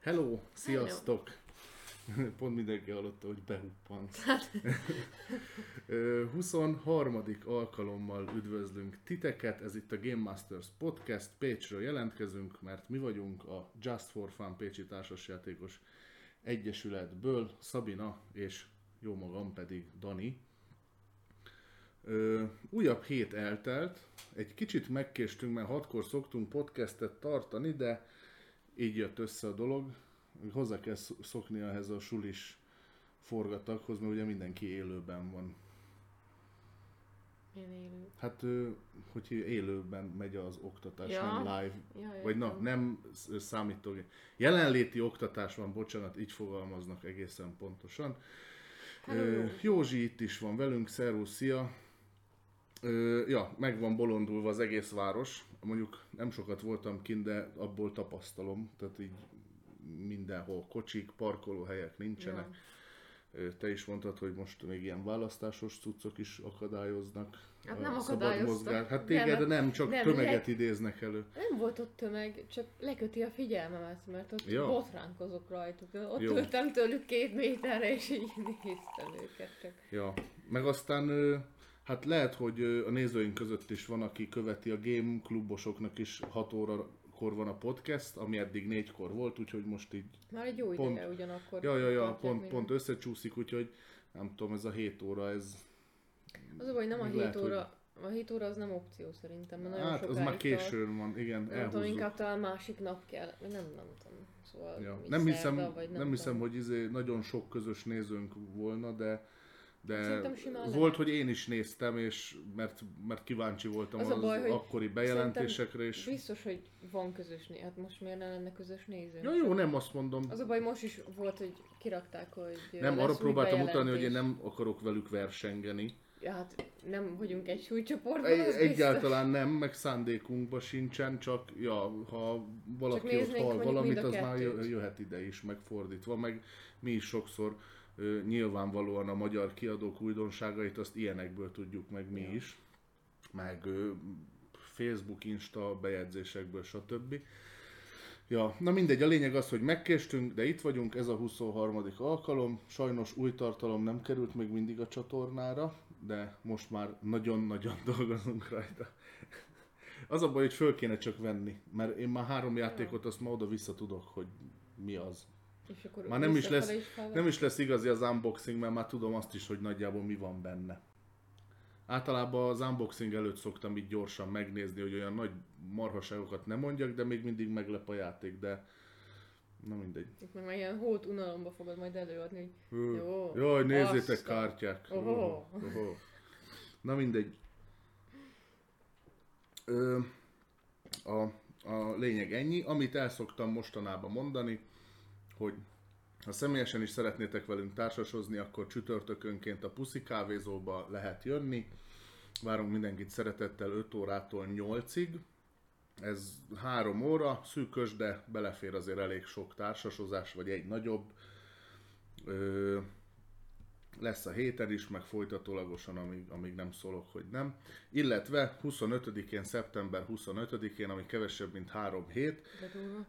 Hello, sziasztok! Pont mindenki hallotta, hogy behuppant. Ö, 23. alkalommal üdvözlünk titeket, ez itt a Game Masters Podcast, Pécsről jelentkezünk, mert mi vagyunk a Just for Fun Pécsi Társasjátékos Egyesületből, Szabina és jó magam pedig Dani. Ö, újabb hét eltelt, egy kicsit megkéstünk, mert hatkor szoktunk podcastet tartani, de így jött össze a dolog. Hozzá kell sz- szokni ehhez a sulis forgataghoz, mert ugye mindenki élőben van. Milyen élő. Hát, hogy élőben megy az oktatás, Ja. nem live. Ja, Vagy na, nem sz- számítógép. Jelenléti oktatás van, bocsánat, így fogalmaznak egészen pontosan. Hello, Ö, Józsi. Józsi itt is van velünk, szervusz, szia! Ö, ja, meg van bolondulva az egész város. Mondjuk nem sokat voltam kint, de abból tapasztalom. Tehát így mindenhol kocsik, parkolóhelyek nincsenek. Ö, Te is mondtad, hogy most még ilyen választásos cuccok is akadályoznak. Hát nem szabad akadályoztak. mozgás. Hát Nem, téged nem, csak nem, tömeget le- idéznek elő. Nem volt ott tömeg, csak leköti a figyelmemet, mert ott Ja. ja. botránkozok rajtuk. Ott Jó. ültem tőlük két méterre, és így néztem őket csak. Ja, meg aztán hát lehet, hogy a nézőink között is van, aki követi a game klubosoknak is 6 órakor van a podcast, ami eddig 4-kor volt, úgyhogy most így, Már egy jó Pont. ideje ugyanakkor. ja, ja, ja, pont, minden. pont összecsúszik, úgyhogy nem tudom, ez a 7 óra, ez, Az a baj, nem a Még 7 lehet, óra, a 7 óra az nem opció szerintem, mert nagyon hát az már későn van, igen, Nem tudom, elhúzzuk. inkább talán másik nap kell, nem, nem tudom. Szóval Ja. Nem, hiszem, szerda, vagy nem, hiszem, tudom. hogy izé nagyon sok közös nézőnk volna, de de volt, hogy én is néztem, és mert, mert kíváncsi voltam Az az, baj, akkori bejelentésekre, és Biztos, hogy van közös néző. Hát most miért ne lenne közös néző? Ja, jó, nem azt mondom. Az a baj, most is volt, hogy kirakták, hogy Nem, arra próbáltam utalni, hogy én nem akarok velük versengeni. Ja, hát nem vagyunk egy súlycsoportban, Egy, egyáltalán nem, meg szándékunkban sincsen, csak ja, ha valaki ott néznénk hall mondjuk valamit, az már jöhet ide is, megfordítva, meg mi is sokszor nyilvánvalóan a magyar kiadók újdonságait azt ilyenekből tudjuk meg mi Ja. is, meg Facebook, Insta bejegyzésekből, stb. Ja, na mindegy, a lényeg az, hogy megkéstünk, de itt vagyunk, ez a 23. alkalom. Sajnos új tartalom nem került még mindig a csatornára, de most már nagyon-nagyon dolgozunk rajta. Az a baj, hogy föl kéne csak venni, mert én már három játékot azt ma oda vissza tudok, hogy mi az. És akkor Már nem is lesz, felvett. nem is lesz igazi az unboxing, mert már tudom azt is, hogy nagyjából mi van benne. Általában az unboxing előtt szoktam így gyorsan megnézni, hogy olyan nagy marhaságokat nem mondjak, de még mindig meglep a játék, de na mindegy. Itt meg már ilyen hót unalomba fogod majd előadni, hogy Hú, Jó, Jaj, nézzétek azt a- kártyák. Ohó, ohó. Na mindegy. Ö, a, a lényeg ennyi. Amit el szoktam mostanában mondani, hogy ha személyesen is szeretnétek velünk társasozni, akkor csütörtökönként a Puszi kávézóba lehet jönni. Várunk mindenkit szeretettel 5 órától 8-ig. Ez 3 óra, szűkös, de belefér azért elég sok társasozás, vagy egy nagyobb. Ö, lesz a héten is, meg folytatólagosan, amíg, amíg nem szólok, hogy nem. Illetve 25-én, szeptember 25-én, ami kevesebb, mint három hét,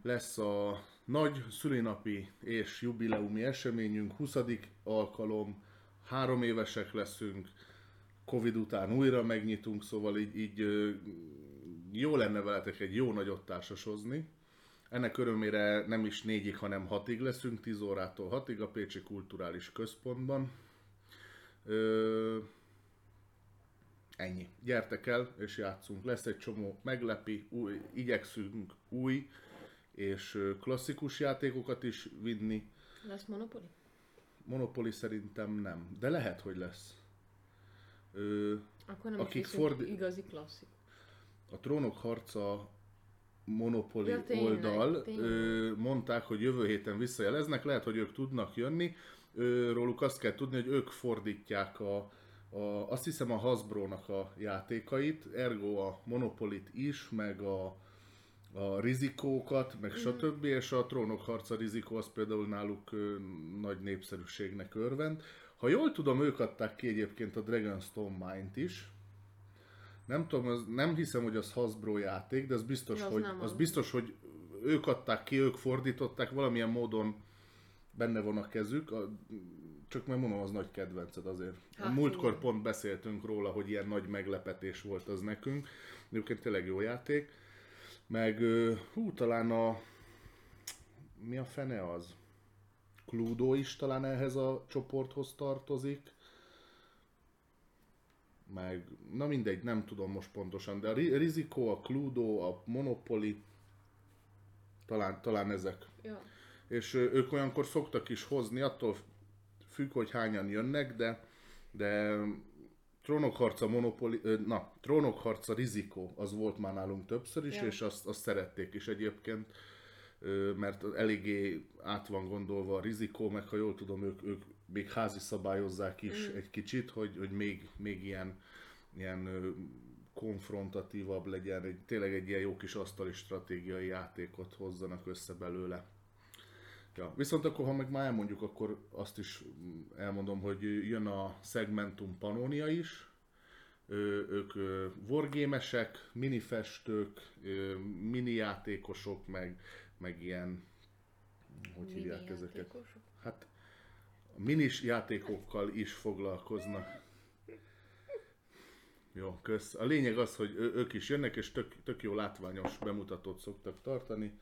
lesz a nagy szülinapi és jubileumi eseményünk, 20. alkalom, három évesek leszünk, Covid után újra megnyitunk, szóval így, így jó lenne veletek egy jó nagyot társasozni. Ennek örömére nem is négyig, hanem hatig leszünk, 10 órától hatig a Pécsi Kulturális Központban. Ö, ennyi. Gyertek el és játszunk. Lesz egy csomó meglepi, új, igyekszünk új és klasszikus játékokat is vinni. Lesz Monopoly? Monopoly szerintem nem, de lehet, hogy lesz. Ö, Akkor nem Akik is fordi- igazi klasszik. a Trónok harca Monopoly Ja, tényleg, oldal tényleg. ö, mondták, hogy jövő héten visszajeleznek, lehet, hogy ők tudnak jönni. Ö, róluk azt kell tudni, hogy ők fordítják a, a, azt hiszem a Hasbro-nak a játékait, ergo a Monopolit is, meg a, a rizikókat, meg stb. És a Trónok harca rizikó az például náluk nagy népszerűségnek örvend. Ha jól tudom, ők adták ki egyébként a Dragonstone Mind-t is. Nem tudom, az, nem hiszem, hogy az Hasbro játék, de az biztos, az hogy, az az. biztos, hogy ők adták ki, ők fordították, valamilyen módon benne van a kezük, a, csak mert mondom, az nagy kedvenced azért. Hát, a múltkor igen. pont beszéltünk róla, hogy ilyen nagy meglepetés volt az nekünk. Egyébként tényleg jó játék. Meg, hú, talán a... Mi a fene az? Cluedo is talán ehhez a csoporthoz tartozik. Meg, na mindegy, nem tudom most pontosan, de a Riziko, a Cluedo, a Monopoly, talán, talán ezek. Ja. És ők olyankor szoktak is hozni, attól függ, hogy hányan jönnek, de, de Trónokharca Monopoly, na, Trónokharca Rizikó, az volt már nálunk többször is, ja. és azt, azt szerették is egyébként, mert eléggé át van gondolva a rizikó, meg ha jól tudom, ők, ők még házi szabályozzák is mm. egy kicsit, hogy, hogy még, még ilyen, ilyen konfrontatívabb legyen, egy, tényleg egy ilyen jó kis asztali stratégiai játékot hozzanak össze belőle. Ja. Viszont akkor, ha meg már elmondjuk, akkor azt is elmondom, hogy jön a Segmentum Pannonia is, ők wargamesek, minifestők, minijátékosok, meg, meg ilyen, hogy mini hívják ezeket? Hát minis játékokkal is foglalkoznak. Jó, kösz. A lényeg az, hogy ők is jönnek, és tök, tök jó látványos bemutatót szoktak tartani.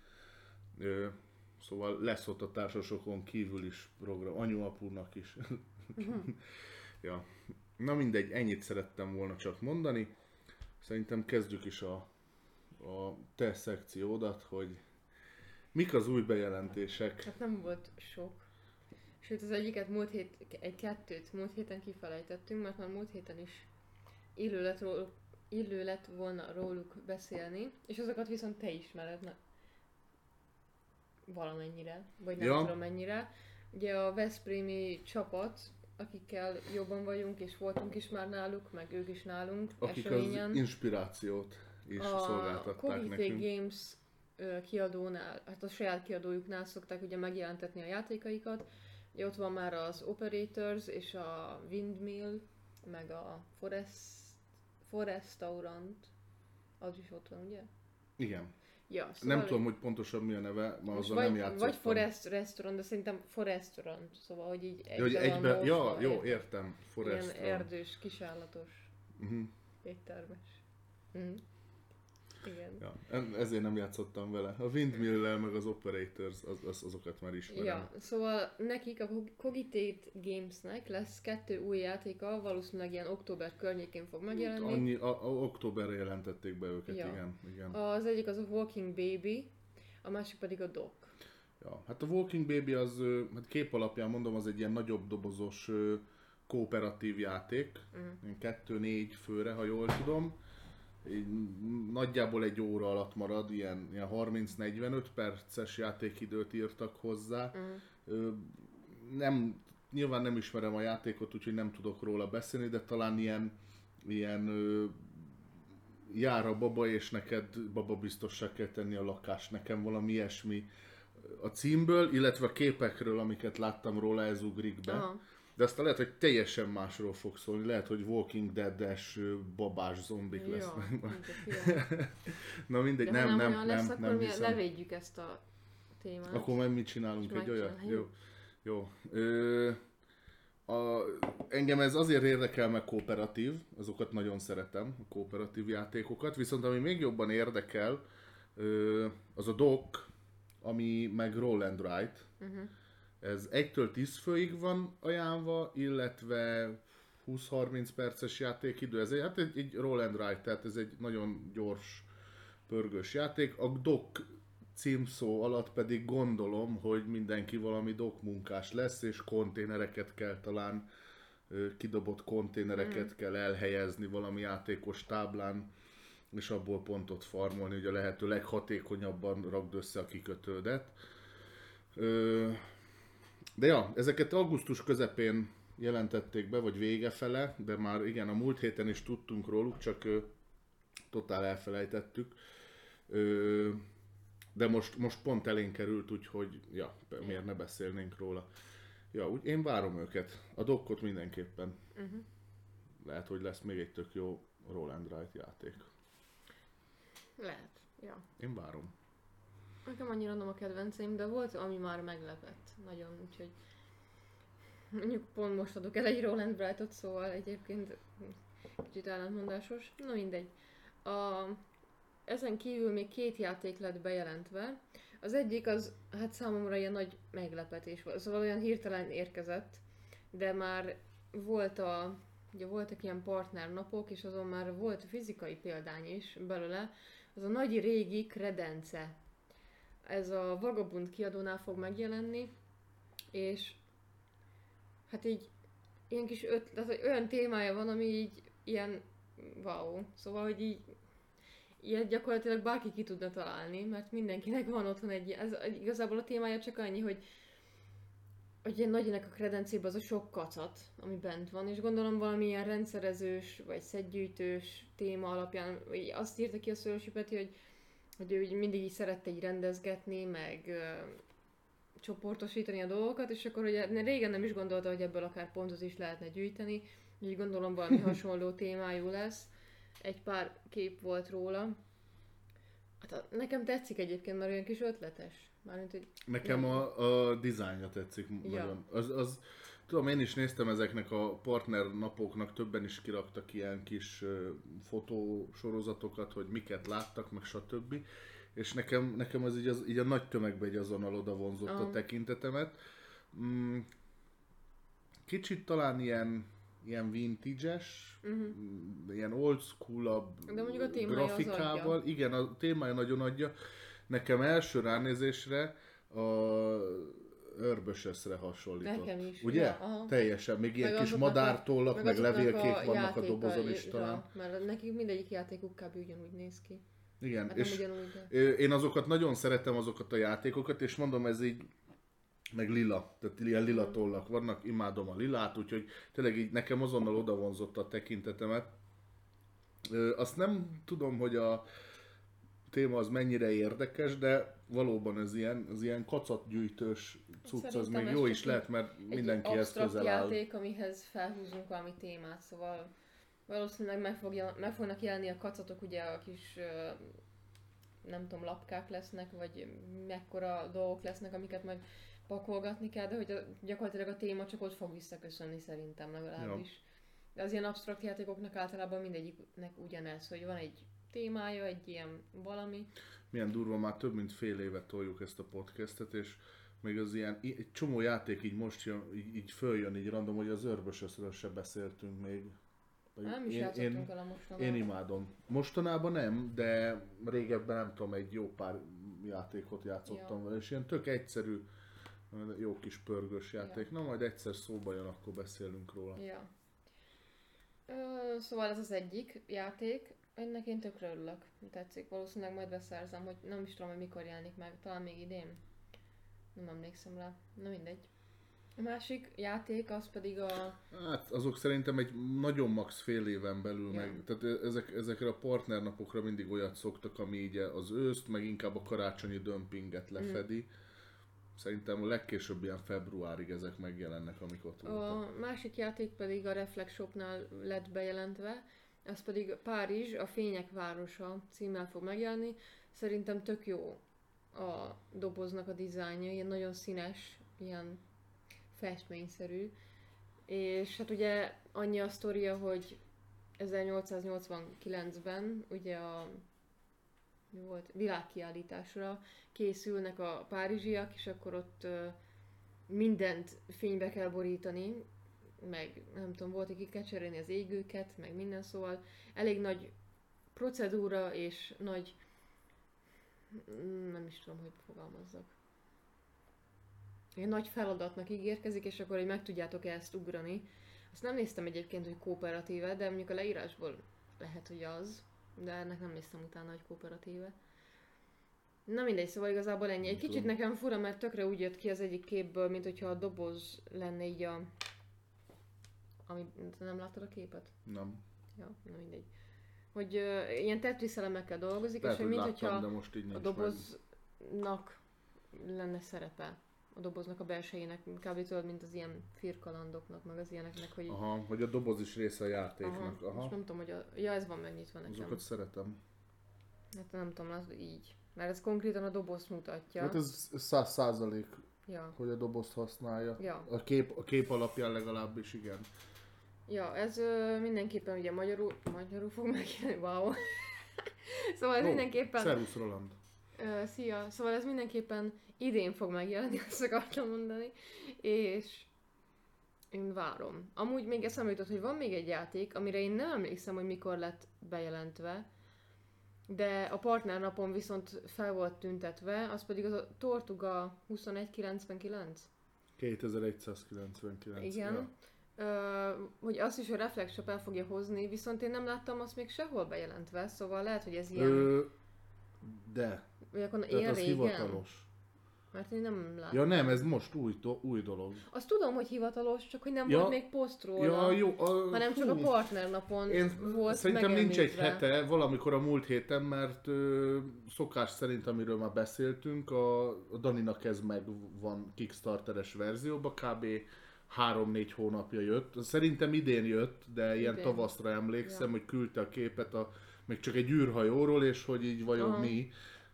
Szóval lesz ott a társasokon kívül is program, anyu-apúnak is. ja. Na mindegy, ennyit szerettem volna csak mondani. Szerintem kezdjük is a, a te szekciódat, hogy mik az új bejelentések. Hát nem volt sok. Sőt, az egyiket múlt hét, egy kettőt múlt héten kifelejtettünk, mert már múlt héten is illő lett, róluk, illő lett volna róluk beszélni, és azokat viszont te ismered valamennyire, vagy nem ja. tudom mennyire. Ugye a Veszprémi csapat, akikkel jobban vagyunk, és voltunk is már náluk, meg ők is nálunk Akik eseményen. az inspirációt is a szolgáltatták Cogite nekünk. Games kiadónál, hát a saját kiadójuknál szokták ugye megjelentetni a játékaikat. Ugye ott van már az Operators és a Windmill, meg a Forest, Forestaurant, az is ott van, ugye? Igen. Ja, szóval nem tudom, hogy pontosan mi a neve, ma azzal vagy, nem játszottam. Vagy Forest Restaurant, de szerintem Forestaurant, szóval, hogy így egy ja, hogy egybe, ja, jó, értem, Forest Ilyen erdős, kisállatos, uh-huh. éttermes. Uh-huh. Igen. Ja, ezért nem játszottam vele. A windmill meg az Operators, az, az, azokat már ismerem. Ja, szóval nekik a Cogitate Gamesnek lesz kettő új játéka, valószínűleg ilyen október környékén fog megjelenni. Annyi, a, a, októberre jelentették be őket, ja. igen, igen. Az egyik az a Walking Baby, a másik pedig a Doc. Ja, hát a Walking Baby az, hát kép alapján mondom, az egy ilyen nagyobb dobozos kooperatív játék, uh-huh. kettő-négy főre, ha jól tudom nagyjából egy óra alatt marad, ilyen, ilyen 30-45 perces játékidőt írtak hozzá. Mm. Nem, nyilván nem ismerem a játékot, úgyhogy nem tudok róla beszélni, de talán ilyen, ilyen jár a baba, és neked baba biztossá kell tenni a lakást, nekem valami ilyesmi a címből, illetve a képekről, amiket láttam róla, ez ugrik be. Aha de aztán lehet, hogy teljesen másról fog szólni, lehet, hogy Walking Dead-es babás zombik Jó, lesznek. Na mindegy, de nem, nem, nem, lesz, nem, nem hiszem. levédjük ezt a témát. Akkor majd mit csinálunk, egy olyat? Jó. Jó. Ö, a, engem ez azért érdekel meg kooperatív, azokat nagyon szeretem, a kooperatív játékokat, viszont ami még jobban érdekel, ö, az a dock, ami meg roll and write. Uh-huh ez 1-től 10 főig van ajánlva, illetve 20-30 perces játékidő. Ez egy, hát egy, egy roll and ride, tehát ez egy nagyon gyors, pörgős játék. A dock címszó alatt pedig gondolom, hogy mindenki valami dock munkás lesz, és konténereket kell talán kidobott konténereket mm. kell elhelyezni valami játékos táblán, és abból pontot farmolni, hogy a lehető leghatékonyabban ragd össze a kikötődet. Ö, de ja, ezeket augusztus közepén jelentették be, vagy vége fele, de már igen, a múlt héten is tudtunk róluk, csak ö, totál elfelejtettük. Ö, de most, most pont elénk került, úgyhogy ja, miért ne beszélnénk róla. Ja, úgy én várom őket. A dokkot mindenképpen. Uh-huh. Lehet, hogy lesz még egy tök jó Roland Wright játék. Lehet, ja. Én várom. Nekem annyira nem a kedvenceim, de volt, ami már meglepett. Nagyon, úgyhogy... Mondjuk pont most adok el egy Roland Brightot, szóval egyébként kicsit ellentmondásos. Na mindegy. A, ezen kívül még két játék lett bejelentve. Az egyik az, hát számomra ilyen nagy meglepetés volt, szóval olyan hirtelen érkezett, de már volt a, ugye voltak ilyen partnernapok, és azon már volt fizikai példány is belőle, az a nagy régi kredence. Ez a Vagabund kiadónál fog megjelenni, és hát így ilyen kis öt, tehát hogy olyan témája van, ami így ilyen wow. Szóval, hogy így ilyet gyakorlatilag bárki ki tudna találni, mert mindenkinek van otthon egy, ez igazából a témája csak annyi, hogy hogy ilyen nagynak a kredencében az a sok kacat, ami bent van, és gondolom valamilyen rendszerezős, vagy szedgyűjtős téma alapján, vagy azt írta ki a Szörösi Peti, hogy, hogy ő mindig így szerette így rendezgetni, meg ö, csoportosítani a dolgokat, és akkor ugye régen nem is gondolta, hogy ebből akár pontot is lehetne gyűjteni, így gondolom valami hasonló témájú lesz. Egy pár kép volt róla. Hát nekem tetszik egyébként, mert olyan kis ötletes. Mármint, hogy Nekem a, a dizájnja tetszik Ja. nagyon. Az, az, tudom, én is néztem ezeknek a partner napoknak, többen is kiraktak ilyen kis fotósorozatokat, hogy miket láttak, meg stb. És nekem, nekem az így, az így a nagy tömegbe egy azonnal oda vonzott a Aha. tekintetemet. Mm, kicsit talán ilyen, ilyen vintage-es, mm, ilyen old school. De mondjuk a grafikával. Igen, a témája nagyon adja. Nekem első ránézésre a Örbösöszre hasonlított. Nekem is. Ugye? Ja, aha. Teljesen. Még ilyen Meg kis a- madártollak, meg, meg levélkék vannak a dobozon is talán. Mert nekik mindegyik játékuk kb. ugyanúgy néz ki. Igen, Hát és ugyanúgy, de... Én azokat nagyon szeretem, azokat a játékokat, és mondom, ez így, meg lila, tehát ilyen lila tollak vannak, imádom a lilát, úgyhogy tényleg így nekem azonnal odavonzott a tekintetemet. Azt nem tudom, hogy a téma az mennyire érdekes, de valóban ez ilyen, ez ilyen kacatgyűjtős cucc, az Szerintem még ez jó is lehet, mert mindenkihez absztrakt közel áll. játék, amihez felhúzunk valami témát, szóval valószínűleg meg, fog jel- meg fognak jelenni a kacatok, ugye a kis nem tudom, lapkák lesznek, vagy mekkora dolgok lesznek, amiket meg pakolgatni kell, de hogy a, gyakorlatilag a téma csak ott fog visszaköszönni szerintem legalábbis. De az ilyen absztrakt játékoknak általában mindegyiknek ugyanez, hogy van egy témája, egy ilyen valami. milyen durva, már több mint fél éve toljuk ezt a podcastet, és még az ilyen, egy csomó játék így most jön, így, így följön, így random, hogy az Örbösöszről se beszéltünk még. Nem is én, én, vele mostanában. én imádom. Mostanában nem, de régebben nem tudom, egy jó pár játékot játszottam Ja. vele, és ilyen tök egyszerű, jó kis pörgős játék. Ja. Na majd egyszer szóba jön, akkor beszélünk róla. Ja. Ö, szóval ez az egyik játék. Ennek én tökre örülök. Tetszik. Valószínűleg majd beszerzem, hogy nem is tudom, hogy mikor jelenik meg. Talán még idén. Nem emlékszem rá. Na mindegy. A másik játék az pedig a... Hát azok szerintem egy nagyon max fél éven belül Ja. meg, tehát ezek, ezekre a partnernapokra mindig olyat szoktak, ami így az őszt, meg inkább a karácsonyi dömpinget lefedi. Szerintem a legkésőbb ilyen februárig ezek megjelennek, amik ott voltak. A másik játék pedig a Reflex Shopnál lett bejelentve. Ez pedig Párizs, a Fények Városa címmel fog megjelenni. Szerintem tök jó a doboznak a dizájnja, ilyen nagyon színes, ilyen festményszerű. És hát ugye annyi a sztoria, hogy 1889-ben ugye a mi volt, világkiállításra készülnek a párizsiak, és akkor ott mindent fénybe kell borítani, meg nem tudom, volt, hogy ki kell cserélni az égőket, meg minden, szóval elég nagy procedúra és nagy nem is tudom, hogy fogalmazzak. Ilyen nagy feladatnak ígérkezik, és akkor, hogy meg tudjátok ezt ugrani. Azt nem néztem egyébként, hogy kooperatíve, de mondjuk a leírásból lehet, hogy az, de ennek nem néztem utána, hogy kooperatíve. Na mindegy, szóval igazából ennyi. Egy kicsit nekem fura, mert tökre úgy jött ki az egyik képből, mint hogyha a doboz lenne így a... Ami... te Nem láttad a képet? Nem. Ja, na mindegy. Hogy ö, ilyen Tetris elemekkel dolgozik, Lehet, és hogy hogy mint láttam, hogyha de most így nincs a doboznak lenne szerepe. A doboznak a belsejének, kb. tudod, mint az ilyen firkalandoknak, meg az ilyeneknek, hogy... meg. Aha, hogy a doboz is része a játéknak. Aha. Aha. És nem tudom, hogy a... Ja, ez van megnyitva nekem. Azokat szeretem. Hát nem tudom, az így. Mert ez konkrétan a dobozt mutatja. Hát ez száz százalék, Ja. hogy a dobozt használja. Ja. A kép, a kép alapján legalábbis igen. Ja, ez ö, mindenképpen ugye magyarul, magyarul fog megjelenni, wow. szóval ez Ó, mindenképpen, Szervusz Roland. ö, szia, szóval ez mindenképpen idén fog megjelenni, azt akartam mondani, és én várom. Amúgy még eszembe jutott, hogy van még egy játék, amire én nem emlékszem, hogy mikor lett bejelentve, de a partnernapon viszont fel volt tüntetve, az pedig az a Tortuga 2199. 2199. Igen. Ja. Ö, hogy azt is a Reflex Shop el fogja hozni, viszont én nem láttam azt még sehol bejelentve, szóval lehet, hogy ez ilyen, Ö, de, vagy akkor tehát ilyen az régen, hivatalos. mert én nem láttam. Ja nem, ez most új, do, új dolog. Azt tudom, hogy hivatalos, csak hogy nem Ja. volt még poszt róla, Ja, jó. A, hanem csak hú, a partnernapon Én volt szerintem nincs egy hete, valamikor a múlt héten, mert ö, szokás szerint, amiről már beszéltünk, a, a Daninak ez meg van Kickstarteres verzióban, kb. 3-4 hónapja jött. Szerintem idén jött, de ilyen Idén. tavaszra emlékszem, Ja. hogy küldte a képet a, még csak egy űrhajóról, és hogy így vajon Aha. mi.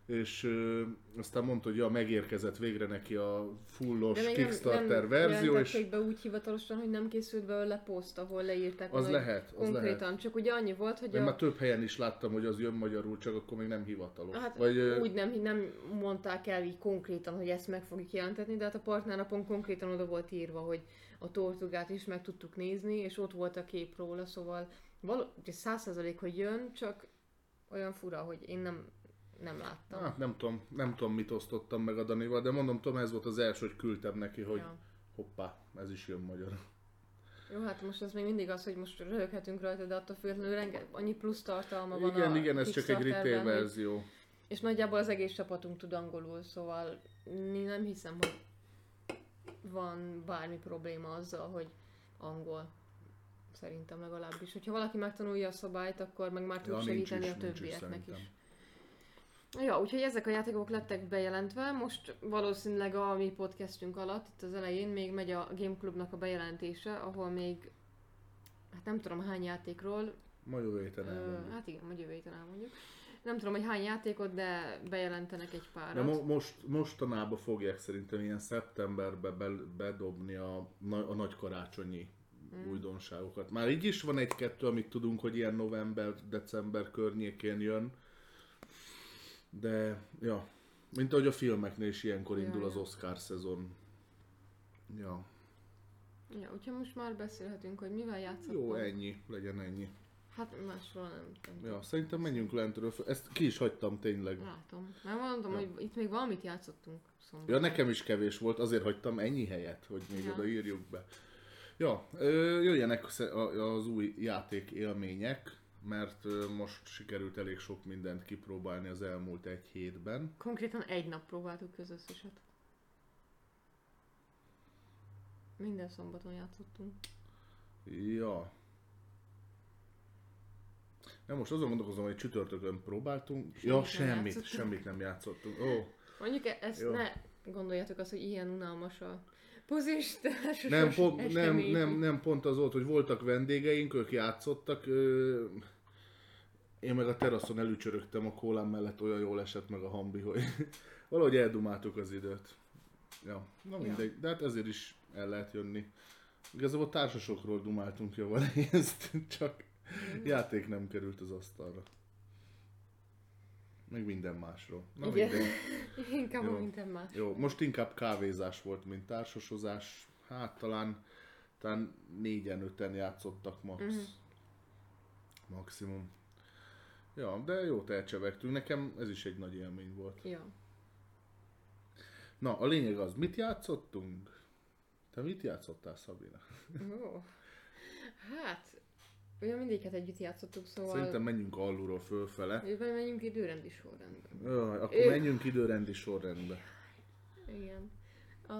És ö, aztán mondta, hogy ja, megérkezett végre neki a fullos De Kickstarter nem, nem verzió, és be úgy hivatalosan, hogy nem készült belőle poszt, ahol leírták, az lehet, az konkrétan, lehet. csak ugye annyi volt, hogy Én a, már több helyen is láttam, hogy az jön magyarul, csak akkor még nem hivatalos. Hát Vagy, úgy nem, nem mondták el így konkrétan, hogy ezt meg fogjuk jelentetni, de hát a partnernapon konkrétan oda volt írva, hogy a tortugát is meg tudtuk nézni, és ott volt a kép róla, szóval száz százalék, hogy jön, csak olyan fura, hogy én nem, nem láttam. Hát nem tudom, nem tudom mit osztottam meg a Danival, de mondom, Tom, ez volt az első, hogy küldtem neki, hogy Ja. hoppá, ez is jön magyar. Jó, hát most az még mindig az, hogy most röhöghetünk rajta, de attól függetlenül renge, annyi plusz tartalma van igen, a igen, ez csak egy retail verzió. És nagyjából az egész csapatunk tud angolul, szóval én nem hiszem, hogy van bármi probléma azzal, hogy angol. Szerintem legalábbis. Hogyha valaki megtanulja a szabályt, akkor meg már tud Ja, segíteni is, a is többieknek szerintem. is. Ja, úgyhogy ezek a játékok lettek bejelentve. Most valószínűleg a mi podcastünk alatt, itt az elején még megy a Game Clubnak a bejelentése, ahol még hát nem tudom hány játékról, Ma jövő héten elmondjuk. hát igen, majd jövő héten elmondjuk. Nem tudom, hogy hány játékot, de bejelentenek egy De párat. mo- most, mostanában fogják szerintem ilyen szeptemberbe be- bedobni a, na- a nagy karácsonyi Hmm. újdonságokat. Már így is van egy-kettő, amit tudunk, hogy ilyen november-december környékén jön. De, ja, mint ahogy a filmeknél is ilyenkor Ja, indul ja. az Oscar szezon. Ja, Ja, úgyhogy most már beszélhetünk, hogy mivel játszottunk. jó, ennyi, legyen ennyi. Hát másról nem tudom. Ja, szerintem menjünk lentről. föl. Ezt ki is hagytam tényleg. Látom. Mert mondom, Ja. hogy itt még valamit játszottunk. Szóval. Ja, nekem is kevés volt, azért hagytam ennyi helyet, hogy még Ja. oda írjuk be. Ja, jöjjenek az új játék élmények, mert most sikerült elég sok mindent kipróbálni az elmúlt egy hétben. Konkrétan egy nap próbáltuk ki az összeset. Minden szombaton játszottunk. Ja. Ja, most azon gondolkozom, hogy csütörtökön próbáltunk. Semmit ja, nem semmit, játszottunk. semmit nem játszottunk. Ó, Mondjuk e- ezt Jó. ne gondoljátok azt, hogy ilyen unalmas a pozistásos nem, pont, nem, nem, nem pont az volt, hogy voltak vendégeink, ők játszottak. Ö, én meg a teraszon elücsörögtem a kólám mellett, olyan jól esett meg a hambi, hogy valahogy eldumáltuk az időt. Ja, na mindegy, de hát ezért is el lehet jönni. Igazából társasokról dumáltunk javarészt, csak játék nem került az asztalra. Meg minden másról. Na Igen. mindegy. Inkább Jó. minden más. Jó, most inkább kávézás volt, mint társasozás. Hát talán, talán négyen, öten játszottak max. Mhm. Maximum. Ja, de jó elcsevegtünk. Nekem ez is egy nagy élmény volt. Ja. Na, a lényeg az, mit játszottunk? Te mit játszottál, Szabina? Ó. Hát, ugye mindéket együtt játszottuk, szóval... Szerintem menjünk alulról fölfele. Jövő menjünk időrendi sorrendben. Jó, akkor Ö. menjünk időrendi sorrendbe. Igen. A,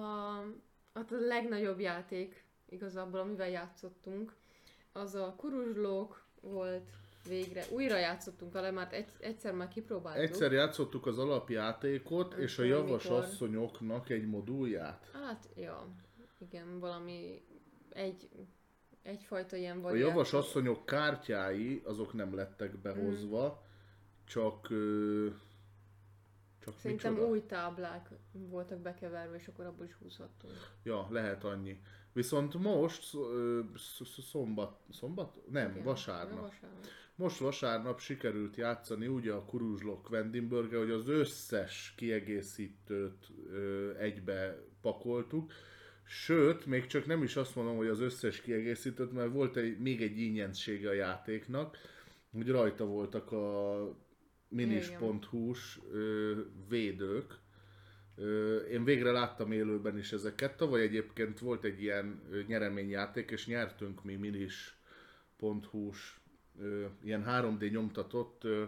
hát a legnagyobb játék igazából, amivel játszottunk, az a kuruzslók volt végre. Újra játszottunk vele, már egy, egyszer már kipróbáltuk. Egyszer játszottuk az alapjátékot, Nem és a javas mikor. asszonyoknak egy modulját. Hát, ja. Igen, valami egy, egyfajta ilyen A variáció. javas asszonyok kártyái, azok nem lettek behozva, csak, ö, Csak Szerintem micsoda? új táblák voltak bekeverve, és akkor abból is húzhattunk. Ja, lehet annyi. Viszont most ö, szombat, szombat? Nem, Igen. vasárnap. Vasárnap. Most vasárnap sikerült játszani úgy a Kuruzslok Vendimburger, hogy az összes kiegészítőt ö, egybe pakoltuk. Sőt, még csak nem is azt mondom, hogy az összes kiegészítőt, mert volt egy, még egy ingyensége a játéknak, hogy rajta voltak a minis.hu-s védők. Ö, én végre láttam élőben is ezeket, tavaly egyébként volt egy ilyen nyereményjáték, és nyertünk mi minis.hu-s ö, ilyen 3D nyomtatott ö,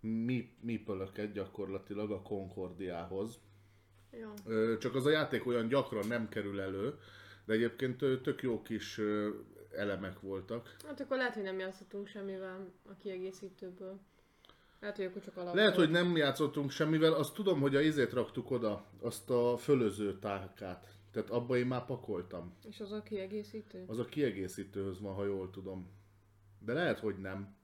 mi, mipölöket gyakorlatilag a Concordiához. Ö, csak az a játék olyan gyakran nem kerül elő, de egyébként tök jó kis elemek voltak. Hát akkor lehet, hogy nem játszottunk semmivel a kiegészítőből. Lehet, hogy akkor csak alap Lehet, hogy nem játszottunk semmivel, azt tudom, hogy a izét raktuk oda, azt a fölöző tálkát. Tehát abba én már pakoltam. És az a kiegészítő? Az a kiegészítőhöz van, ha jól tudom. De lehet, hogy nem.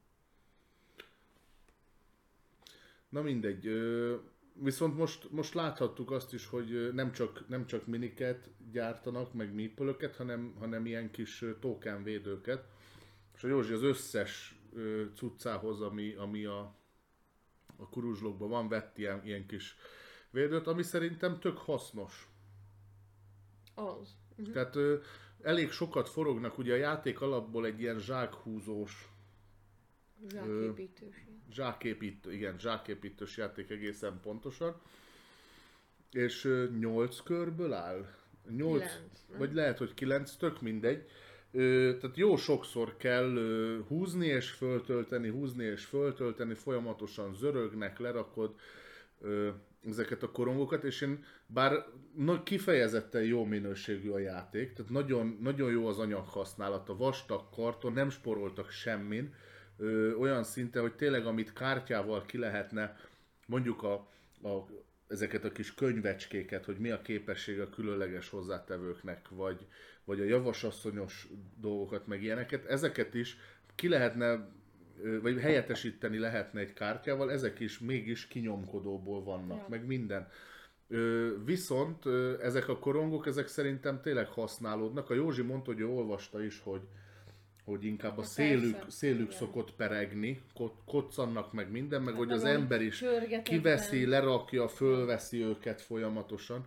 Na mindegy. Ö, viszont most, most láthattuk azt is, hogy ö, nem csak, nem csak miniket gyártanak, meg meeple hanem, hanem ilyen kis ö, token védőket. És a Józsi az összes ö, cuccához, ami, ami a, a kuruzslókban van, vett ilyen, ilyen kis védőt, ami szerintem tök hasznos. Az. Mhm. Tehát ö, elég sokat forognak, ugye a játék alapból egy ilyen zsákhúzós, Zsáképítős. ilyen. Zsáképítő, igen, zsáképítős játék egészen pontosan. És ö, 8 körből áll? 8, Kilenc, nem? vagy lehet, hogy 9, tök mindegy. Ö, tehát jó sokszor kell ö, húzni és föltölteni, húzni és föltölteni, folyamatosan zörögnek, lerakod ö, ezeket a korongokat, és én bár na, kifejezetten jó minőségű a játék, tehát nagyon, nagyon jó az anyaghasználata, vastag karton, nem sporoltak semmin, ö, olyan szinten, hogy tényleg amit kártyával ki lehetne, mondjuk a, a, ezeket a kis könyvecskéket, hogy mi a képessége a különleges hozzátevőknek, vagy, vagy a javasasszonyos dolgokat, meg ilyeneket, ezeket is ki lehetne, vagy helyettesíteni lehetne egy kártyával, ezek is mégis kinyomkodóból vannak, Ja. meg minden. Ö, viszont ö, ezek a korongok, ezek szerintem tényleg használódnak. A Józsi mondta, hogy ő olvasta is, hogy, hogy inkább a Ja, szélük, persze, szélük igen. szokott peregni, ko- koccannak meg minden, meg hogy meg az ember is kiveszi, lerakja, fölveszi őket folyamatosan,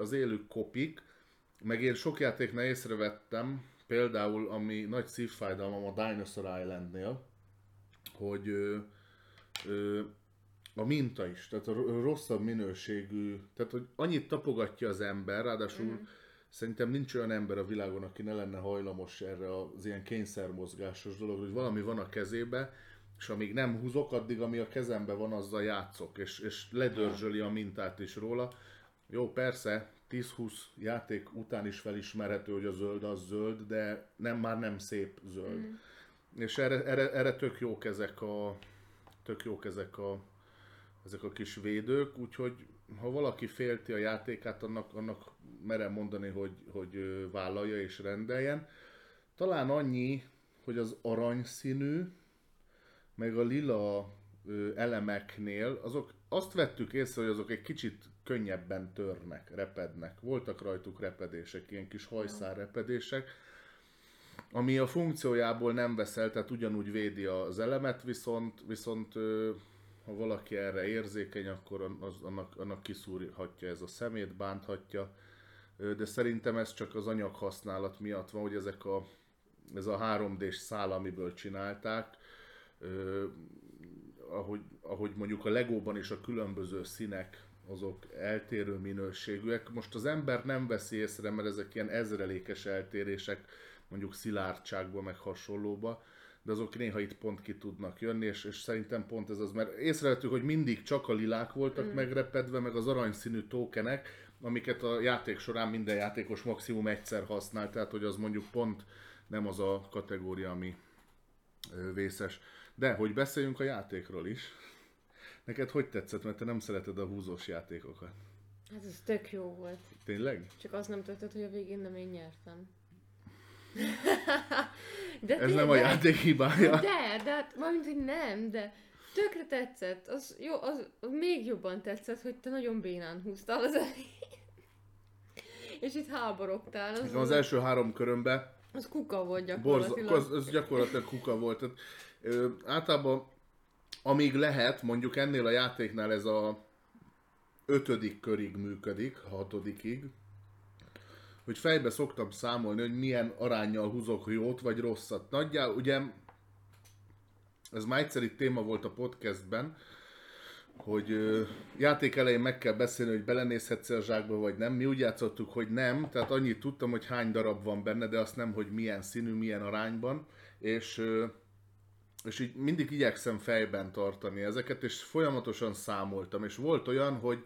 az élők kopik. Meg én sok játéknál észrevettem, például ami nagy szívfájdalmam a Dinosaur Islandnél, hogy ö, ö, a minta is, tehát a ro- rosszabb minőségű, tehát hogy annyit tapogatja az ember, ráadásul mm. Szerintem nincs olyan ember a világon, aki ne lenne hajlamos erre az ilyen kényszermozgásos dolog, hogy valami van a kezébe, és amíg nem húzok, addig ami a kezembe van, azzal játszok, és, és ledörzsöli a mintát is róla. Jó, persze, 10-20 játék után is felismerhető, hogy a zöld az zöld, de nem, már nem szép zöld. Mm. És erre, erre, erre tök jók ezek a, tök jók ezek a, ezek a kis védők, úgyhogy ha valaki félti a játékát, annak, annak merem mondani, hogy, hogy vállalja és rendeljen. Talán annyi, hogy az aranyszínű, meg a lila elemeknél, azok azt vettük észre, hogy azok egy kicsit könnyebben törnek, repednek. Voltak rajtuk repedések, ilyen kis hajszárrepedések, ami a funkciójából nem veszel, tehát ugyanúgy védi az elemet, viszont, viszont ha valaki erre érzékeny, akkor az, annak, annak kiszúrhatja ez a szemét, bánthatja, de szerintem ez csak az anyaghasználat miatt van, hogy ezek a, ez a 3D-s szál, amiből csinálták, ahogy, ahogy mondjuk a Legóban is a különböző színek, azok eltérő minőségűek. Most az ember nem veszi észre, mert ezek ilyen ezrelékes eltérések, mondjuk szilárdságba, meg hasonlóba, de azok néha itt pont ki tudnak jönni, és, és szerintem pont ez az, mert észrevettük, hogy mindig csak a lilák voltak mm. megrepedve, meg az aranyszínű tokenek, amiket a játék során minden játékos maximum egyszer használ, tehát hogy az mondjuk pont nem az a kategória, ami vészes. De, hogy beszéljünk a játékról is. Neked hogy tetszett, mert te nem szereted a húzós játékokat? Hát ez tök jó volt. Tényleg? Csak az nem tetszett, hogy a végén nem én nyertem. de Ez nem a tényleg- játék hibája. De, de hát, valamint, hogy nem, de tökre tetszett. Az, jó, az még jobban tetszett, hogy te nagyon bénán húztál az elején. És itt háborogtál. Az, Az első három körömben az kuka volt Borza, gyakorlatilag. az, az gyakorlatilag kuka volt. Tehát, ö, általában, amíg lehet, mondjuk ennél a játéknál ez a ötödik körig működik, hatodikig, hogy fejbe szoktam számolni, hogy milyen arányjal húzok jót vagy rosszat. Nagyjából, ugye, ez már egyszer itt téma volt a podcastben, hogy játék elején meg kell beszélni, hogy belenézhetsz a zsákba, vagy nem. Mi úgy játszottuk, hogy nem, tehát annyit tudtam, hogy hány darab van benne, de azt nem, hogy milyen színű, milyen arányban, és, és így mindig igyekszem fejben tartani ezeket, és folyamatosan számoltam, és volt olyan, hogy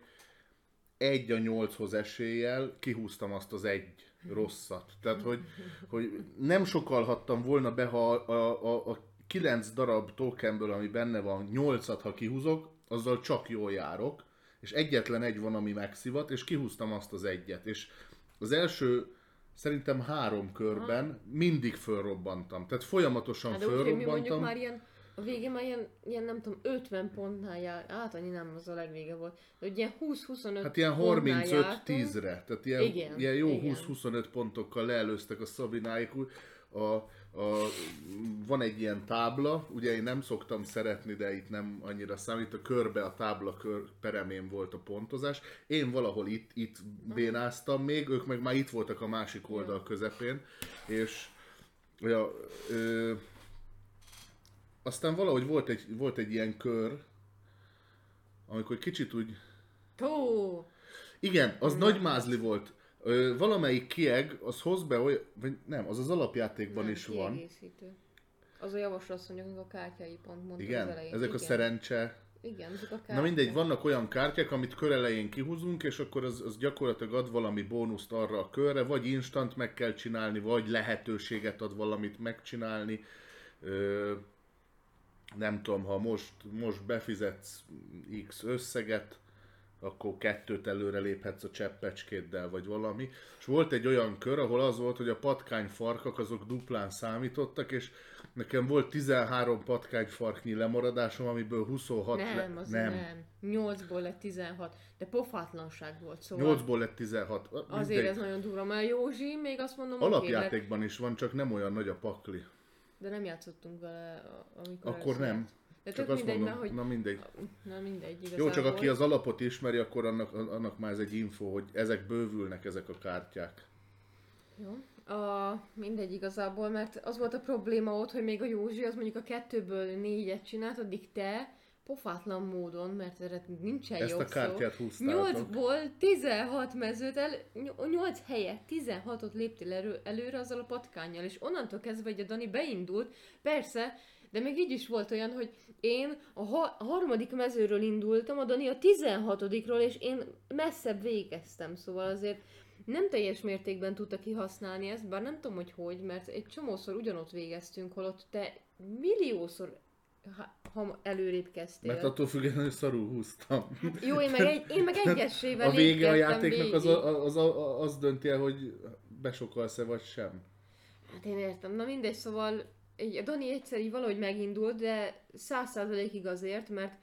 egy a nyolchoz eséllyel kihúztam azt az egy rosszat. Tehát, hogy, hogy nem sokalhattam volna be, ha a, a, a kilenc darab tokenből, ami benne van, nyolcat, ha kihúzok, azzal csak jól járok, és egyetlen egy van, ami megszivat, és kihúztam azt az egyet. És az első szerintem három körben mindig fölrobbantam. Tehát folyamatosan Hát de úgy, mondjuk fölrobbantam. már ilyen, a végén már ilyen, ilyen nem tudom, 50 pontnál jár, hát annyi nem, az a legvége volt, de ugye ilyen 20-25 Hát ilyen pontnál jártunk. 35-10-re, tehát ilyen, Igen, ilyen jó igen. 20-25 pontokkal leelőztek a Szabináik. A, a, van egy ilyen tábla, ugye én nem szoktam szeretni, de itt nem annyira számít, a körbe a tábla kör peremén volt a pontozás. Én valahol itt, itt bénáztam még, ők meg már itt voltak a másik oldal közepén, és ja, ö, aztán valahogy volt egy, volt egy ilyen kör, amikor kicsit úgy Tó! igen, az nagy mázli volt. Ö, valamelyik kieg, az hoz be olyan, vagy nem, az az alapjátékban Nem, is van. Az a javaslasszonyok, a kártyái pont mondta az Igen, elején. ezek a Igen. szerencse. Igen, ezek a kártyák. Na mindegy, vannak olyan kártyák, amit kör elején kihúzunk, és akkor az, az gyakorlatilag ad valami bónuszt arra a körre, vagy instant meg kell csinálni, vagy lehetőséget ad valamit megcsinálni. Ö, nem tudom, ha most, most befizetsz X összeget, akkor kettőt előre léphetsz a cseppecskéddel, vagy valami. És volt egy olyan kör, ahol az volt, hogy a patkányfarkak azok duplán számítottak, és nekem volt 13 patkányfarknyi lemaradásom, amiből 26 Nem, le... az nem. nem. 8-ból lett 16. De pofátlanság volt, szóval 8-ból lett 16. azért Mindegy. ez nagyon durva, mert Józsi még azt mondom, oké, mert- Alapjátékban is van, csak nem olyan nagy a pakli. de nem játszottunk vele, amikor Akkor nem. De Csak azt mindegy, mondom, hogy... na mindegy. Na mindegy, igazából. Jó, csak aki az alapot ismeri, akkor annak, annak már ez egy info, hogy ezek bővülnek, ezek a kártyák. Jó. A, mindegy igazából, mert az volt a probléma ott, hogy még a Józsi az mondjuk a kettőből négyet csinált, addig te pofátlan módon, mert erre nincsen Ezt jobb a kártyát szó. húztátok. 8-ból 16 mezőt, el, 8 helyet 16-ot léptél elő, előre azzal a patkányjal, és onnantól kezdve, hogy a Dani beindult, persze, de még így is volt olyan, hogy én a, ha- a harmadik mezőről indultam, a Dani a 16-ról, és én messzebb végeztem, szóval azért nem teljes mértékben tudta kihasználni ezt, bár nem tudom, hogy hogy, mert egy csomószor ugyanott végeztünk, holott te milliószor ha, előrébb kezdtél. Mert attól függetlenül szarul húztam. Jó, én meg, egy, én meg egyesével A vége a játéknak az, végig. a, az, a, az dönti el, hogy besokalsz-e vagy sem. Hát én értem, na mindegy, szóval így a Dani egyszer így valahogy megindult, de száz százalékig azért, mert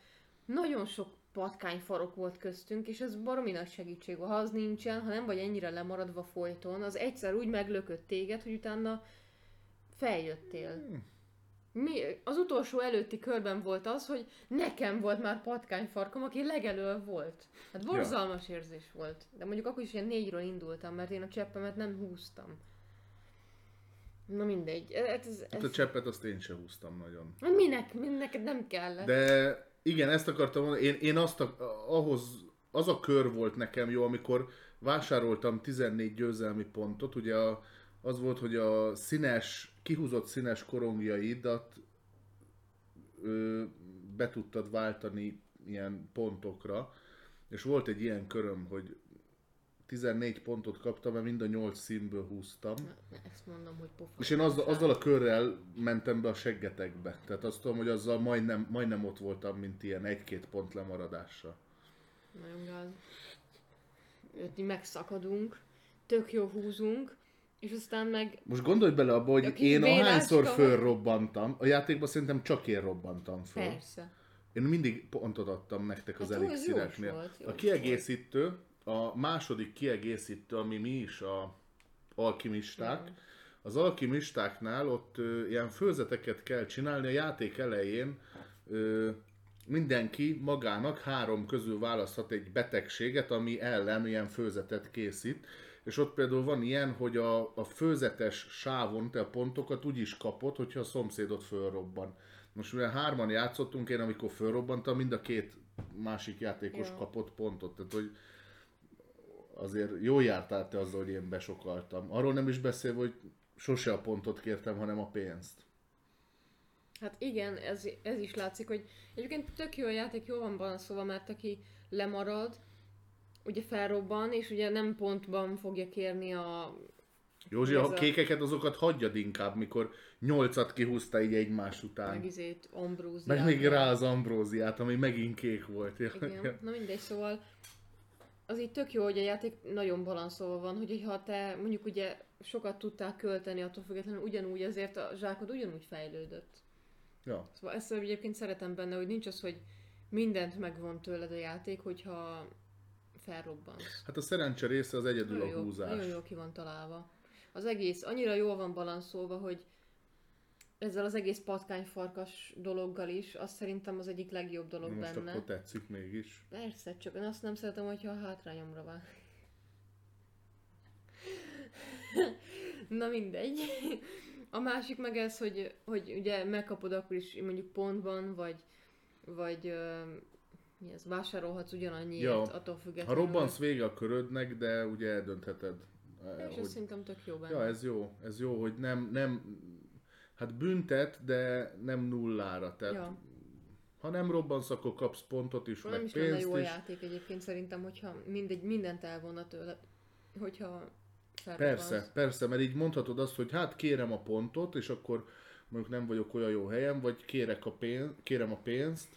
nagyon sok patkányfarok volt köztünk, és ez baromi nagy segítség. Ha az nincsen, ha nem vagy ennyire lemaradva folyton, az egyszer úgy meglökött téged, hogy utána feljöttél. Mi, az utolsó előtti körben volt az, hogy nekem volt már patkányfarkom, aki legelől volt. Hát borzalmas érzés volt. De mondjuk akkor is ilyen négyről indultam, mert én a cseppemet nem húztam. Na mindegy. Ez, ez, Hát a cseppet azt én sem húztam nagyon. Hát Minek? Minek nem kellett. De igen, ezt akartam mondani, én, én azt a, ahhoz, az a kör volt nekem jó, amikor vásároltam 14 győzelmi pontot, ugye a, az volt, hogy a színes, kihúzott színes korongjaidat ö, be tudtad váltani ilyen pontokra, és volt egy ilyen köröm, hogy 14 pontot kaptam, mert mind a 8 színből húztam. Na, Ezt mondom, hogy pofa. És én azzal, azzal a körrel mentem be a seggetekbe. Tehát azt tudom, hogy azzal majdnem, majdnem ott voltam, mint ilyen egy-két pont lemaradással. Nagyon gáz. Így megszakadunk, tök jó húzunk, és aztán meg Most gondolj bele abba, hogy én ahányszor fölrobbantam, a játékban szerintem csak én robbantam föl. persze. én mindig pontot adtam nektek az Hát elixireknél. volt, A kiegészítő, a második kiegészítő, ami mi is a alkimisták, az alkimistáknál ott ö, ilyen főzeteket kell csinálni a játék elején, ö, mindenki magának három közül választhat egy betegséget, ami ellen ilyen főzetet készít. És ott például van ilyen, hogy a, a főzetes sávon te a pontokat úgy is kapod, hogyha a szomszédot fölrobban. Most mivel hárman játszottunk, én amikor fölrobbantam, mind a két másik játékos Ja. kapott pontot. Tehát, hogy azért jól jártál te azzal, hogy én besokaltam. Arról nem is beszélve, hogy sose a pontot kértem, hanem a pénzt. Hát igen, ez, ez is látszik, hogy egyébként tök jó a játék, jól van balanszolva, mert aki lemarad, ugye felrobban, és ugye nem pontban fogja kérni a... Józsi, a kékeket azokat hagyjad inkább, mikor nyolcat kihúzta így egymás után. Meg, izét, Ambróziát. meg még rá az ambróziát, ami megint kék volt. Igen, na mindegy, szóval az így tök jó, hogy a játék nagyon balanszolva van, hogy ha te mondjuk ugye sokat tudtál költeni, attól függetlenül ugyanúgy azért a zsákod ugyanúgy fejlődött. ja. Szóval ezt egyébként szeretem benne, hogy nincs az, hogy mindent megvon tőled a játék, hogyha felrobbansz. Hát a szerencse része az egyedül Nagyon a jó, húzás. nagyon jó ki van találva. Az egész annyira jól van balanszolva, hogy ezzel az egész patkányfarkas dologgal is, azt szerintem az egyik legjobb dolog Most benne. akkor tetszik mégis. Persze, csak én azt nem szeretem, hogyha a hátrányomra vág. Na mindegy. A másik meg ez, hogy, hogy ugye megkapod akkor is mondjuk pontban, vagy, vagy mi ez, vásárolhatsz ugyanannyiért, Ja. attól Ha függetlenül. robbansz vége a körödnek, de ugye eldöntheted. eh, És hogy- ez szerintem tök jó benne. Ja, ez jó, ez jó, hogy nem, nem, hát büntet, de nem nullára, tehát Ja. ha nem robbansz, akkor kapsz pontot is, nem meg is pénzt jó is. játék egyébként szerintem, hogyha mindegy, mindent elvonna tőle, hogyha. Persze, persze, mert így mondhatod azt, hogy hát kérem a pontot, és akkor mondjuk nem vagyok olyan jó helyen, vagy kérek a pénz, kérem a pénzt,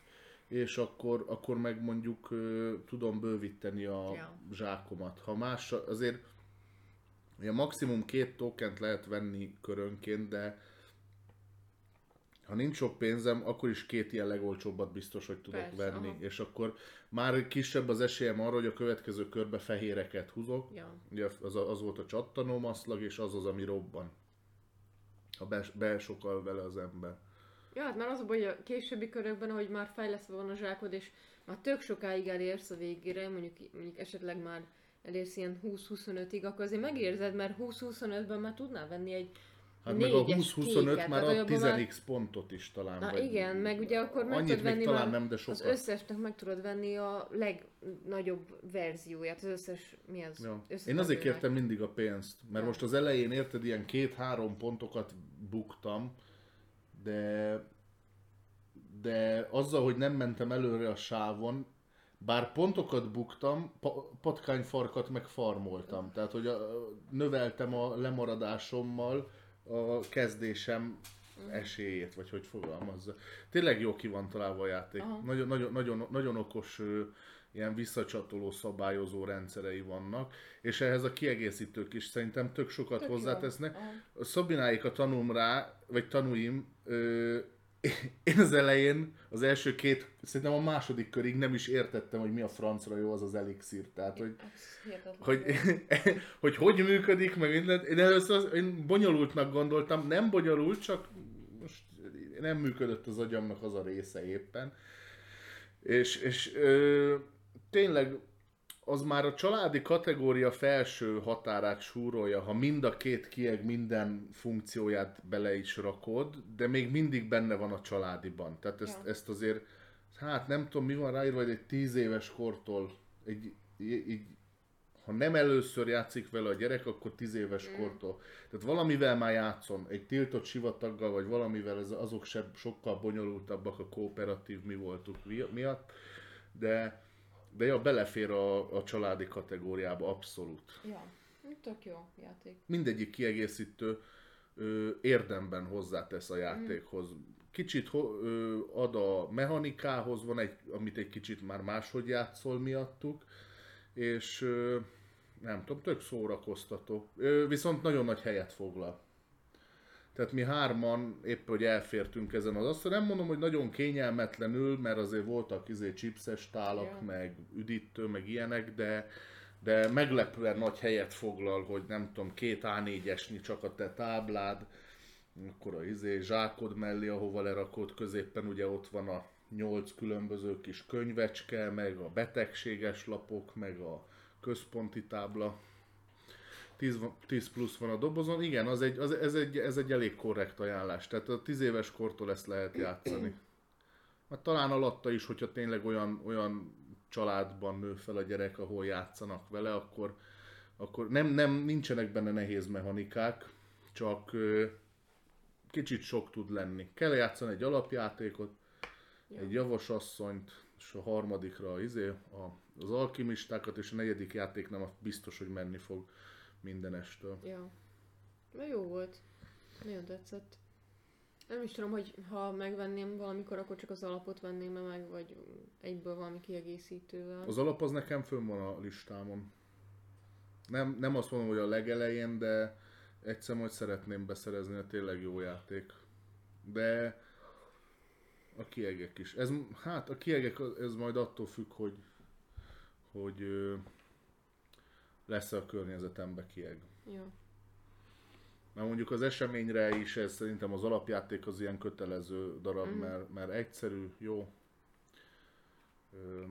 és akkor, akkor meg mondjuk ö, tudom bővíteni a Ja. zsákomat. Ha más, azért ugye maximum két tokent lehet venni körönként, de ha nincs sok pénzem, akkor is két ilyen legolcsóbbat biztos, hogy tudok Persze, venni. aha. És akkor már kisebb az esélyem arra, hogy a következő körbe fehéreket húzok, Ja. Ugye az, az volt a csattanó maszlag, és az az, ami robban. Ha be, besokal vele az ember. Ja, hát már az a baj, hogy a későbbi körökben, ahogy már fejlesztve van a zsákod, és már tök sokáig elérsz a végére, mondjuk, mondjuk esetleg már elérsz ilyen 20-25-ig, akkor azért megérzed, mert 20-25-ben már tudnál venni egy Hát meg a négyes 20-25 kéket, már ad abban 10 már- pontot is talán. Na vagy igen, meg ugye akkor meg tudod venni talán nem, de az sokat. összesnek meg tudod venni a legnagyobb verzióját, az összes, mi az? Ja. Én azért kértem mindig a pénzt, mert Ja. most az elején érted, ilyen két-három pontokat buktam, de de azzal, hogy nem mentem előre a sávon, bár pontokat buktam, pa- patkányfarkat meg farmoltam. Tehát, hogy a, növeltem a lemaradásommal a kezdésem esélyét, vagy hogy fogalmazza. Tényleg jó ki van találva a játék. Nagyon, nagyon, nagyon, nagyon okos ilyen visszacsatoló szabályozó rendszerei vannak, és ehhez a kiegészítők is szerintem tök sokat Tök jó. hozzátesznek. Aha. A tanulm rá, vagy tanúim, ö, én az elején, az első két, szerintem a második körig nem is értettem, hogy mi a francra jó az az elixír. Tehát, hogy hogy, hogy hogy működik, meg mindent. Én először az, én bonyolultnak gondoltam, nem bonyolult, csak most nem működött az agyamnak az a része éppen. És, és ö, tényleg az már a családi kategória felső határát súrolja, ha mind a két kieg minden funkcióját bele is rakod, de még mindig benne van a családiban. Tehát ezt, Ja. ezt azért, hát nem tudom mi van ráírva, hogy egy tíz éves kortól, egy, így, ha nem először játszik vele a gyerek, akkor tíz éves Mm. kortól. Tehát valamivel már játszon, egy tiltott sivataggal, vagy valamivel, ez, azok sem sokkal bonyolultabbak a kooperatív mi voltuk mi- miatt, de de ja, belefér a, a családi kategóriába abszolút. Ja, tök jó játék. Mindegyik kiegészítő ö, érdemben hozzátesz a játékhoz. Kicsit ho, ö, ad a mechanikához, van egy, amit egy kicsit már máshogy játszol miattuk, és ö, nem tudom, tök szórakoztató. Ö, viszont nagyon nagy helyet foglal. Tehát mi hárman épp, hogy elfértünk ezen az asztalon. Nem mondom, hogy nagyon kényelmetlenül, mert azért voltak izé chipses tálak, Ja. meg üdítő, meg ilyenek, de, de meglepően nagy helyet foglal, hogy nem tudom, két A4-esnyi csak a te táblád, akkor a izé zsákod mellé, ahova lerakod, középen ugye ott van a nyolc különböző kis könyvecske, meg a betegséges lapok, meg a központi tábla. 10, van- 10 plusz van a dobozon, igen, az egy, az, ez, egy, ez egy elég korrekt ajánlás, tehát a 10 éves kortól ezt lehet játszani. Hát talán alatta is, hogyha tényleg olyan, olyan családban nő fel a gyerek, ahol játszanak vele, akkor, akkor nem, nem, nincsenek benne nehéz mechanikák, csak ö, kicsit sok tud lenni. Kell játszani egy alapjátékot, Ja. egy javasasszonyt, és a harmadikra izé, a, az alkimistákat, és a negyedik játéknál azt biztos, hogy menni fog mindenestől. Ja. Na jó volt. Nagyon tetszett. Nem is tudom, hogy ha megvenném valamikor, akkor csak az alapot venném meg, vagy egyből valami kiegészítővel. Az alap az nekem fönn van a listámon. Nem, nem azt mondom, hogy a legelején, de egyszer majd szeretném beszerezni, a tényleg jó játék. De a kiegek is. Ez, hát a kiegek, ez majd attól függ, hogy, hogy lesz a környezetembe kieg. Ja. Mert mondjuk az eseményre is ez szerintem az alapjáték az ilyen kötelező darab, Mhm. mert, mert egyszerű, jó,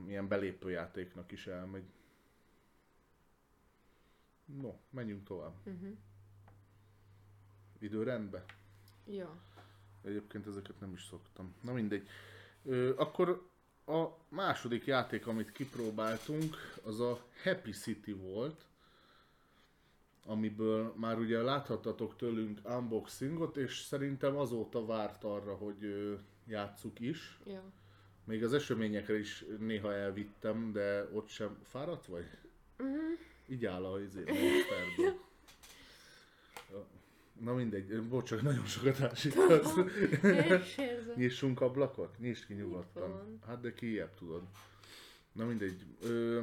ilyen belépőjátéknak is elmegy. No, menjünk tovább. Uh-huh. Időrendbe? Ja. Egyébként ezeket nem is szoktam. Na mindegy. Ö, akkor a második játék, amit kipróbáltunk, az a Happy City volt, amiből már ugye láthattatok tőlünk unboxingot, és szerintem azóta várt arra, hogy játsszuk is. Ja. Még az eseményekre is néha elvittem, de ott sem fáradt vagy? Uh-huh. Így áll a izé. Na mindegy, bocs, csak nagyon sokat ásítasz. Nyissunk ablakot? Nyisd ki nyugodtan. Hát de kijebb tudod. Na mindegy. Ö,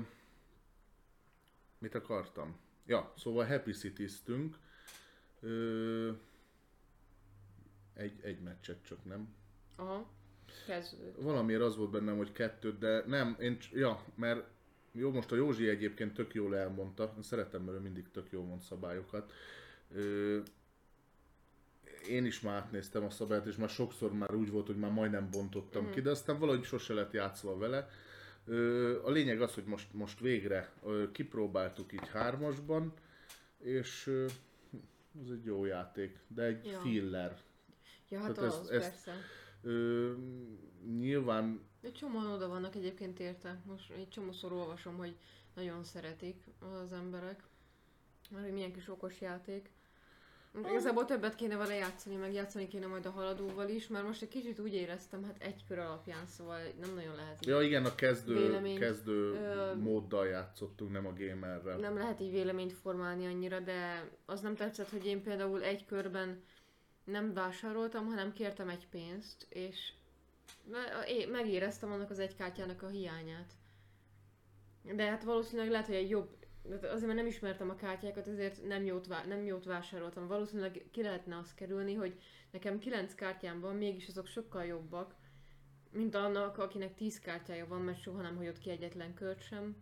mit akartam? Ja, szóval Happy City-ztünk. Ö, egy, egy meccset csak nem. Aha. Kezdődött. Valamiért az volt bennem, hogy kettőt, de nem, én, ja, mert jó, most a Józsi egyébként tök jól elmondta, én szeretem, mert ő mindig tök jól mond szabályokat. Ö, én is már átnéztem a szabályt, és már sokszor már úgy volt, hogy már majdnem bontottam Mhm. ki, de aztán valahogy sose lett játszva vele. A lényeg az, hogy most, most végre kipróbáltuk így hármasban, és ez egy jó játék, de egy Ja. filler. Ja, hát Tehát az, ezt- ezt- persze. Ö, nyilván Egy csomóan oda vannak egyébként érte. Most egy csomószor olvasom, hogy nagyon szeretik az emberek. Mert hogy milyen kis okos játék. Igazából többet kéne vele játszani, meg játszani kéne majd a haladóval is, mert most egy kicsit úgy éreztem, hát egy kör alapján, szóval nem nagyon lehet Ja igen, a kezdő, Véleményt, kezdő ö, móddal játszottunk, nem a gamerrel. nem lehet így véleményt formálni annyira, de az nem tetszett, hogy én például egy körben nem vásároltam, hanem kértem egy pénzt, és megéreztem annak az egy kártyának a hiányát. De hát valószínűleg lehet, hogy egy jobb, azért mert nem ismertem a kártyákat, ezért nem jót, vá- nem jót vásároltam. Valószínűleg ki lehetne azt kerülni, hogy nekem 9 kártyám van, mégis azok sokkal jobbak, mint annak, akinek 10 kártyája van, mert soha nem hagyott ki egyetlen kört sem.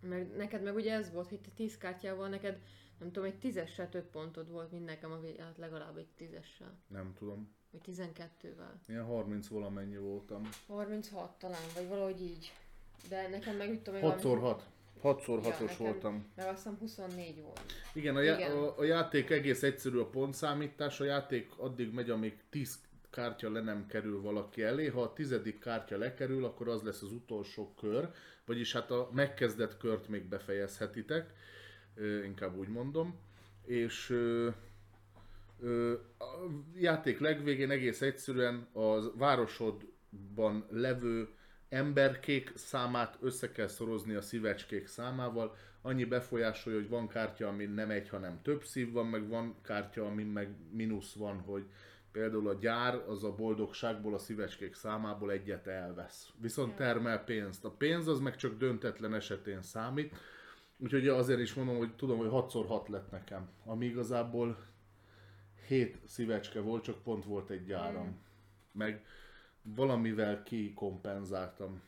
Meg neked meg ugye ez volt, hogy te 10 kártyával neked, nem tudom, egy tízessel több pontod volt, mint nekem, a vé- hát legalább egy tízessel. Nem tudom. Vagy 12-vel. Ilyen 30 valamennyi voltam. 36 talán, vagy valahogy így. De nekem meg tudom, 6x6. 6x6-os Ja, voltam. Meg azt hiszem 24 volt. Igen, a, já- Igen. A, a játék egész egyszerű a pontszámítás. A játék addig megy, amíg 10 kártya le nem kerül valaki elé. Ha a tizedik kártya lekerül, akkor az lesz az utolsó kör. Vagyis hát a megkezdett kört még befejezhetitek. Ö, inkább úgy mondom. És ö, ö, a játék legvégén egész egyszerűen a városodban levő emberkék számát össze kell szorozni a szívecskék számával. Annyi befolyásolja, hogy van kártya, amin nem egy, hanem több szív van, meg van kártya, amin meg mínusz van, hogy például a gyár az a boldogságból, a szívecskék számából egyet elvesz. Viszont termel pénzt. A pénz az meg csak döntetlen esetén számít. Úgyhogy azért is mondom, hogy tudom, hogy 6x6 lett nekem. Ami igazából hét szívecske volt, csak pont volt egy áram. Mm. Meg valamivel kikompenzáltam.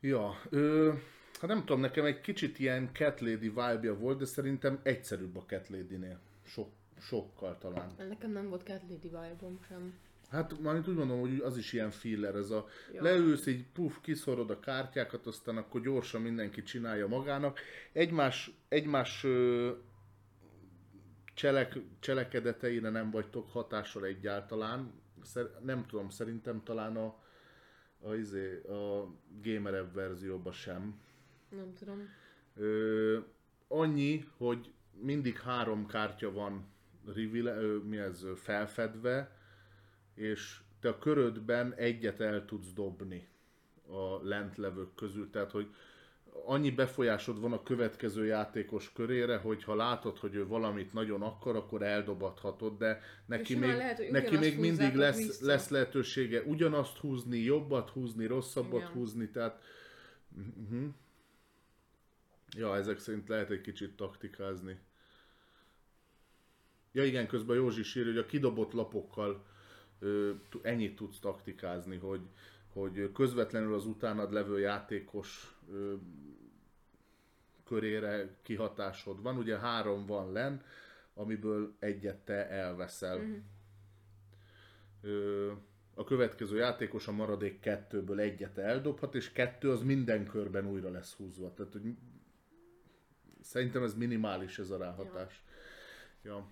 Ja, ö, hát nem tudom, nekem egy kicsit ilyen Cat Lady vibe volt, de szerintem egyszerűbb a Cat Lady-nél. Sok, sokkal talán. Nekem nem volt Cat Lady vibe sem. Hát mármint úgy mondom, hogy az is ilyen filler, ez a Ja. leülsz, így puf, kiszorod a kártyákat, aztán akkor gyorsan mindenki csinálja magának. Egymás, egymás ö, cselek, cselekedeteire nem vagytok hatással egyáltalán. Szer, nem tudom, szerintem talán a, a, izé, a gamerebb verzióban sem. Nem tudom. Ö, annyi, hogy mindig három kártya van reveal, ö, mi ez, felfedve, és te a körödben egyet el tudsz dobni a lentlevők közül. Tehát, hogy annyi befolyásod van a következő játékos körére, hogy ha látod, hogy ő valamit nagyon akar, akkor eldobadhatod, de neki még, lehet, neki még mindig lesz, vissza. lesz lehetősége ugyanazt húzni, jobbat húzni, rosszabbat Igen. húzni, tehát uh-huh. Ja, ezek szerint lehet egy kicsit taktikázni. Ja igen, közben Józsi sír, hogy a kidobott lapokkal ö, ennyit tudsz taktikázni, hogy, hogy közvetlenül az utánad levő játékos ö, körére kihatásod van. Ugye három van len, amiből egyet te elveszel. Mhm. Ö, a következő játékos a maradék kettőből egyet eldobhat, és kettő az minden körben újra lesz húzva. Tehát, hogy szerintem ez minimális ez a ráhatás. Ja. ja.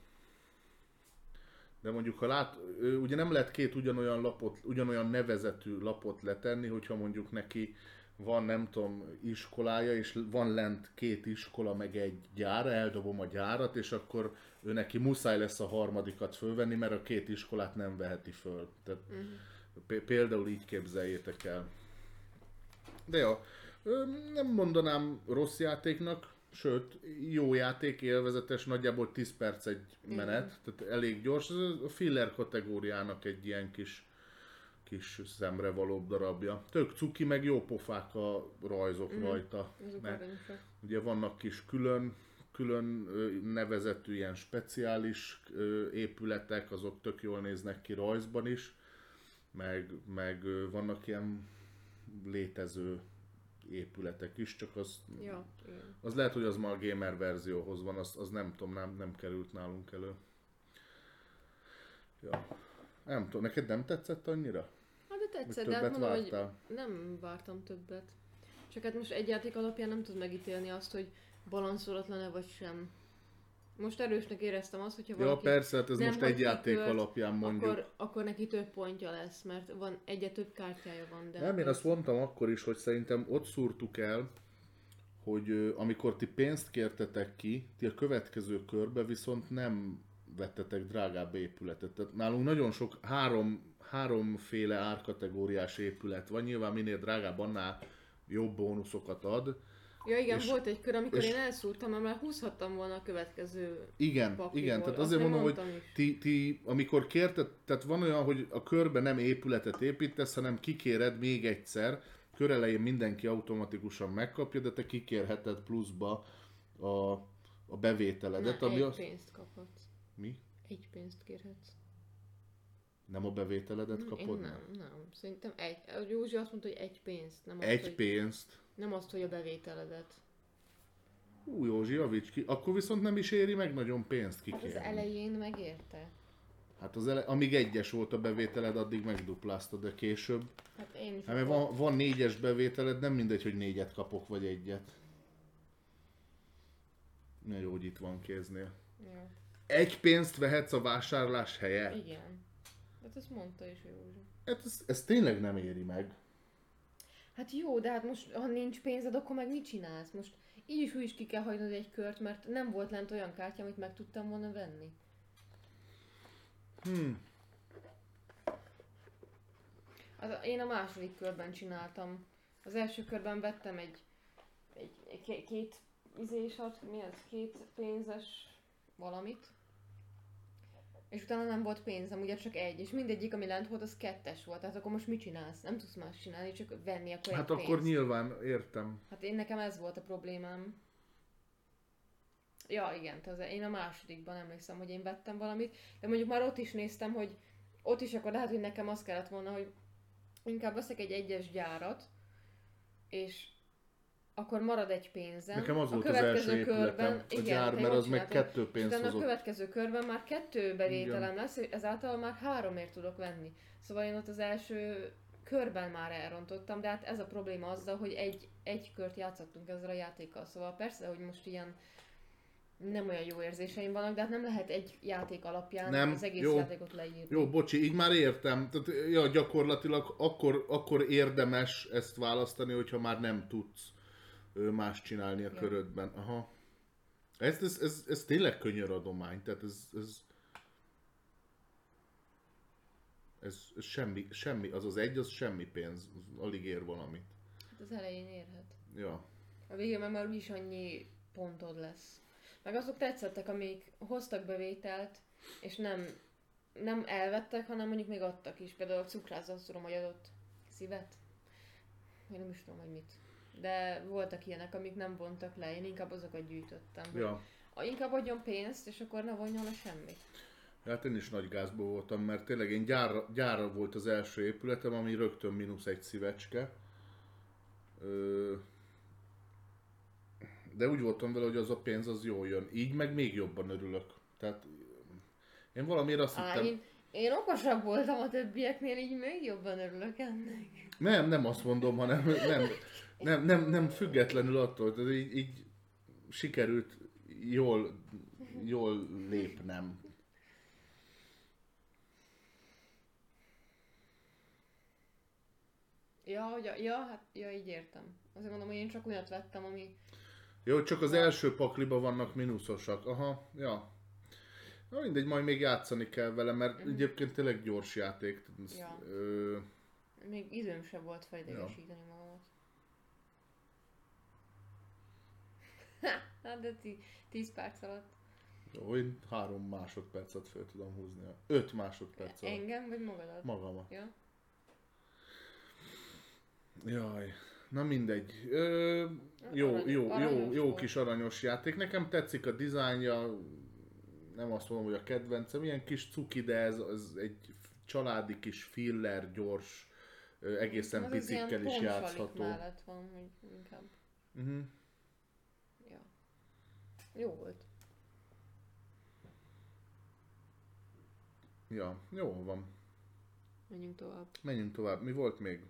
De mondjuk, ha lát, ugye nem lehet két ugyanolyan lapot, ugyanolyan nevezetű lapot letenni, hogyha mondjuk neki van, nem tudom, iskolája, és van lent két iskola, meg egy gyár, eldobom a gyárat, és akkor ő neki muszáj lesz a harmadikat fölvenni, mert a két iskolát nem veheti föl. Tehát p- például így képzeljétek el. De ö, nem mondanám rossz játéknak, sőt, jó játék, élvezetes, nagyjából 10 perc egy menet, tehát elég gyors. Ez a filler kategóriának egy ilyen kis kis szemre valóbb darabja. Tök cuki, meg jó pofák a rajzok rajta. Azok Mert ugye vannak kis külön, külön nevezetű ilyen speciális épületek, azok tök jól néznek ki rajzban is, meg, meg vannak ilyen létező épületek is, csak az, Ja, igen. az lehet, hogy az ma a gamer verzióhoz van, az, az nem tudom, nem, nem került nálunk elő. Ja. Nem tudom, neked nem tetszett annyira? Hát de tetszett, de hát mondom, hogy vártál? nem vártam többet. Csak hát most egy játék alapján nem tud megítélni azt, hogy balanszólatlan-e vagy sem. Most erősnek éreztem azt, hogyha Ja, valaki persze, hát ez most egy játék kört, alapján mondjuk. akkor, akkor neki több pontja lesz, mert van egyre több kártyája van. De Nem, én azt mondtam akkor is, hogy szerintem ott szúrtuk el, hogy amikor ti pénzt kértetek ki, ti a következő körbe viszont nem vettetek drágább épületet. Tehát nálunk nagyon sok három, háromféle árkategóriás épület van, nyilván minél drágább, annál jobb bónuszokat ad. Ja igen, és- volt egy kör, amikor és- én elszúrtam, mert már húzhattam volna a következő Igen, pakliból. igen, tehát Azt azért még mondom, hogy is. ti, ti, amikor kérted, tehát van olyan, hogy a körbe nem épületet építesz, hanem kikéred még egyszer, kör elején mindenki automatikusan megkapja, de te kikérheted pluszba a, a bevételedet, Na, ami egy az... pénzt kaphatsz. Mi? Egy pénzt kérhetsz. Nem a bevételedet kapod? Én nem, nem. Szerintem egy. A Józsi azt mondta, hogy egy pénzt. Nem azt, Egy hogy, pénzt. Nem azt, hogy a bevételedet. Hú, Józsi, javíts ki. Akkor viszont nem is éri meg nagyon pénzt Hát az kikérni. elején megérte. Hát az ele... amíg egyes volt a bevételed, addig megdupláztad, de később Hát én is. Hát mert van, van négyes bevételed, nem mindegy, hogy négyet kapok, vagy egyet. Ne jó, hogy itt van kéznél. Ja. Egy pénzt vehetsz a vásárlás helyett? Igen. Hát ezt mondta is Józsi. Hát ez, ez tényleg nem éri meg. Hát jó, de hát most, ha nincs pénzed, akkor meg mit csinálsz? Most így is úgy is ki kell hagynod egy kört, mert nem volt lent olyan kártya, amit meg tudtam volna venni. Hmm. Az, én a második körben csináltam. Az első körben vettem egy, egy, egy ké- két izésat, mi az, két pénzes valamit. És utána nem volt pénzem, ugye csak egy, és mindegyik, ami lent volt, az kettes volt. Tehát akkor most mit csinálsz? Nem tudsz más csinálni, csak venni akkor Hát egy akkor pénzt. nyilván értem. Hát én nekem ez volt a problémám. Ja, igen, az, én a másodikban emlékszem, hogy én vettem valamit, de mondjuk már ott is néztem, hogy ott is akkor lehet, hogy nekem az kellett volna, hogy inkább veszek egy egyes gyárat, és akkor marad egy pénzem. Nekem az a volt az első épületem, a gyár, te mert az meg kettő pénzt utána a hozott. következő körben már kettő bevételem lesz, és ezáltal már háromért tudok venni. Szóval én ott az első körben már elrontottam, de hát ez a probléma azzal, hogy egy, egy kört játszottunk ezzel a játékkal. Szóval persze, hogy most ilyen nem olyan jó érzéseim vannak, de hát nem lehet egy játék alapján Nem, az egész jó. játékot leírni. Jó, bocsi, így már értem. Tehát, ja, gyakorlatilag akkor, akkor érdemes ezt választani, hogyha már nem tudsz más csinálni a Ja. körödben. Aha. Ez, ez, ez, ez tényleg könyöradomány, tehát ez, ez, ez, ez semmi, semmi, az az egy, az semmi pénz, az alig ér valamit. Hát az elején érhet. Ja. A végén meg már úgyis annyi pontod lesz. Meg azok tetszettek, amik hoztak bevételt, és nem, nem elvettek, hanem mondjuk még adtak is. Például a cukrászat azt tudom, hogy adott szívet. Én nem is tudom, hogy mit. De voltak ilyenek, amik nem vontak le, én inkább azokat gyűjtöttem. hogy ja. a- Inkább adjon pénzt, és akkor ne vonjon le semmit. Hát én is nagy gázból voltam, mert tényleg én gyárra, gyárra volt az első épületem, ami rögtön mínusz egy szívecske. Ö, de úgy voltam vele, hogy az a pénz az jól jön. Így meg még jobban örülök. Tehát én valamiért azt Á, hittem... én, én okosabb voltam a többieknél, így még jobban örülök ennek. Nem, nem azt mondom, hanem nem, nem, nem, nem függetlenül attól, tehát így, így sikerült jól, jól lépnem. Ja, hogy a, ja, hát, ja, így értem. Azért mondom, hogy én csak olyat vettem, ami Jó, csak az első pakliba vannak mínuszosak. Aha, ja. Na mindegy, majd még játszani kell vele, mert egyébként tényleg gyors játék. Ja. Ö, Még időm sem volt fejdegesíteni magamat. hát de ti, 10 perc alatt. jó, én három másodpercet fel tudom húzni. Öt másodperc alatt. Engem vagy magadat? Magamat. Ja. Jaj. Na mindegy. Ö, jó, Arany- jó, jó, aranyos jó volt. kis aranyos játék. Nekem tetszik a dizájnja, nem azt mondom, hogy a kedvencem, ilyen kis cuki, de ez, ez egy családi kis filler, gyors, egészen Az az picikkel is pontsalik játszható. mellett van, inkább. Uh-huh. Jó volt. Ja, jó van. Menjünk tovább Menjünk tovább. Mi volt még?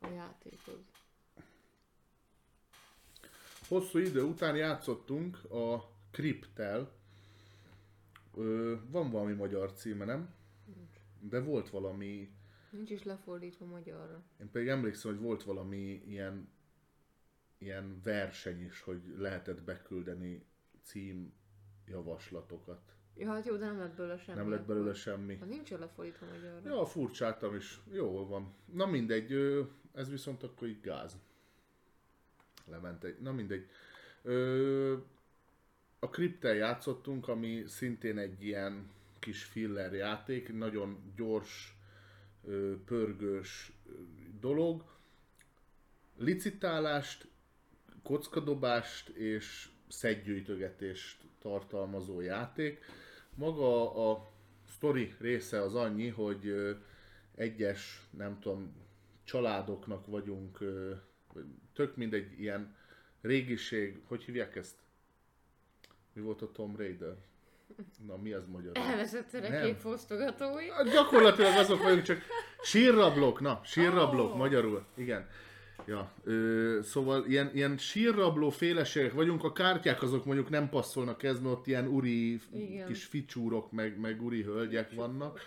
a játékhoz. Hosszú idő után játszottunk a Cryptel. Ö, van valami magyar címe, nem? De volt valami Nincs is lefordítva magyarra. Én pedig emlékszem, hogy volt valami ilyen, ilyen verseny is, hogy lehetett beküldeni cím javaslatokat. Ja, hát jó, de nem lett belőle semmi. Nem lett belőle semmi. Hát nincs lefordítva magyarra. Ja, furcsáltam is. Jól van. Na mindegy, ez viszont akkor így gáz. Lement egy. Na mindegy. Ö, a Cryptel játszottunk, ami szintén egy ilyen kis filler játék, nagyon gyors, pörgős dolog. Licitálást, kockadobást és szedgyűjtögetést tartalmazó játék. Maga a sztori része az annyi, hogy egyes, nem tudom, családoknak vagyunk, tök mindegy ilyen régiség, hogy hívják ezt? Mi volt a Tom Raider? Na, mi az magyarul? Elveszett szerekép fosztogatói. Hát Gyakorlatilag azok vagyunk, csak sírrablók, na, sírrablók, Ó. magyarul, igen. Ja, ö, szóval ilyen, ilyen sírrabló féleségek vagyunk, a kártyák azok mondjuk nem passzolnak ez, mert ott ilyen uri Igen. kis ficsúrok, meg, meg uri hölgyek vannak.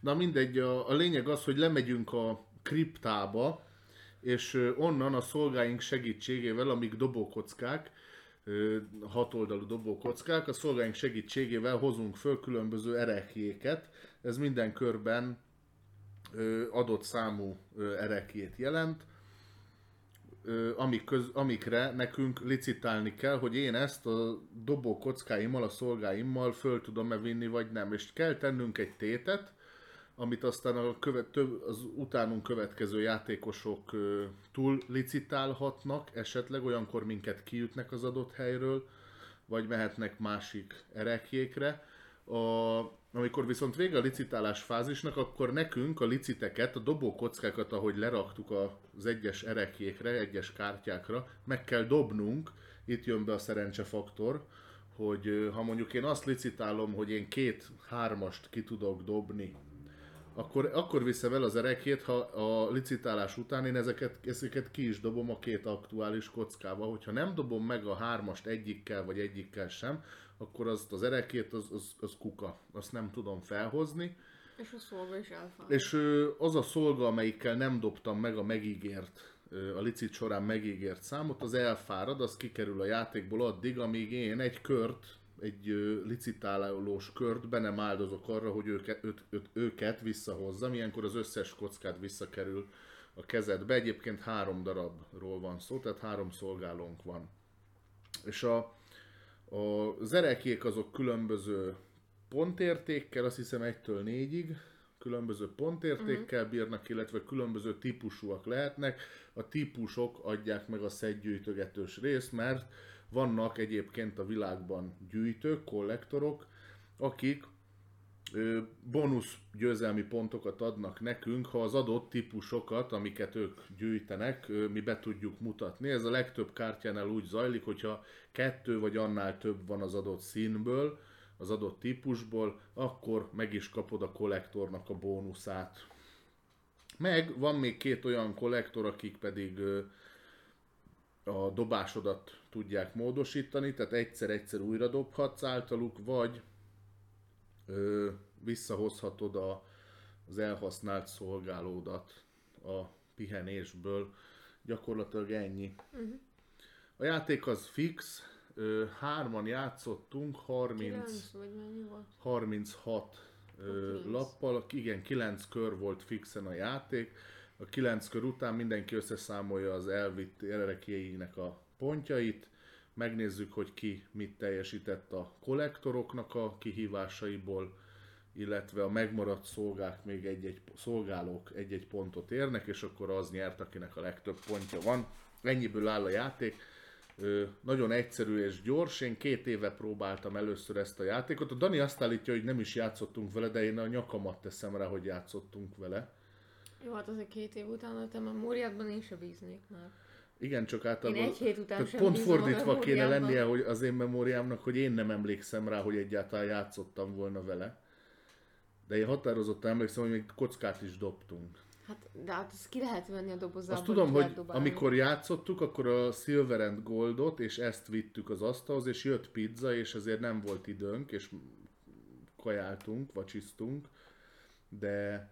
Na mindegy, a, a lényeg az, hogy lemegyünk a kriptába, és onnan a szolgáink segítségével, amik dobókockák, hatoldalú dobókockák, a szolgáink segítségével hozunk föl különböző erekjéket. Ez minden körben adott számú erekjét jelent, amik köz, amikre nekünk licitálni kell, hogy én ezt a dobó kockáimmal, a szolgáimmal föl tudom-e vinni, vagy nem. És kell tennünk egy tétet, amit aztán a követ, több, az utánunk következő játékosok túl licitálhatnak, esetleg olyankor minket kiütnek az adott helyről, vagy mehetnek másik erekjékre. A, amikor viszont vége a licitálás fázisnak, akkor nekünk a liciteket, a dobókockákat, ahogy leraktuk az egyes erekjékre, egyes kártyákra, meg kell dobnunk, itt jön be a szerencsefaktor, hogy ha mondjuk én azt licitálom, hogy én két hármast ki tudok dobni, akkor, akkor viszem el az erekét, ha a licitálás után én ezeket, ezeket ki is dobom a két aktuális kockába. Hogyha nem dobom meg a hármast egyikkel vagy egyikkel sem, akkor azt az erekét az, az, az kuka. Azt nem tudom felhozni. És a szolga is elfáll. És az a szolga, amelyikkel nem dobtam meg a megígért, a licit során megígért számot, az elfárad, az kikerül a játékból addig, amíg én egy kört, egy licitálós kört be nem áldozok arra, hogy őket, őt, őt, őket visszahozzam, ilyenkor az összes kockát visszakerül a kezedbe. Egyébként három darabról van szó, tehát három szolgálónk van. És a, a, az erekék azok különböző pontértékkel, azt hiszem 1-től 4-ig, különböző pontértékkel bírnak, illetve különböző típusúak lehetnek. A típusok adják meg a szedgyűjtögetős részt, mert vannak egyébként a világban gyűjtők, kollektorok, akik bónusz győzelmi pontokat adnak nekünk, ha az adott típusokat, amiket ők gyűjtenek, mi be tudjuk mutatni. Ez a legtöbb kártyánál úgy zajlik, hogyha kettő vagy annál több van az adott színből, az adott típusból, akkor meg is kapod a kollektornak a bónuszát. Meg van még két olyan kollektor, akik pedig a dobásodat tudják módosítani, tehát egyszer-egyszer újra dobhatsz általuk, vagy visszahozhatod a, az elhasznált szolgálódat a pihenésből. Gyakorlatilag ennyi. Uh-huh. A játék az fix, ö, hárman játszottunk, 30, 9 vagy mennyi volt? 36 ö, lappal, igen, 9 kör volt fixen a játék. A 9 kör után mindenki összeszámolja az elvitt erekjeinek a pontjait, megnézzük, hogy ki mit teljesített a kollektoroknak a kihívásaiból, illetve a megmaradt szolgák még egy-egy, szolgálók egy-egy pontot érnek, és akkor az nyert, akinek a legtöbb pontja van. Ennyiből áll a játék. Ö, nagyon egyszerű és gyors. Én két éve próbáltam először ezt a játékot. A Dani azt állítja, hogy nem is játszottunk vele, de én a nyakamat teszem rá, hogy játszottunk vele. Jó, hát azért két év után a te memóriádban én se bíznék már. Igen, csak általában... Én egy hét után tehát pont fordítva kéne lennie hogy az én memóriámnak, hogy én nem emlékszem rá, hogy egyáltalán játszottam volna vele. De én határozottan emlékszem, hogy még kockát is dobtunk. Hát, de hát ezt ki lehet venni a dobozából. Azt tudom, hogy dobálni. amikor játszottuk, akkor a Silver and Goldot, és ezt vittük az asztalhoz, és jött pizza, és ezért nem volt időnk, és kajáltunk, vacsisztunk, de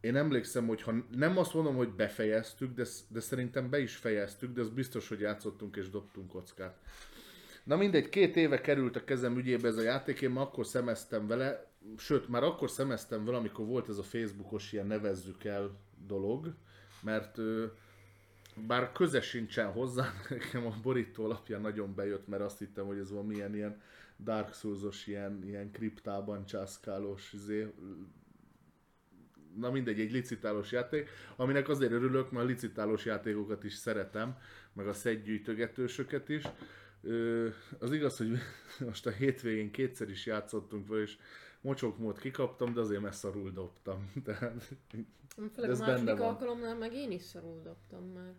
én emlékszem, hogy ha nem azt mondom, hogy befejeztük, de, de szerintem be is fejeztük, de az biztos, hogy játszottunk és dobtunk kockát. Na mindegy, két éve került a kezem ügyébe ez a játék, én már akkor szemeztem vele, sőt, már akkor szemeztem vele, amikor volt ez a Facebookos ilyen nevezzük el dolog, mert bár köze sincsen hozzá, nekem a borító alapján nagyon bejött, mert azt hittem, hogy ez valami ilyen, ilyen Dark Souls-os, ilyen, ilyen kriptában császkálós, izé, na mindegy, egy licitálós játék, aminek azért örülök, mert a licitálós játékokat is szeretem, meg a szedgyűjtögetősöket is. Ö, az igaz, hogy most a hétvégén kétszer is játszottunk vele, és mocsokmód kikaptam, de azért messzarul dobtam. Tehát, Főleg a benne második van. alkalomnál meg én is szarul dobtam már.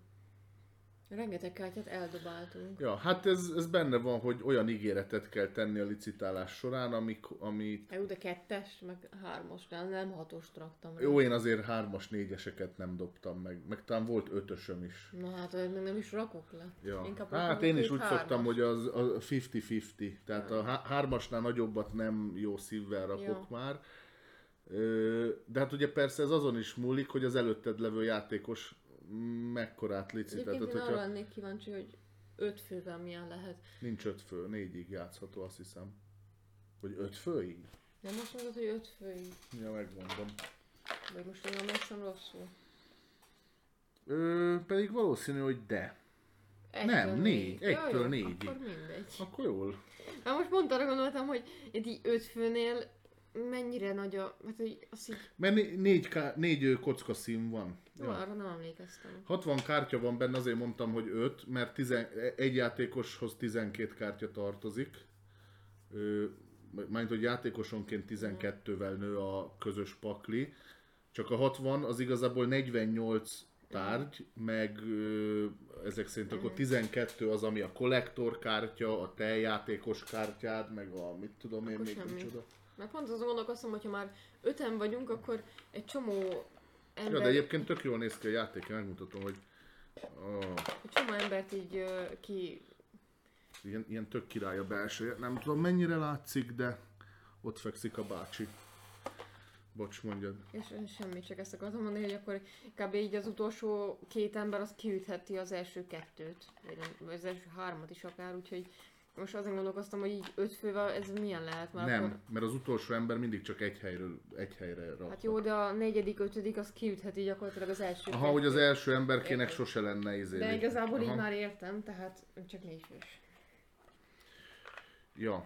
Rengeteg kártyát eldobáltunk. ja, hát ez, ez benne van, hogy olyan ígéretet kell tenni a licitálás során, amik, amit Jó, de kettes, meg hármasnál nem hatost raktam rá. jó, én azért hármas, négyeseket nem dobtam meg, meg talán volt ötösöm is. Na hát, meg nem is rakok le. Ja. Inkább Hát én is úgy szoktam, hogy az a 50-50, tehát a há- hármasnál nagyobbat nem jó szívvel rakok Ja. már. De hát ugye persze ez azon is múlik, hogy az előtted levő játékos mekkorát licitál. Egyébként én arra lennék kíváncsi, hogy öt fővel milyen lehet. nincs öt fő, négyig játszható, azt hiszem. Vagy öt főig? Nem azt mondod, hogy öt főig. Ja, megmondom. Vagy most én emlékszem rosszul. Ö, pedig valószínű, hogy de. Egytől Nem, négy. Egytől jó, négyig. Akkor mindegy. Akkor jól. Hát most pont arra gondoltam, hogy így öt főnél mennyire nagy a... Hát, hogy azt így... Mert né- négy, ká- négy kocka szín van. Jó, Ja. arra nem emlékeztem. 60 kártya van benne, azért mondtam, hogy 5, mert tizen, egy játékoshoz 12 kártya tartozik. Mármint, hogy játékosonként 12-vel nő a közös pakli. Csak a 60 az igazából 48 tárgy, meg ö, ezek szerint akkor 12 az, ami a kollektor kártya, a te játékos kártyád, meg a mit tudom én Akkor még semmi. micsoda. Mert pont azon gondolkoztam, hogyha már öten vagyunk, akkor egy csomó ember, Ja, de egyébként tök jól néz ki a játék, én megmutatom, hogy oh, egy csomó embert így ö, ki... ilyen, ilyen tök király a belseje. Nem tudom mennyire látszik, de ott fekszik a bácsi. Bocs, mondjad. És semmi, csak ezt akartam mondani, hogy akkor kb. így az utolsó két ember az kiütheti az első kettőt, vagy az első hármat is akár, úgyhogy most azon gondolkoztam, hogy így öt fővel ez milyen lehet, mert Nem, akkor... mert az utolsó ember mindig csak egy helyről, egy helyre rakhat. Hát jó, de a negyedik, ötödik az kiütheti gyakorlatilag az első Aha, hogy az első emberkének Érted. sose lenne izé. De igazából Aha. így már értem, tehát csak négy fős. Ja,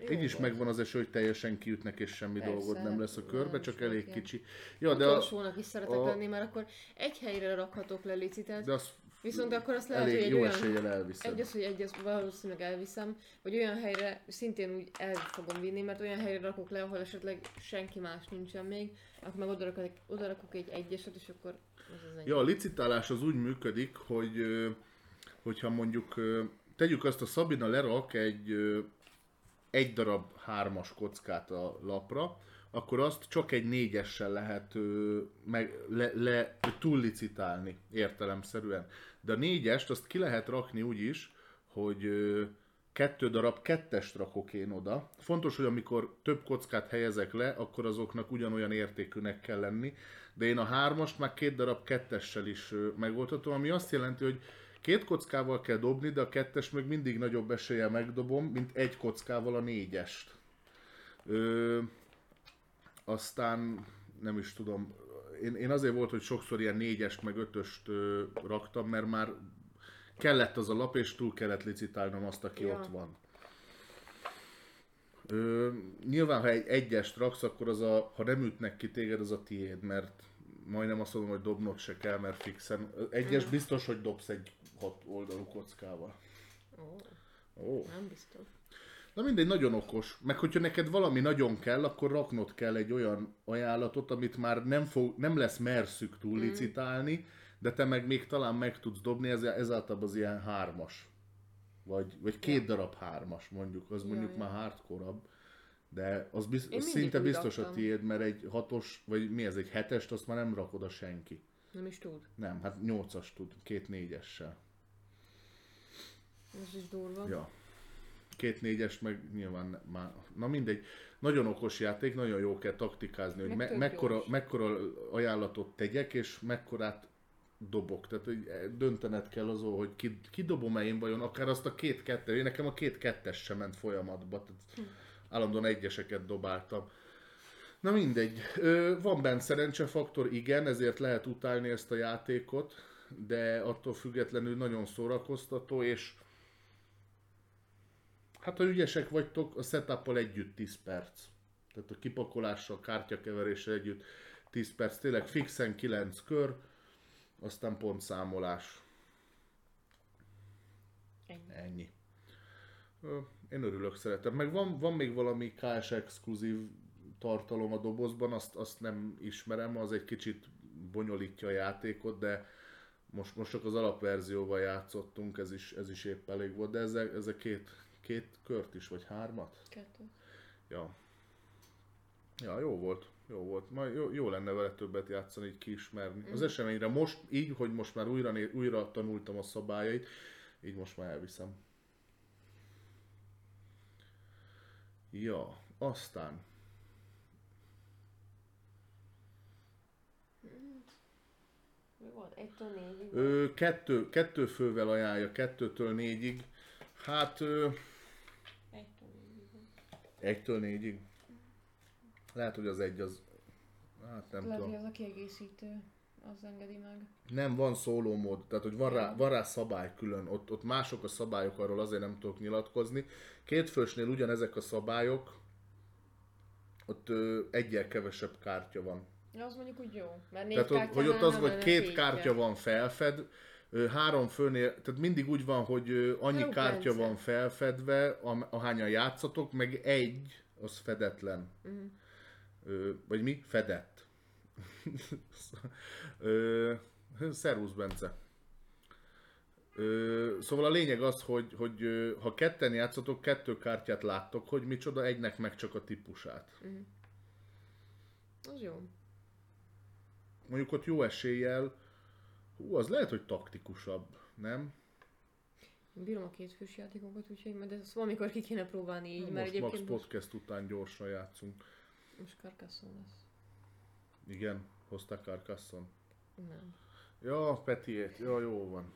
Jó így is megvan az esély, hogy teljesen kiütnek és semmi Persze, dolgod nem lesz a körbe, csak elég ilyen. kicsi. Ja, de, a, is szeretek a- lenni, mert akkor egy helyre rakhatok le licitet, de az viszont akkor azt lehet, elég hogy egy jó olyan... eséllyel elviszed. Egy az, hogy egy az valószínűleg elviszem, vagy olyan helyre szintén úgy el fogom vinni, mert olyan helyre rakok le, ahol esetleg senki más nincsen még, akkor meg oda rakok, oda rakok egy egyeset, és akkor az az egy. Ja, a licitálás az úgy működik, hogy hogyha mondjuk tegyük azt a Szabina lerak egy egy darab hármas kockát a lapra, akkor azt csak egy négyessel lehet ö, meg, le, le, túllicitálni értelemszerűen. De a négyest azt ki lehet rakni úgy is, hogy ö, kettő darab kettest rakok én oda. Fontos, hogy amikor több kockát helyezek le, akkor azoknak ugyanolyan értékűnek kell lenni, de én a hármast már két darab kettessel is ö, megoldhatom, ami azt jelenti, hogy két kockával kell dobni, de a kettes még mindig nagyobb eséllyel megdobom, mint egy kockával a négyest. Ö, aztán nem is tudom, én, én azért volt, hogy sokszor ilyen négyest meg ötöst ö, raktam, mert már kellett az a lap, és túl kellett licitálnom azt, aki Ja. ott van. Ö, nyilván, ha egy egyest raksz, akkor az a, ha nem ütnek ki téged, az a tiéd, mert majdnem azt mondom, hogy dobnod se kell, mert fixen. Egyes biztos, hogy dobsz egy hat oldalú kockával. Ó, Ó. nem biztos. Na mindegy, nagyon okos. Meg hogyha neked valami nagyon kell, akkor raknod kell egy olyan ajánlatot, amit már nem, fog, nem lesz merszük túl licitálni, de te meg még talán meg tudsz dobni, ez, ez általában az ilyen hármas. Vagy, vagy két darab hármas mondjuk, az mondjuk ja. már hardcore de az, biz, az szinte biztos a raktam. tiéd, mert egy hatos, vagy mi ez, egy hetest, azt már nem rakod a senki. Nem is tud. Nem, hát nyolcas tud, két négyessel. Ez is durva. Ja. Két négyes meg nyilván már... Na mindegy. Nagyon okos játék, nagyon jó kell taktikázni, hogy Meg me- tök mekkora, gyors. mekkora ajánlatot tegyek, és mekkorát dobok. Tehát hogy döntened kell azon, hogy ki, ki dobom-e én vajon, akár azt a két kettő, én nekem a két kettes sem ment folyamatba, tehát Hm. állandóan egyeseket dobáltam. Na mindegy, Ö, van benne szerencsefaktor, igen, ezért lehet utálni ezt a játékot, de attól függetlenül nagyon szórakoztató, és Hát ha ügyesek vagytok, a setup együtt 10 perc. Tehát a kipakolással, kártyakeveréssel együtt 10 perc. Tényleg fixen 9 kör, aztán pontszámolás. Ennyi. Ennyi. Én örülök, szeretem. Meg van, van még valami KS exkluzív tartalom a dobozban, azt, azt nem ismerem, az egy kicsit bonyolítja a játékot, de most, most csak az alapverzióval játszottunk, ez is, ez is épp elég volt, de ez, ez a két, két kört is, vagy hármat? Kettő. Ja. Ja, jó volt. Jó volt. Majd jó, jó lenne vele többet játszani, így kiismerni. Az eseményre most, így, hogy most már újra, újra tanultam a szabályait, így most már elviszem. Ja, aztán. Mi volt? Egytől négyig? Ö, kettő, kettő fővel ajánlja, kettőtől négyig. Hát, ö. Egytől négyig. Lehet, hogy az egy az... Hát nem Lehet, tudom. hogy az a kiegészítő. Az engedi meg. Nem, van szóló mód, tehát hogy van rá, van rá szabály külön, ott, ott mások a szabályok, arról azért nem tudok nyilatkozni. Két fősnél ugyanezek a szabályok, ott ö, egyel kevesebb kártya van. Ja, az mondjuk úgy jó. Mert négy Tehát, hogy, hogy ott az, hogy két kártya van felfed, három főnél, tehát mindig úgy van, hogy annyi Jó kártya rendszer. van felfedve, ahányan játszatok, meg egy, az fedetlen. Ö, vagy mi? Fedett. szervusz, Bence. Ö, szóval a lényeg az, hogy, hogy ha ketten játszotok, kettő kártyát láttok, hogy micsoda, egynek meg csak a típusát. Az jó. Mondjuk ott jó eséllyel, hú, az lehet, hogy taktikusabb, nem? Én bírom a két fős játékokat, úgyhogy majd ezt valamikor ki kéne próbálni így, Na, mert most Max egyébként most, podcast után gyorsan játszunk. most Carcassonne lesz. Igen, hozták Carcassonne. Nem. Ja, Petiét, ja, jó van.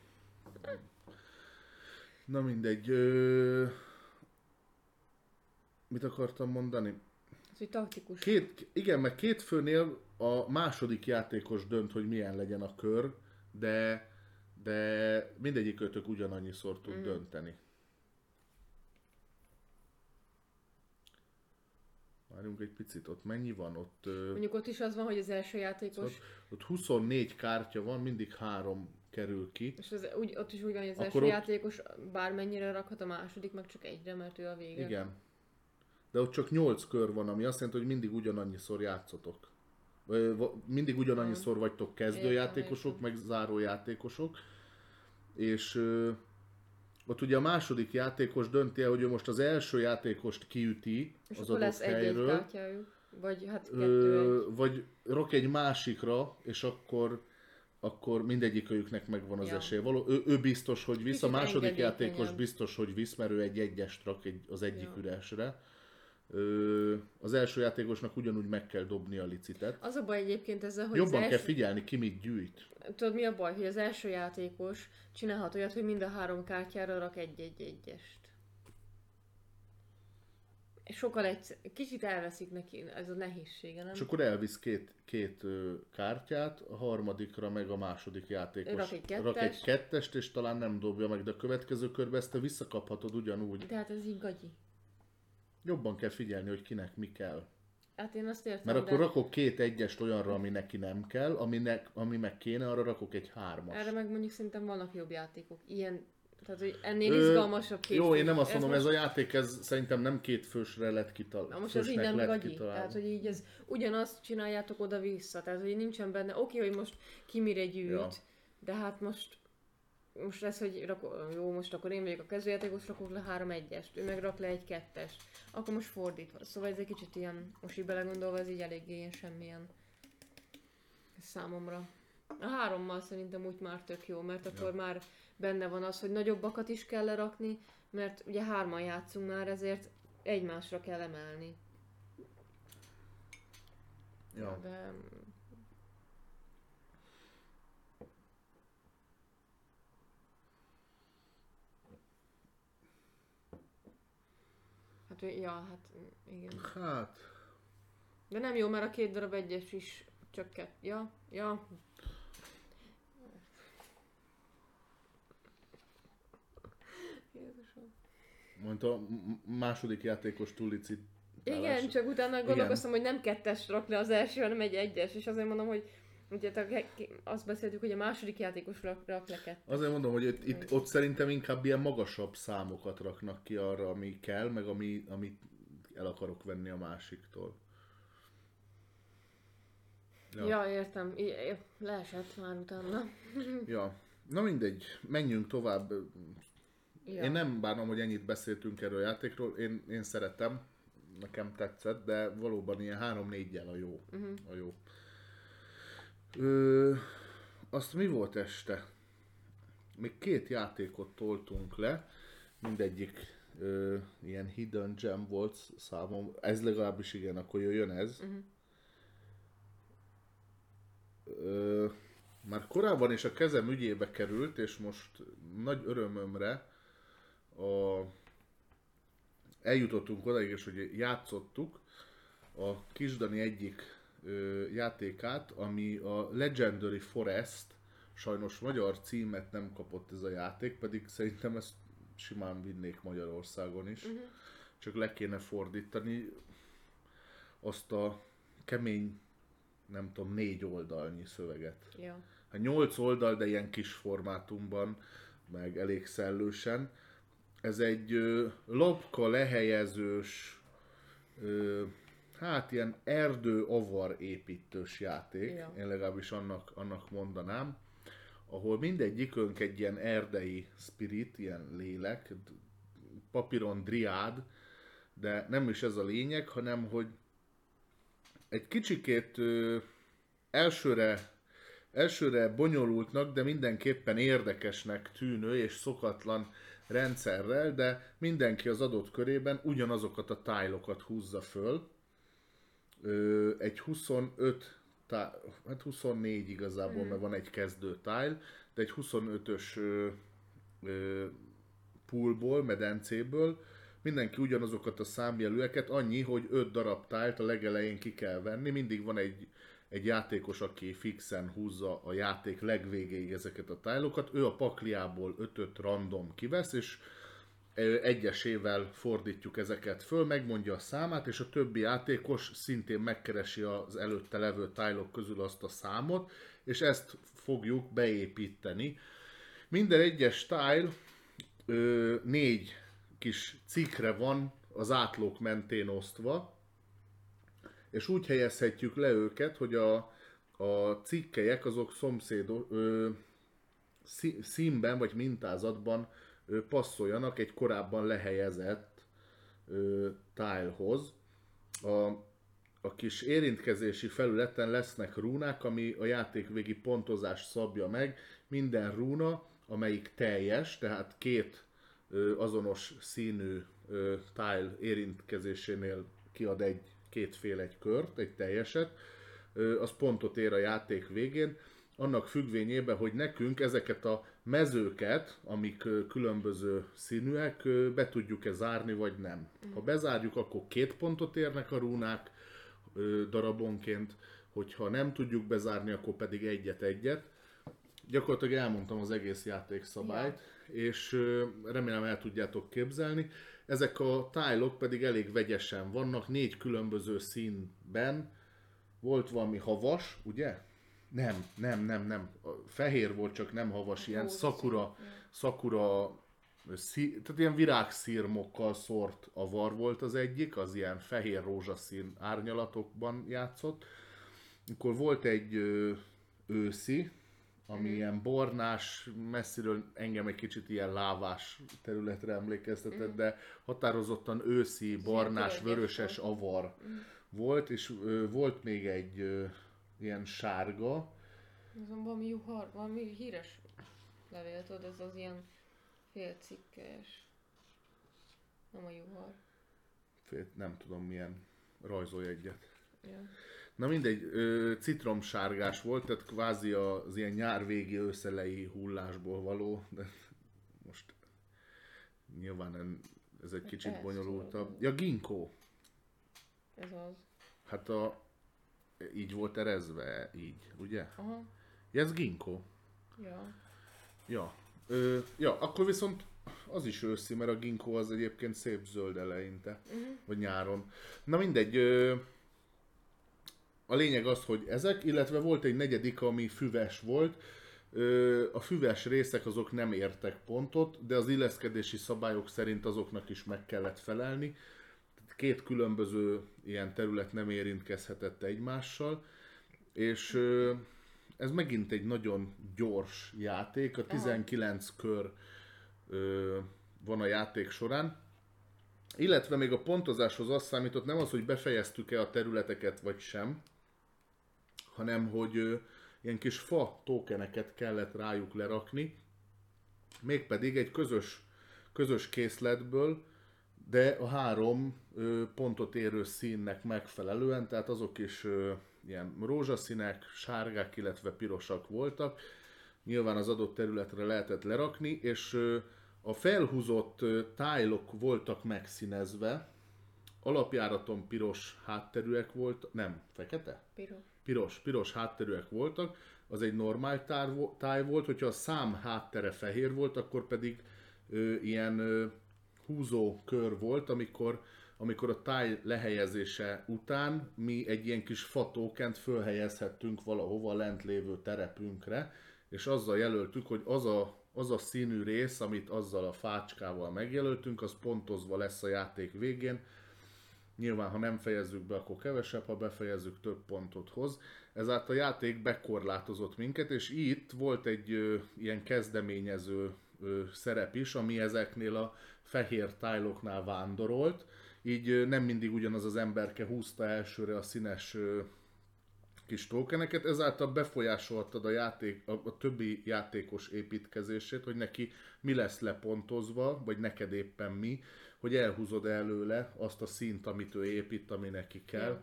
Na mindegy. Ö... Mit akartam mondani? Ez, hogy taktikus. Két, igen, meg két főnél a második játékos dönt, hogy milyen legyen a kör, de, de mindegyik ötök ugyanannyiszor tud mm. dönteni. Várjunk egy picit, ott mennyi van? Ott, Mondjuk ott is az van, hogy az első játékos, ott, ott 24 kártya van, mindig három kerül ki. és az, úgy, ott is úgy van, hogy az Akkor első ott- játékos bármennyire rakhat, a második meg csak egyre, mert ő a vége. Igen. De ott csak 8 kör van, ami azt jelenti, hogy mindig ugyanannyiszor játszotok. Mindig ugyanannyiszor vagytok kezdőjátékosok, meg zárójátékosok. És ott ugye a második játékos dönti el, hogy ő most az első játékost kiüti És az adott helyről, kártyájuk. Vagy hát kettő ö, egy. vagy rak egy másikra, és akkor akkor mindegyikőjüknek megvan az Ja. esély. Való, ő, ő biztos, hogy visz, a Kicsit második játékos biztos, hogy visz, mert ő egy egyest rak egy, az egyik Ja. üresre. Ö, az első játékosnak ugyanúgy meg kell dobni a licitet. Az a baj egyébként ezzel, hogy Jobban az kell első... figyelni, ki mit gyűjt. Tudod mi a baj, hogy az első játékos csinálhat olyat, hogy mind a három kártyára rak egy-egy-egyest. Sokkal egy, kicsit elveszik neki, ez a nehézsége, nem? És akkor elvisz két, két kártyát, a harmadikra meg a második játékos Rak egy rak egy kettest. kettest, és talán nem dobja meg, de a következő körben ezt te visszakaphatod ugyanúgy. De hát ez így gagyi. Jobban kell figyelni, hogy kinek mi kell. Hát én azt értem, Mert de akkor rakok két egyest olyanra, ami neki nem kell, aminek, ami meg kéne, arra rakok egy hármas. erre meg mondjuk szerintem vannak jobb játékok. Ilyen, tehát hogy ennél izgalmasabb két Jó, én nem azt mondom, most, ez a játék, ez szerintem nem két fősre lett kitalálva. Na most ez így nem gagyi. Tehát, hogy így ez ugyanazt csináljátok oda-vissza. Tehát, hogy nincsen benne, oké, hogy most ki mire gyűjt, Ja. de hát most most lesz, hogy rako, jó, most akkor én vagyok a kezdőjátékos, rakok le három egyest, ő meg rak le egy kettest. Akkor most fordítva. Szóval ez egy kicsit ilyen, most így belegondolva, ez így eléggé ilyen semmilyen számomra. A hárommal szerintem úgy már tök jó, mert akkor már benne van az, hogy nagyobbakat is kell lerakni, mert ugye hárman játszunk már, ezért egymásra kell emelni. Ja. De... Hát, ja, hát igen. Hát, De nem jó, mert a két darab egyes is csak kett. Ja, ja. Jézusom. mondta második játékos túlicit. Igen, csak utána gondolkoztam, hogy nem kettes rak le az első, hanem egy egyes, és azért mondom, hogy ugye azt beszéltük, hogy a második játékos rak, rak le kettest. Azért mondom, hogy itt, itt, ott szerintem inkább ilyen magasabb számokat raknak ki arra, ami kell, meg ami, amit el akarok venni a másiktól. Ja, ja értem. I- leesett már utána. Ja. Na mindegy, menjünk tovább. Ja. Én nem bánom, hogy ennyit beszéltünk erről a játékról, én, én szeretem, nekem tetszett, de valóban ilyen 3-4-jel a jó. Uh-huh. A jó. Ö, azt mi volt este? Még két játékot toltunk le, mindegyik ö, ilyen hidden gem volt számom, ez legalábbis igen, akkor jöjjön ez. Uh-huh. Ö, már korábban is a kezem ügyébe került, és most nagy örömömre a, eljutottunk odaig, és hogy játszottuk a Kisdani egyik ö, játékát, ami a Legendary Forest, sajnos magyar címet nem kapott ez a játék, pedig szerintem ezt simán vinnék Magyarországon is. Uh-huh. Csak le kéne fordítani azt a kemény nem tudom, négy oldalnyi szöveget. Ja. Hát nyolc oldal, de ilyen kis formátumban, meg elég szellősen. Ez egy ö, lopka lehelyezős, ö, hát ilyen erdő avar építős játék, Ja. én legalábbis annak, annak mondanám, ahol mindegyikünk egy ilyen erdei spirit, ilyen lélek, papíron driád, de nem is ez a lényeg, hanem hogy egy kicsikét ö, elsőre, elsőre bonyolultnak, de mindenképpen érdekesnek tűnő és szokatlan rendszerrel, de mindenki az adott körében ugyanazokat a tájlokat húzza föl. Ö, egy 25 tá- hát 24 igazából, mert van egy kezdő tile, de egy 25-ös ö, ö, poolból, medencéből mindenki ugyanazokat a számjelűeket, annyi, hogy 5 darab tájlt a legelején ki kell venni, mindig van egy, egy játékos, aki fixen húzza a játék legvégéig ezeket a tájlokat, ő a pakliából 5-5 random kivesz, és egyesével fordítjuk ezeket föl, megmondja a számát, és a többi játékos szintén megkeresi az előtte levő tájlok közül azt a számot, és ezt fogjuk beépíteni. Minden egyes ö, négy kis cikkre van az átlók mentén osztva, és úgy helyezhetjük le őket, hogy a, a cikkelyek azok szomszédos ö, szí- színben vagy mintázatban passzoljanak egy korábban lehelyezett tilehoz. A, a kis érintkezési felületen lesznek rúnák, ami a játékvégi pontozást szabja meg. Minden rúna, amelyik teljes, tehát két azonos színű tile érintkezésénél kiad egy két fél egy kört, egy teljeset, az pontot ér a játék végén, annak függvényében, hogy nekünk ezeket a mezőket, amik különböző színűek, be tudjuk-e zárni, vagy nem. Ha bezárjuk, akkor két pontot érnek a rúnák darabonként, hogyha nem tudjuk bezárni, akkor pedig egyet-egyet. Gyakorlatilag elmondtam az egész játék szabályt, és remélem el tudjátok képzelni. Ezek a tájlok pedig elég vegyesen vannak, négy különböző színben. Volt valami havas, ugye? Nem, nem, nem, nem. A fehér volt, csak nem havas, ilyen Rózsaszín, szakura, szakura, szí, tehát ilyen virágszírmokkal szort avar volt az egyik, az ilyen fehér rózsaszín árnyalatokban játszott. Akkor volt egy ö, őszi, ami ilyen barnás, messziről engem egy kicsit ilyen lávás területre emlékeztetett, de határozottan őszi, barnás, vöröses avar volt, és ö, volt még egy ö, ilyen sárga, Azon valami juhar, valami híres levél, tudod, ez az ilyen félcikkes. Nem a juhar. fél- nem tudom milyen, rajzolj egyet. Ja. Na mindegy, ö, citromsárgás volt, tehát kvázi az ilyen nyárvégi őszelei hullásból való, de most nyilván ez egy kicsit Ez bonyolultabb. Ja, ginkó. Ez az. Hát a, így volt erezve, így, ugye? Aha. Ja, ez ginkó. Ja. Ja. Ö, ja, akkor viszont az is őszi, mert a ginkó az egyébként szép zöld eleinte, Uh-huh. vagy nyáron. Na mindegy, ö, a lényeg az, hogy ezek, illetve volt egy negyedik, ami füves volt. Ö, a füves részek azok nem értek pontot, de az illeszkedési szabályok szerint azoknak is meg kellett felelni. Két különböző ilyen terület nem érintkezhetett egymással, és ez megint egy nagyon gyors játék, a 19 kör van a játék során. Illetve még a pontozáshoz azt számított nem az, hogy befejeztük-e a területeket vagy sem, hanem hogy ilyen kis fa tokeneket kellett rájuk lerakni, mégpedig egy közös, közös készletből, de a három ö, pontot érő színnek megfelelően, tehát azok is ö, ilyen rózsaszínek, sárgák, illetve pirosak voltak. Nyilván az adott területre lehetett lerakni, és ö, a felhúzott ö, tájlok voltak megszínezve, alapjáraton piros hátterűek volt, nem, fekete? Piros. piros, piros hátterűek voltak, az egy normál táj volt, hogyha a szám háttere fehér volt, akkor pedig ö, ilyen ö, húzó kör volt, amikor amikor a táj lehelyezése után mi egy ilyen kis fatókent fölhelyezhettünk valahova lent lévő terepünkre, és azzal jelöltük, hogy az a, az a színű rész, amit azzal a fácskával megjelöltünk, az pontozva lesz a játék végén. Nyilván, ha nem fejezzük be, akkor kevesebb, ha befejezzük, több pontot hoz. Ezáltal a játék bekorlátozott minket, és itt volt egy ö, ilyen kezdeményező ö, szerep is, ami ezeknél a fehér tájloknál vándorolt, így ö, nem mindig ugyanaz az emberke húzta elsőre a színes ö, kis tokeneket, ezáltal befolyásoltad a, játék, a, a többi játékos építkezését, hogy neki mi lesz lepontozva, vagy neked éppen mi, hogy elhúzod előle azt a szint, amit ő épít, ami neki kell.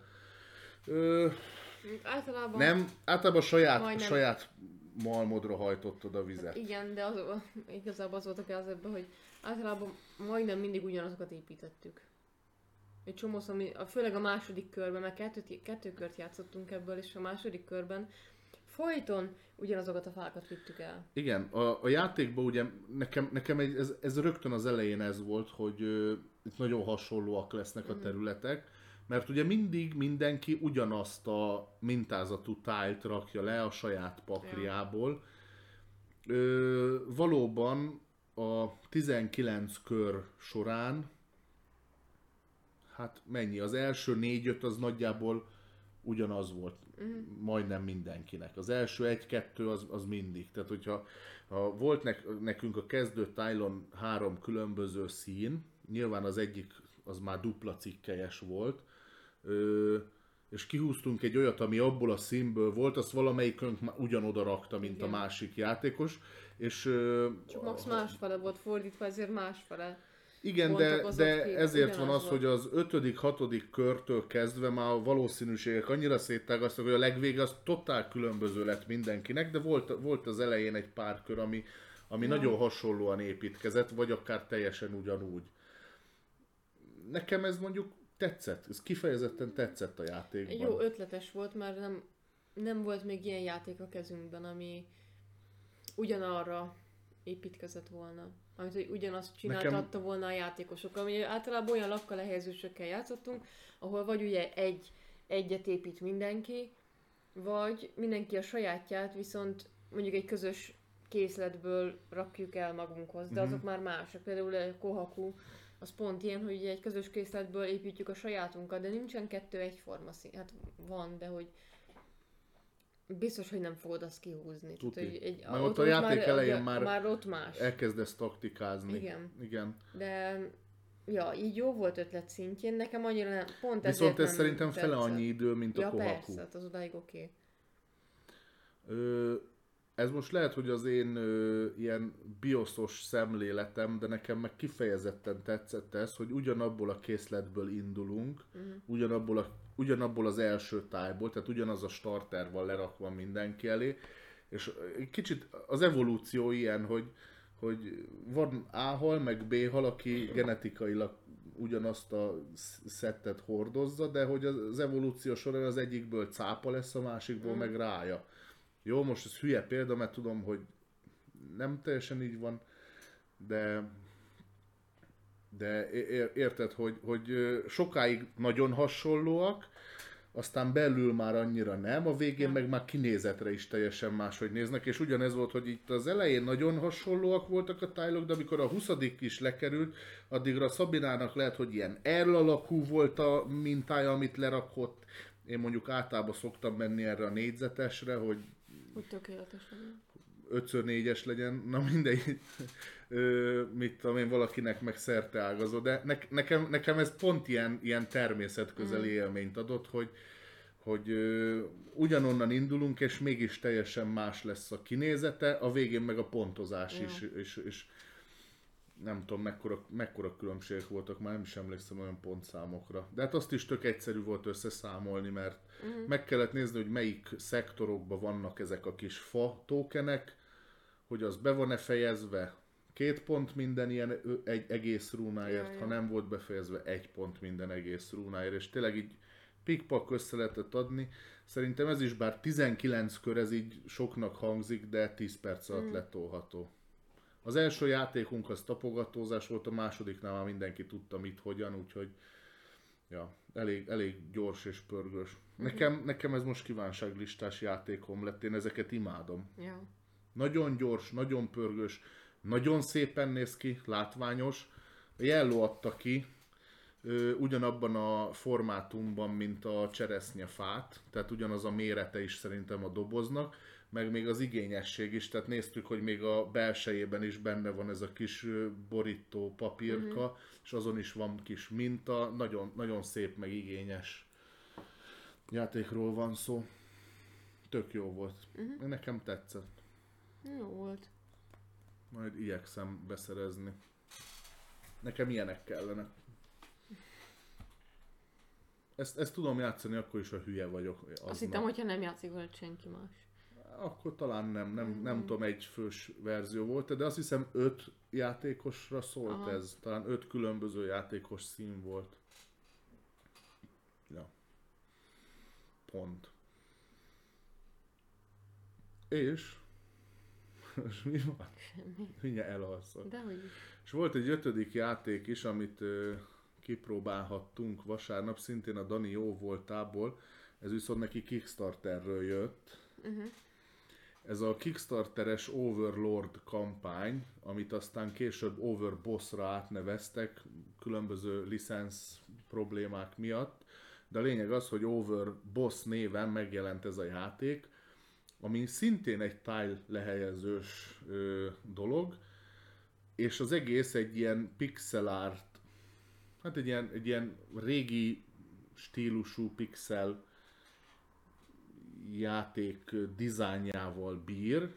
Ö, Általában... nem, általában saját, saját malmodra hajtottad a vizet. Igen, de az, igazából az volt a kezdetben, hogy általában majdnem mindig ugyanazokat építettük. Egy csomószor, mi- a- főleg a második körben, mert kettő, kettő kört játszottunk ebből, és a második körben folyton ugyanazokat a fákat vittük el. Igen, a, a játékban ugye nekem, nekem egy, ez, ez rögtön az elején ez volt, hogy ö, itt nagyon hasonlóak lesznek a területek, mert ugye mindig mindenki ugyanazt a mintázatú tájt rakja le a saját pakliából. Ö, valóban a 19 kör során, hát mennyi, az első 4-5 az nagyjából ugyanaz volt majdnem mindenkinek. Az első egy-kettő az, az mindig. Tehát, hogyha ha volt nek, nekünk a kezdő tájlon három különböző szín, nyilván az egyik az már dupla cikkelyes volt, ö, és kihúztunk egy olyat, ami abból a színből volt, azt valamelyikünk ugyanoda rakta, mint Igen. a másik játékos, és ö, Csak max másfele volt fordítva, ezért másfele. igen, de, de ezért van az, volt. hogy az ötödik, hatodik körtől kezdve már a valószínűségek annyira széttágaztak, hogy a legvége az totál különböző lett mindenkinek, de volt, volt az elején egy pár kör, ami, ami Ja. nagyon hasonlóan építkezett, vagy akár teljesen ugyanúgy. Nekem ez mondjuk tetszett, ez kifejezetten tetszett a játékban. Jó ötletes volt, mert nem, nem volt még ilyen játék a kezünkben, ami ugyanarra építkezett volna. Amit, hogy ugyanazt csináltatta Nekem- volna a játékosok. Ami általában olyan lakkal lehelyezősökkel játszottunk, ahol vagy ugye egy, egyet épít mindenki, vagy mindenki a sajátját, viszont mondjuk egy közös készletből rakjuk el magunkhoz, de Mhm. azok már mások. Például a Kohaku, az pont ilyen, hogy ugye egy közös készletből építjük a sajátunkat, de nincsen kettő egyforma szín. Hát van, de hogy biztos, hogy nem fogod azt kihúzni. Tuti. Tehát, hogy egy, Mert ott a játék elején már- már ott más. Elkezdesz taktikázni. Igen. Igen. De ja, így jó volt ötlet szintjén, nekem annyira nem, pont Viszont ez szerintem fele tetszett. annyi idő, mint a Ja Kohaku. persze, hát az odáig oké. Okay. Ö, ez most lehet, hogy az én ö, ilyen bioszos szemléletem, de nekem meg kifejezetten tetszett ez, hogy ugyanabból a készletből indulunk, Mhm. ugyanabból, a, ugyanabból az első tájból, tehát ugyanaz a starter van lerakva mindenki elé, és kicsit az evolúció ilyen, hogy, hogy van A-hal, meg B-hal, aki genetikailag ugyanazt a sz- szettet hordozza, de hogy az, az evolúció során az egyikből cápa lesz, a másikból Mm. meg rája. Jó, most ez hülye példa, mert tudom, hogy nem teljesen így van, de de érted, hogy, hogy sokáig nagyon hasonlóak, aztán belül már annyira nem, a végén meg már kinézetre is teljesen máshogy néznek, és ugyanez volt, hogy itt az elején nagyon hasonlóak voltak a tájlok, de amikor a 20 is lekerült, addigra Szabinának lehet, hogy ilyen L alakú volt a mintája, amit lerakott. Én mondjuk általában szoktam menni erre a négyzetesre, hogy Úgy tökéletes legyen. 5x4-es legyen, na mindegy, Ö, mit tudom én, valakinek meg szerte ágazó, de ne, nekem, nekem ez pont ilyen, ilyen természetközeli Mm. élményt adott, hogy, hogy ö, ugyanonnan indulunk, és mégis teljesen más lesz a kinézete, a végén meg a pontozás Ja. is, és, és nem tudom, mekkora, mekkora különbségek voltak, már nem is emlékszem olyan pontszámokra. De hát azt is tök egyszerű volt összeszámolni, mert Mhm. meg kellett nézni, hogy melyik szektorokban vannak ezek a kis fa tokenek, hogy az be van-e fejezve, két pont minden ilyen egy egész rúnáért, ha nem volt befejezve, egy pont minden egész rúnáért, és tényleg így pikpak össze lehetett adni. Szerintem ez is, bár 19 kör, ez így soknak hangzik, de 10 perc alatt Mm. letolható. Az első játékunk az tapogatózás volt, a másodiknál már mindenki tudta mit, hogyan, úgyhogy Ja, elég, elég gyors és pörgős. Nekem, nekem ez most kívánságlistás játékom lett, én ezeket imádom. Ja. Nagyon gyors, nagyon pörgős, nagyon szépen néz ki, látványos. A Yellow adta ki, ö, ugyanabban a formátumban, mint a cseresznyefát, tehát ugyanaz a mérete is szerintem a doboznak, meg még az igényesség is, tehát néztük, hogy még a belsejében is benne van ez a kis borító papírka, uh-huh. és azon is van kis minta, nagyon, nagyon szép, meg igényes játékról van szó. Tök jó volt. Uh-huh. Nekem tetszett. Jó volt. Majd igyekszem beszerezni. Nekem ilyenek kellene. Ezt, ezt tudom játszani akkor is, ha hülye vagyok. Azt aznap. hittem, hogyha nem játszik vele senki más. Akkor talán nem, nem, nem tudom, egy fős verzió volt, de azt hiszem öt játékosra szólt Aha. ez. Talán öt különböző játékos szín volt. Ja. Pont. És... És mi van? Semmi. Mindjárt elalszok. De hogy. És volt egy ötödik játék is, amit ö, kipróbálhattunk vasárnap, szintén a Dani jó voltából. Ez viszont neki Kickstarterről jött. Uh-huh. Ez a Kickstarteres Overlord kampány, amit aztán később Overbossra átneveztek különböző licensz problémák miatt. De a lényeg az, hogy Overboss néven megjelent ez a játék, ami szintén egy tile lehelyezős ö, dolog, és az egész egy ilyen pixel art, hát egy ilyen, egy ilyen régi stílusú pixel játék dizájnjával bír,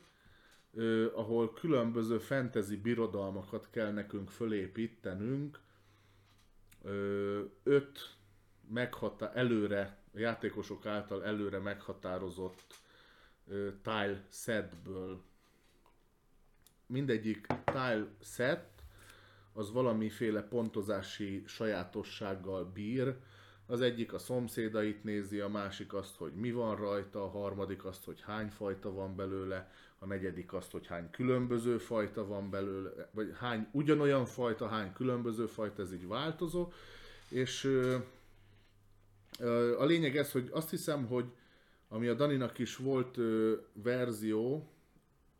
ahol különböző fantasy birodalmakat kell nekünk fölépítenünk, öt meghata- előre, a játékosok által előre meghatározott tile setből. Mindegyik tile set az valamiféle pontozási sajátossággal bír. Az egyik a szomszédait nézi, a másik azt, hogy mi van rajta, a harmadik azt, hogy hány fajta van belőle, a negyedik azt, hogy hány különböző fajta van belőle, vagy hány ugyanolyan fajta, hány különböző fajta, ez így változó. És ö, ö, a lényeg ez, hogy azt hiszem, hogy ami a Daninak is volt ö, verzió,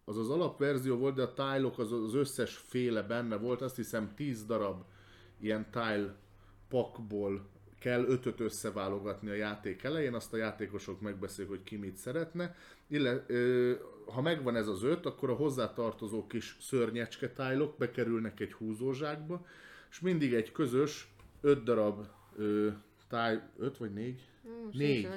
az az alapverzió volt, de a tile az az összes féle benne volt, azt hiszem 10 darab ilyen tile pakból kell ötöt összeválogatni a játék elején, azt a játékosok megbeszélik, hogy ki mit szeretne. Ille, ö, ha megvan ez az öt, akkor a hozzátartozó kis szörnyecske tájlok bekerülnek egy húzózsákba, és mindig egy közös öt darab ö, táj, öt vagy négy? Most Négy.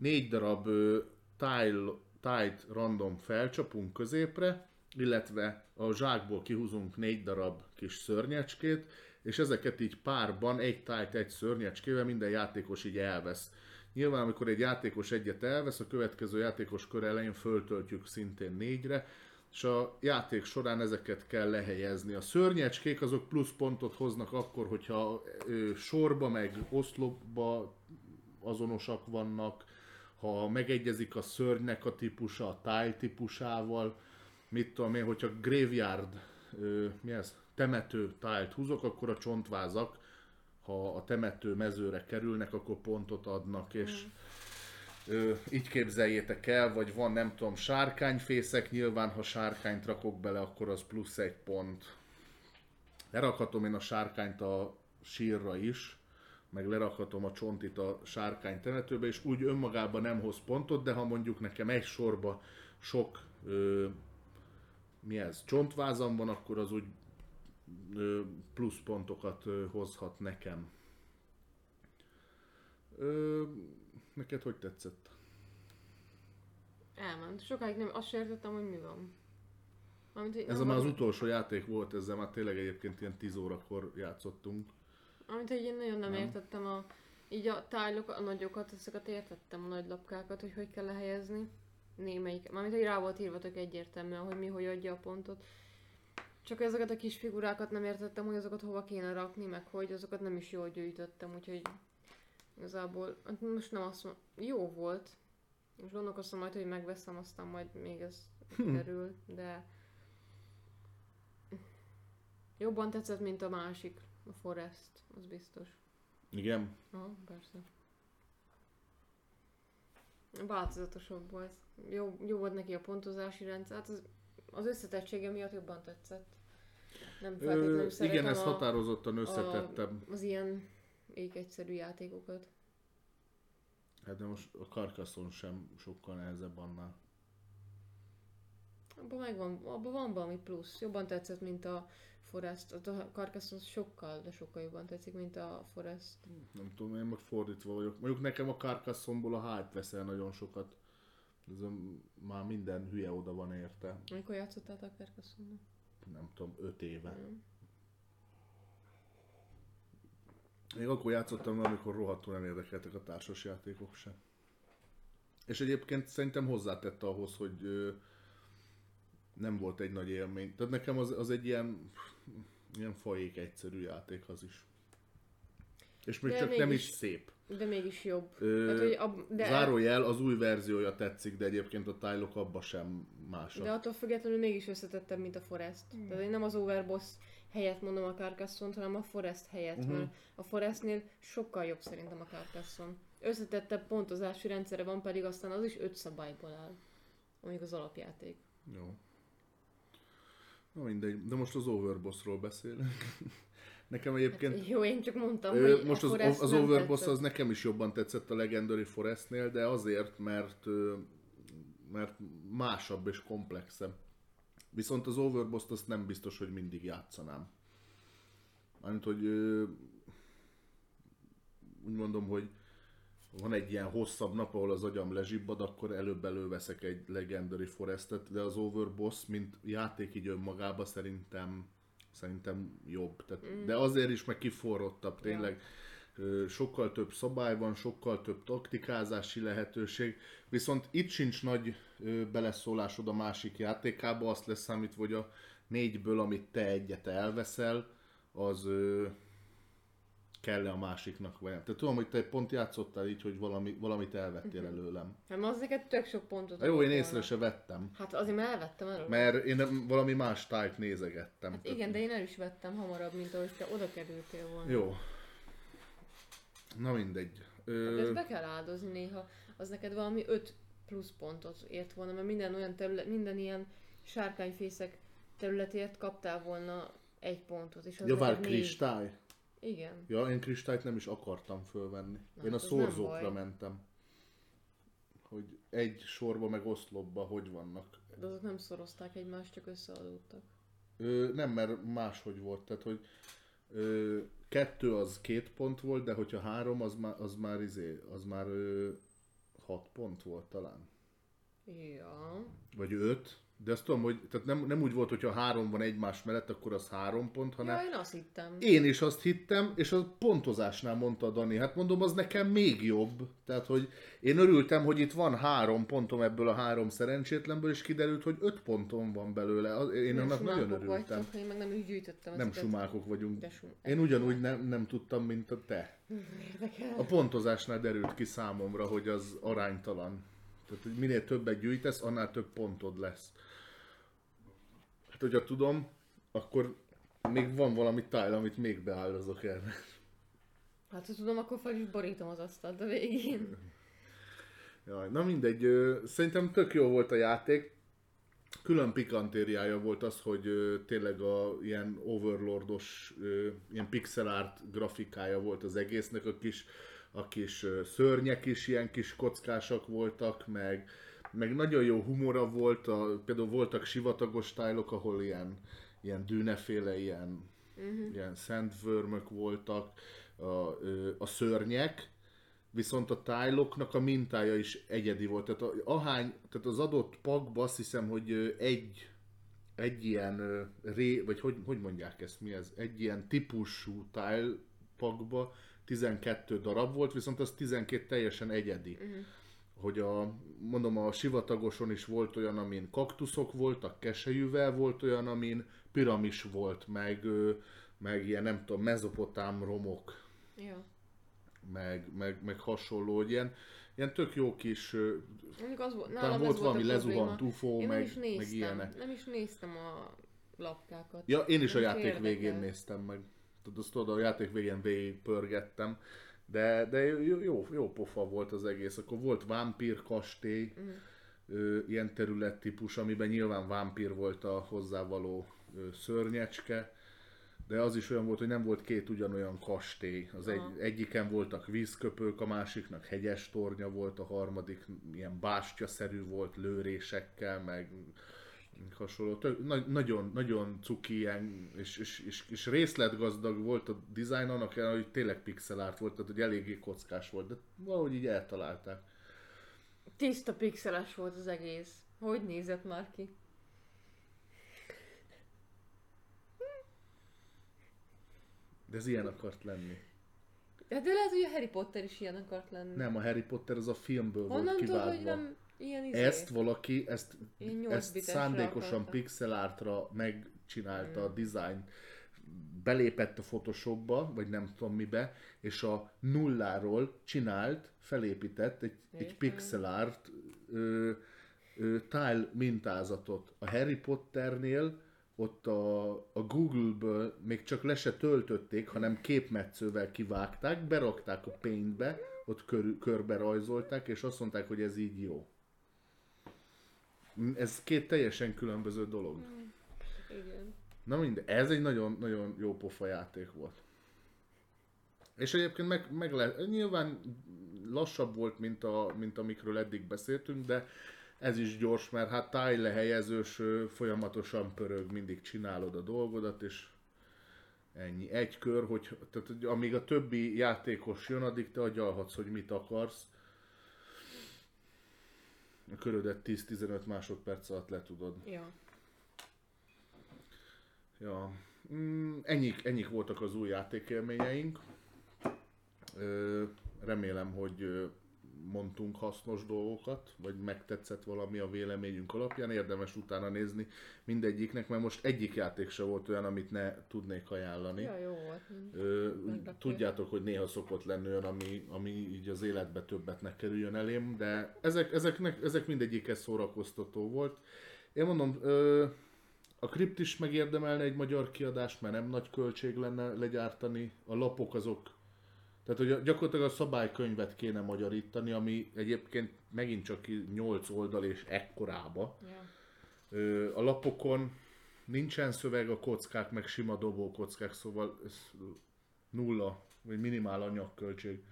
Négy. Darab ö, tile, tile random felcsapunk középre, illetve a zsákból kihúzunk négy darab kis szörnyecskét, és ezeket így párban, egy tájt egy szörnyecskével minden játékos így elvesz. Nyilván, amikor egy játékos egyet elvesz, a következő játékos kör elején föltöltjük szintén négyre, és a játék során ezeket kell lehelyezni. A szörnyecskék azok plusz pontot hoznak akkor, hogyha sorba meg oszlopba azonosak vannak, ha megegyezik a szörnynek a típusa a táj típusával, mit tudom én, hogyha graveyard, ö, mi ez, temető tájt húzok, akkor a csontvázak, ha a temető mezőre kerülnek, akkor pontot adnak, és ö, így képzeljétek el, vagy van nem tudom, sárkányfészek, nyilván ha sárkányt rakok bele, akkor az plusz egy pont. Lerakhatom én a sárkányt a sírra is, meg lerakhatom a csontit a sárkány temetőbe, és úgy önmagában nem hoz pontot, de ha mondjuk nekem egy sorba sok ö, mi ez, csontvázam van, akkor az úgy ö, plusz pontokat ö, hozhat nekem. Ö, neked hogy tetszett? Elment. Sokáig nem, azt sem értettem, hogy mi van. Amit, Ez nem már az utolsó játék volt, ezzel már tényleg egyébként ilyen 10 órakor játszottunk. Amit hogy én nagyon nem, Nem. értettem a... Így a tájlok, a nagyokat, ezeket értettem, a nagy lapkákat, hogy hogy kell lehelyezni. Némelyik. Mármint, hogy rá volt írva tök egyértelműen, hogy mi, hogy adja a pontot. Csak ezeket a kis figurákat nem értettem, hogy azokat hova kéne rakni, meg hogy azokat nem is jól gyűjtöttem, úgyhogy igazából hát most nem azt mondom, jó volt. Most gondolkoztam majd, hogy megveszem, aztán majd még ez kerül, de jobban tetszett, mint a másik, a Forest, az biztos. Igen. Aha, persze. Változatosabb volt. Jó, jó volt neki a pontozási rendszer. Hát az, az összetettsége miatt jobban tetszett. Nem feltétlenül Ö, igen, ez a, határozottan összetettem. az ilyen egyszerű játékokat. Hát de most a Carcassonne sem sokkal nehezebb annál. Abban megvan, abban van valami plusz. Jobban tetszett, mint a Forest. A Carcassonne sokkal, de sokkal jobban tetszik, mint a Forest. Nem tudom, én meg fordítva vagyok. Mondjuk nekem a Carcassonne-ból a hype veszel nagyon sokat. Ez a, már minden hülye oda van érte. Amikor játszottál a Carcassonne? Nem tudom, öt éve. Nem. Még akkor játszottam, amikor rohadtul nem érdekeltek a társas játékok sem. És egyébként szerintem hozzátette ahhoz, hogy ö, nem volt egy nagy élmény. Tehát nekem az, az egy ilyen, ilyen fajék egyszerű játék az is. És még De csak nem mégis- is szép. De mégis jobb. Ö, Hát, hogy ab, de, Zárójel, az új verziója tetszik, de egyébként a tájlok abba sem másak. de attól függetlenül mégis összetettebb, mint a Forest. Hmm. Tehát én nem az Overboss helyett mondom a Carcassonne, hanem a Forest helyett, Mhm. mert a Forestnél sokkal jobb szerintem a Carcassonne. Összetettebb pontozási rendszere van, pedig aztán az is öt szabályból áll. Amíg az alapjáték. Jó. Na mindegy, de most az Overbossról beszélünk. Nekem egyébként Jó, én csak mondtam, Ö, hogy most az, az Overboss az nekem is jobban tetszett a Legendary Forestnél, de azért, mert, mert másabb és komplexebb. Viszont az overboss azt nem biztos, hogy mindig játszanám. Mármint, hogy úgy mondom, hogy van egy ilyen hosszabb nap, ahol az agyam lezsibbad, akkor előbb előveszek egy Legendary Forestet, de az Overboss, mint játék így önmagában szerintem szerintem jobb. Tehát, mm. De azért is meg kiforrottabb tényleg. Ö, Sokkal több szabály van, sokkal több taktikázási lehetőség, viszont itt sincs nagy beleszólásod a másik játékába, azt lesz számítva, hogy a négyből, amit te egyet elveszel, az kell a másiknak, vagy nem. Tehát tudom, hogy te pont játszottál így, hogy valami, valamit elvettél előlem. Hát az neked tök sok pontot jó, én észre se vettem, Hát azért már elvettem elő. mert én valami más tájt nézegettem. Hát igen, de én el is vettem hamarabb, mint ahogy te oda kerültél volna. Jó. Na mindegy. Hát Ö, ezt be kell áldozni néha. Az neked valami 5 plusz pontot ért volna, mert minden olyan terület, minden ilyen sárkányfészek területért kaptál volna egy pontot. És az ja, vár, neked négy. Igen. Ja, én kristályt nem is akartam fölvenni. Na, Én a hát szorzókra mentem. Hogy egy sorba meg oszlopba hogy vannak. De azok nem szorozták egymást, csak összeadódtak. Ö, nem, mert máshogy volt. Tehát, hogy ö, kettő az két pont volt, de hogyha három, az már, az már, izé, az már ö, hat pont volt talán. Ja. Vagy öt. De azt tudom, hogy tehát nem, nem úgy volt, hogyha három van egymás mellett, akkor az három pont, hanem Ja, én azt hittem. Én is azt hittem, és a pontozásnál mondta a Dani, hát mondom, az nekem még jobb. Tehát, hogy én örültem, hogy itt van három pontom ebből a három szerencsétlenből, és kiderült, hogy öt pontom van belőle. Én Nem annak nagyon örültem. Vagytok, én meg nem is gyűjtöttem Nem sumákok vagyunk. De sum... Én ugyanúgy nem, nem tudtam, mint a te. Érdekel. A pontozásnál derült ki számomra, hogy az aránytalan. Tehát, hogy minél többet gyűjtesz, annál több pontod lesz. Hát, hogyha tudom, akkor még van valami tájl, amit még beáldozok erre. Hát ha tudom, akkor fel is borítom az asztalt a végén. Jaj, na mindegy, szerintem tök jó volt a játék. Külön pikantériája volt az, hogy tényleg a ilyen overlordos, ilyen pixel art grafikája volt az egésznek, a kis, a kis szörnyek is ilyen kis kockásak voltak, meg, meg nagyon jó humora volt, a, például voltak sivatagos tájlok, ahol ilyen, ilyen dűneféle, ilyen, uh-huh. ilyen szentvörmök voltak, a, a szörnyek, viszont a tájloknak a mintája is egyedi volt. Tehát, a, ahány, tehát az adott pakba azt hiszem, hogy egy, egy ilyen ré, vagy hogy, hogy mondják ezt, mi ez? Egy ilyen típusú tájl pakba 12 darab volt, viszont az 12 teljesen egyedi. Uh-huh. Hogy a, mondom, a sivatagoson is volt olyan, amin kaktuszok voltak, keselyűvel volt olyan, amin piramis volt, meg, meg ilyen nem tudom, mezopotám romok Ja. meg, meg, meg hasonló, hogy ilyen, ilyen tök jó kis, Mondjuk az volt, nálam volt ez valami volt a lezuhant UFO, Én meg, is néztem, meg ilyenek. nem is néztem a lapkákat. Ja, én is a Nem játék érdekel. végén néztem meg. Tehát azt tudod, a játék végén végig pörgettem. De, de jó, jó, jó pofa volt az egész. Akkor volt vámpír kastély, Mm. ö, ilyen területtípus, amiben nyilván vámpír volt a hozzávaló ö, szörnyecske, de az is olyan volt, hogy nem volt két ugyanolyan kastély. Az egy, egyiken voltak vízköpők, a másiknak hegyes tornya volt, a harmadik ilyen bástyaszerű volt lőrésekkel, meg hasonló. Tök, na, nagyon, nagyon cuki ilyen, és, és, és, és részletgazdag volt a dizájn, annak ellenére, hogy tényleg pixel art volt, tehát hogy eléggé kockás volt, de valahogy így eltalálták. Tiszta pixeles volt az egész. Hogy nézett már ki? De ez ilyen akart lenni. De, de lehet, hogy a Harry Potter is ilyen akart lenni. Nem, a Harry Potter az a filmből Honnan volt tudod, kivágva. hogy nem ilyen izé? Ezt valaki, ezt, ezt szándékosan akarta. pixel artra megcsinálta Mm. a design, belépett a Photoshopba, vagy nem tudom mibe, és a nulláról csinált, felépített egy, egy Értem. pixel art ö, ö, tile mintázatot. A Harry Potternél ott a, a Google-ből még csak le se töltötték, hanem képmetszővel kivágták, berakták a paintbe, ott kör, körbe rajzolták, és azt mondták, hogy ez így jó. Ez két teljesen különböző dolog. Igen. Na mindegy, ez egy nagyon, nagyon jó pofa játék volt. És egyébként meg, meg le, nyilván lassabb volt, mint, a, mint amikről eddig beszéltünk, de ez is gyors, mert hát tájlehelyezős, folyamatosan pörög, mindig csinálod a dolgodat, és ennyi. Egy kör, hogy, tehát, amíg a többi játékos jön, addig te agyalhatsz, hogy mit akarsz. A körödet 10-15 másodperc alatt le tudod. Ja. Ja, mm, ennyik, ennyik voltak az új játékélményeink. Remélem, hogy mondtunk hasznos dolgokat, vagy megtetszett valami a véleményünk alapján. Érdemes utána nézni mindegyiknek, mert most egyik játék se volt olyan, amit ne tudnék ajánlani. ja, jó volt. Ö, tudjátok, hogy néha szokott lenni olyan, ami, ami így az életbe többet ne kerüljön elém, de ezek, ezeknek, ezek mindegyikhez szórakoztató volt. Én mondom, ö, a Crypt is megérdemelne egy magyar kiadást, mert nem nagy költség lenne legyártani. A lapok azok, tehát hogy gyakorlatilag a szabálykönyvet kéne magyarítani, ami egyébként megint csak 8 oldal és ekkorába. Ö, a lapokon nincsen szöveg, a kockák meg sima dobókockák, szóval ez nulla, vagy minimál anyagköltség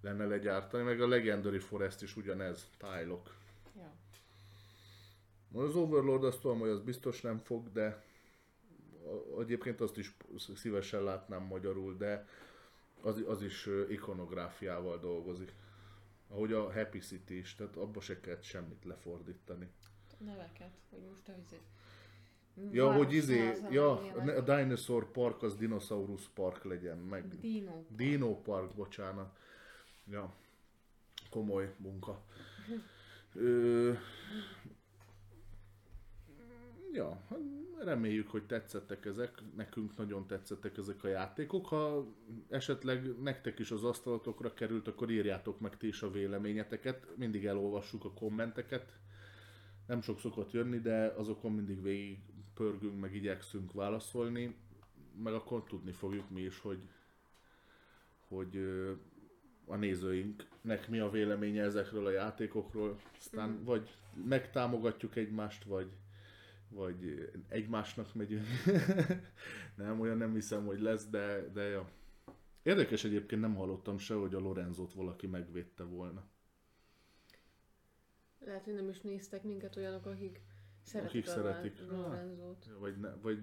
lenne legyártani, meg a Legendary Forest is ugyanez, tájlok. ja. Az Overlord azt tudom, hogy az biztos nem fog, de egyébként azt is szívesen látnám magyarul, de az, az is ikonográfiával dolgozik. Ahogy a Happy City is, tehát abba se kell semmit lefordítani. Neveket, hogy most a izé... Ja, Város hogy izé, ja, a Dinosaur Park az Dinosaurus Park legyen, meg Dino. Dino Park, bocsánat. Ja, komoly munka. Ö, ja, hát reméljük, hogy tetszettek ezek, nekünk nagyon tetszettek ezek a játékok. Ha esetleg nektek is az asztalotokra került, akkor írjátok meg ti is a véleményeteket. Mindig elolvassuk a kommenteket. Nem sok szokott jönni, de azokon mindig végig pörgünk, meg igyekszünk válaszolni. Meg akkor tudni fogjuk mi is, hogy hogy a nézőinknek mi a véleménye ezekről a játékokról, aztán Mhm. vagy megtámogatjuk egymást, vagy, vagy egymásnak megyünk. nem, olyan nem hiszem, hogy lesz, de, de ja. Érdekes egyébként nem hallottam se, hogy a Lorenzót valaki megvédte volna. Lehet, hogy nem is néztek minket olyanok, akik szeretik Akik a szeretik. Lorenzót. Vagy, ne, vagy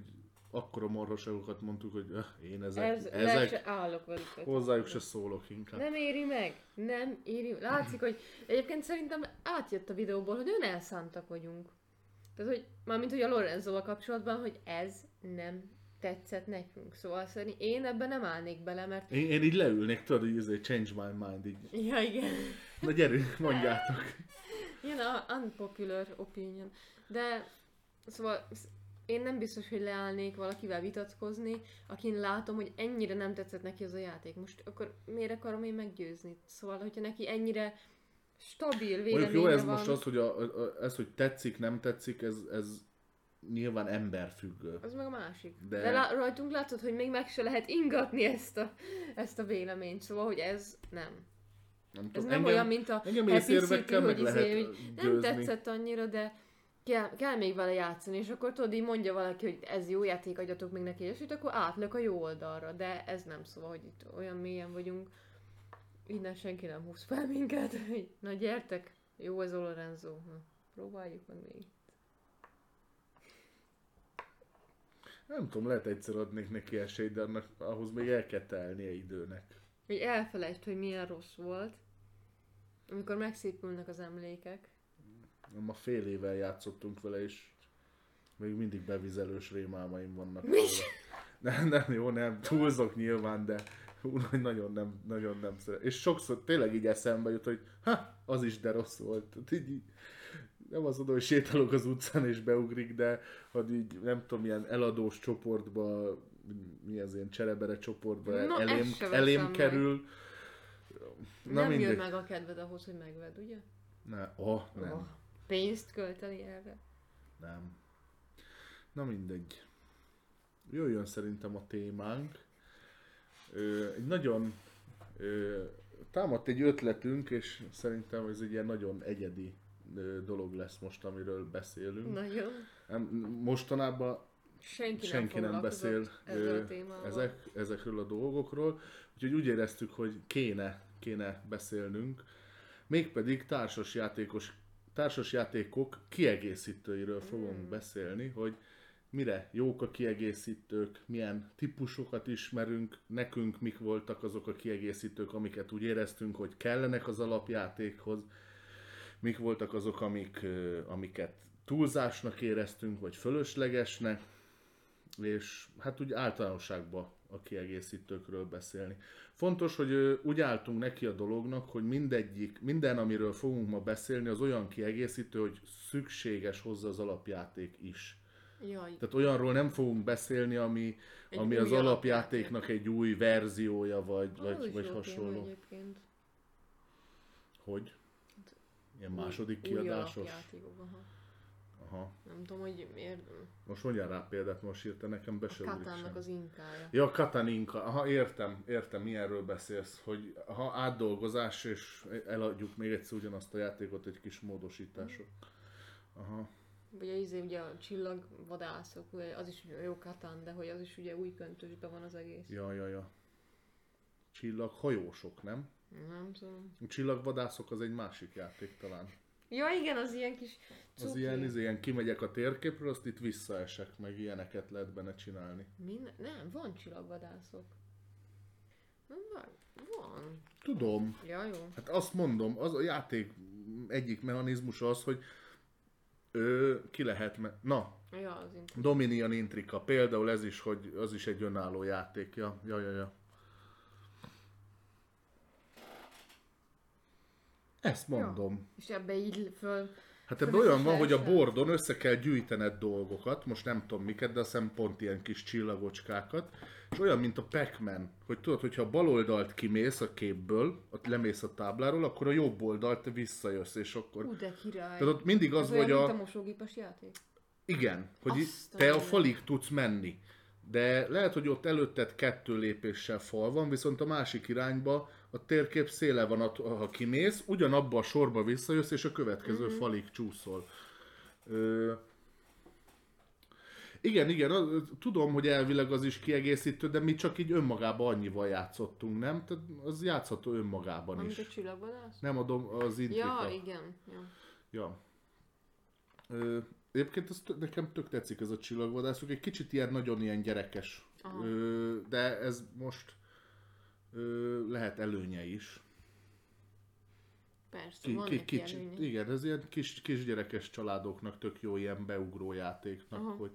akkora marhaságokat mondtuk, hogy öh, én ezek, Ez, ezek se állok velük. hozzájuk se szólok inkább. Nem éri meg, nem éri Látszik, hogy egyébként szerintem átjött a videóból, hogy ön elszántak vagyunk. Tehát, hogy mármint, hogy a Lorenzoval kapcsolatban, hogy ez nem tetszett nekünk. Szóval szerintem én ebben nem állnék bele, mert... Én, én így leülnék, tudod, ez change my mind, így. Ja, igen. Na gyerünk, mondjátok. Ilyen a unpopular opinion. De szóval sz- én nem biztos, hogy leállnék valakivel vitatkozni, akin látom, hogy ennyire nem tetszett neki az a játék. Most akkor miért akarom én meggyőzni? Szóval, hogyha neki ennyire stabil Mondjuk véleménye jó, ez van... most az, hogy a, a, ez, hogy tetszik, nem tetszik, ez, ez nyilván emberfüggő. Az meg a másik. De- De, lá- rajtunk látod, hogy még meg se lehet ingatni ezt a, ezt a véleményt, szóval, hogy ez nem. Nem Ez tudom, nem olyan, mint a engem Happy City, hogy, lehet izé, hogy nem győzni. tetszett annyira, de kell, kell még vele játszani, és akkor tudod, így mondja valaki, hogy ez jó játék, adjatok még neki, és akkor átlök a jó oldalra, de ez nem szóval, hogy itt olyan mélyen vagyunk, innen senki nem húz fel minket, na gyertek, jó ez a Lorenzo, na, próbáljuk meg még. Nem tudom, lehet egyszer adnék neki esélyt, de annak, ahhoz még el kell telnie időnek. Hogy elfelejtsd, hogy milyen rossz volt, amikor megszépülnek az emlékek. Ma fél évvel játszottunk vele, és még mindig bevizelős rémálmaim vannak. Mi? Nem, nem, jó, nem, túlzok nyilván, de hú, nagyon nem, nagyon nem szeret. És sokszor tényleg így eszembe jut, hogy ha, az is de rossz volt. Tehát így, nem az oda, hogy sétálok az utcán és beugrik, de hogy így, nem tudom, ilyen eladós csoportba, mi az ilyen cserebere csoportba Na, elém, elém meg. kerül. Na nem mindegy. jön meg a kedved ahhoz, hogy megved, ugye? Ne, oh, nem. Oh, pénzt költeni erre. Nem. Na mindegy. Jöjjön szerintem a témánk. Ö, egy nagyon ö, támadt egy ötletünk, és szerintem ez egy ilyen nagyon egyedi ö, dolog lesz most, amiről beszélünk. Nagyon. Nem, mostanában Senki, senki nem, nem beszél ezzel a ezek, ezekről a dolgokról, úgyhogy úgy éreztük, hogy kéne, kéne beszélnünk, mégpedig társas játékos társas játékok kiegészítőiről fogunk Mm. beszélni, hogy mire? Jók a kiegészítők, milyen típusokat ismerünk, nekünk mik voltak azok a kiegészítők, amiket úgy éreztünk, hogy kellenek az alapjátékhoz, mik voltak azok, amik, amiket túlzásnak éreztünk, vagy fölöslegesnek, és hát úgy általánosságban a kiegészítőkről beszélni. Fontos, hogy úgy álltunk neki a dolognak, hogy mindegyik, minden, amiről fogunk ma beszélni, az olyan kiegészítő, hogy szükséges hozzá az alapjáték is. Jaj, Tehát olyanról nem fogunk beszélni, ami, Egy ami új az alapjátéknak egy új verziója, vagy, az vagy, vagy hasonló. egyébként. Hogy? Ilyen Új- második új kiadásos? alapjátékok, aha. Aha. Nem tudom, hogy miért. Most mondjál rá példát, most írta nekem be se Katánnak az inkája. Ja, Kataninka. Aha, értem, értem, milyenről beszélsz, hogy ha átdolgozás, és eladjuk még egyszer ugyanazt a játékot egy kis módosítások. Aha. Vagy a izé, ugye a csillagvadászok, ugye az is jó Katán, de hogy az is ugye új köntösben van az egész. Ja, ja, ja. Csillaghajósok, nem? Nem tudom. A csillagvadászok az egy másik játék talán. Ja igen, az ilyen kis Az cuki. ilyen, az ilyen kimegyek a térképről, azt itt visszaesek, meg ilyeneket lehet benne csinálni. Min- nem, van csillagvadászok. Van. Van. Tudom. Ja, jó. Hát azt mondom, az a játék egyik mechanizmus az, hogy ő ki lehet, me- na, Ja, az int- Dominion Intrika, például ez is, hogy az is egy önálló játék, ja, ja, ja, ja. Ezt mondom. És ebbe így föl... Hát ebben olyan van, hogy a bordon össze kell gyűjtened dolgokat, most nem tudom miket, de azt hiszem pont ilyen kis csillagocskákat, és olyan, mint a Pac-Man, hogy tudod, hogyha a bal oldalt kimész a képből, ott lemész a tábláról, akkor a jobb oldalt visszajössz, és akkor... Ú, de király. Tehát ott mindig az Ez olyan, vagy a... mint a mosógépes játék? Igen, hogy itt Azt a te a falig tudsz menni. De lehet, hogy ott előtted kettő lépéssel fal van, viszont a másik irányba a térkép széle van, ha kimész, ugyanabba a sorba visszajössz, és a következő Mhm. falig csúszol. Ö... Igen, igen, az- tudom, hogy elvileg az is kiegészítő, de mi csak így önmagában annyival játszottunk, nem? Tehát az játszható önmagában Amit a is. csillagvadász? Nem adom az intrika. Ja, igen. Ja. Ja. Ö, egyébként ez nekem tök tetszik ez a csillagvadászok, egy kicsit ilyen nagyon ilyen gyerekes, Aha. ö, de ez most ö, lehet előnye is. Persze, Ki, van ki, előnye. igen, ez ilyen kis, kisgyerekes családoknak tök jó ilyen beugró játéknak, Aha. hogy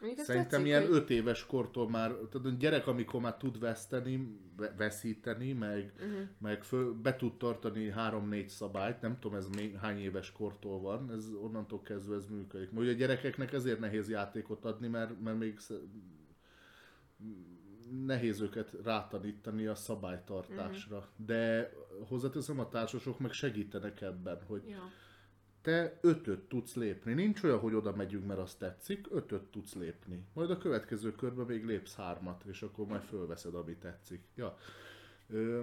Mondjuk szerintem tetszik, ilyen hogy... öt éves kortól már, tehát a gyerek, amikor már tud veszteni, ve- veszíteni, meg, Uh-huh. meg föl, be tud tartani három-négy szabályt, nem tudom ez még hány éves kortól van, ez onnantól kezdve ez működik. Ugye a gyerekeknek ezért nehéz játékot adni, mert, mert még nehéz őket rátanítani a szabálytartásra. De hozzáteszem, a társasok meg segítenek ebben, hogy Ja. te ötöt tudsz lépni. Nincs olyan, hogy oda megyünk, mert azt tetszik, ötöt tudsz lépni. Majd a következő körben még lépsz hármat, és akkor majd fölveszed, ami tetszik. Ja. Ö,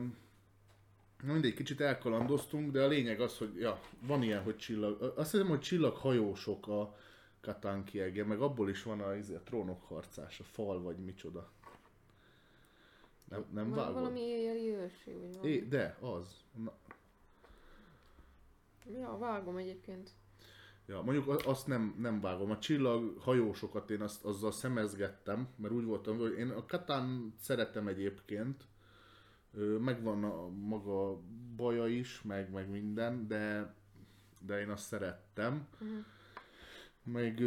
mindegy, kicsit elkalandoztunk, de a lényeg az, hogy ja, van ilyen, hogy csillag... Azt hiszem, hogy csillaghajósok a Katán kiege, meg abból is van a, izé, a trónok harcás, a fal vagy micsoda. Nem, nem vágod? valami éjjeli őrség, vagy valami. É, de, az. Na, Ja, vágom egyébként. Ja, mondjuk azt nem, nem vágom. A csillag hajósokat én azt, azzal szemezgettem, mert úgy voltam, hogy én a Katán szeretem egyébként, megvan a maga baja is, meg, meg minden, de, de én azt szerettem. Mhm. Meg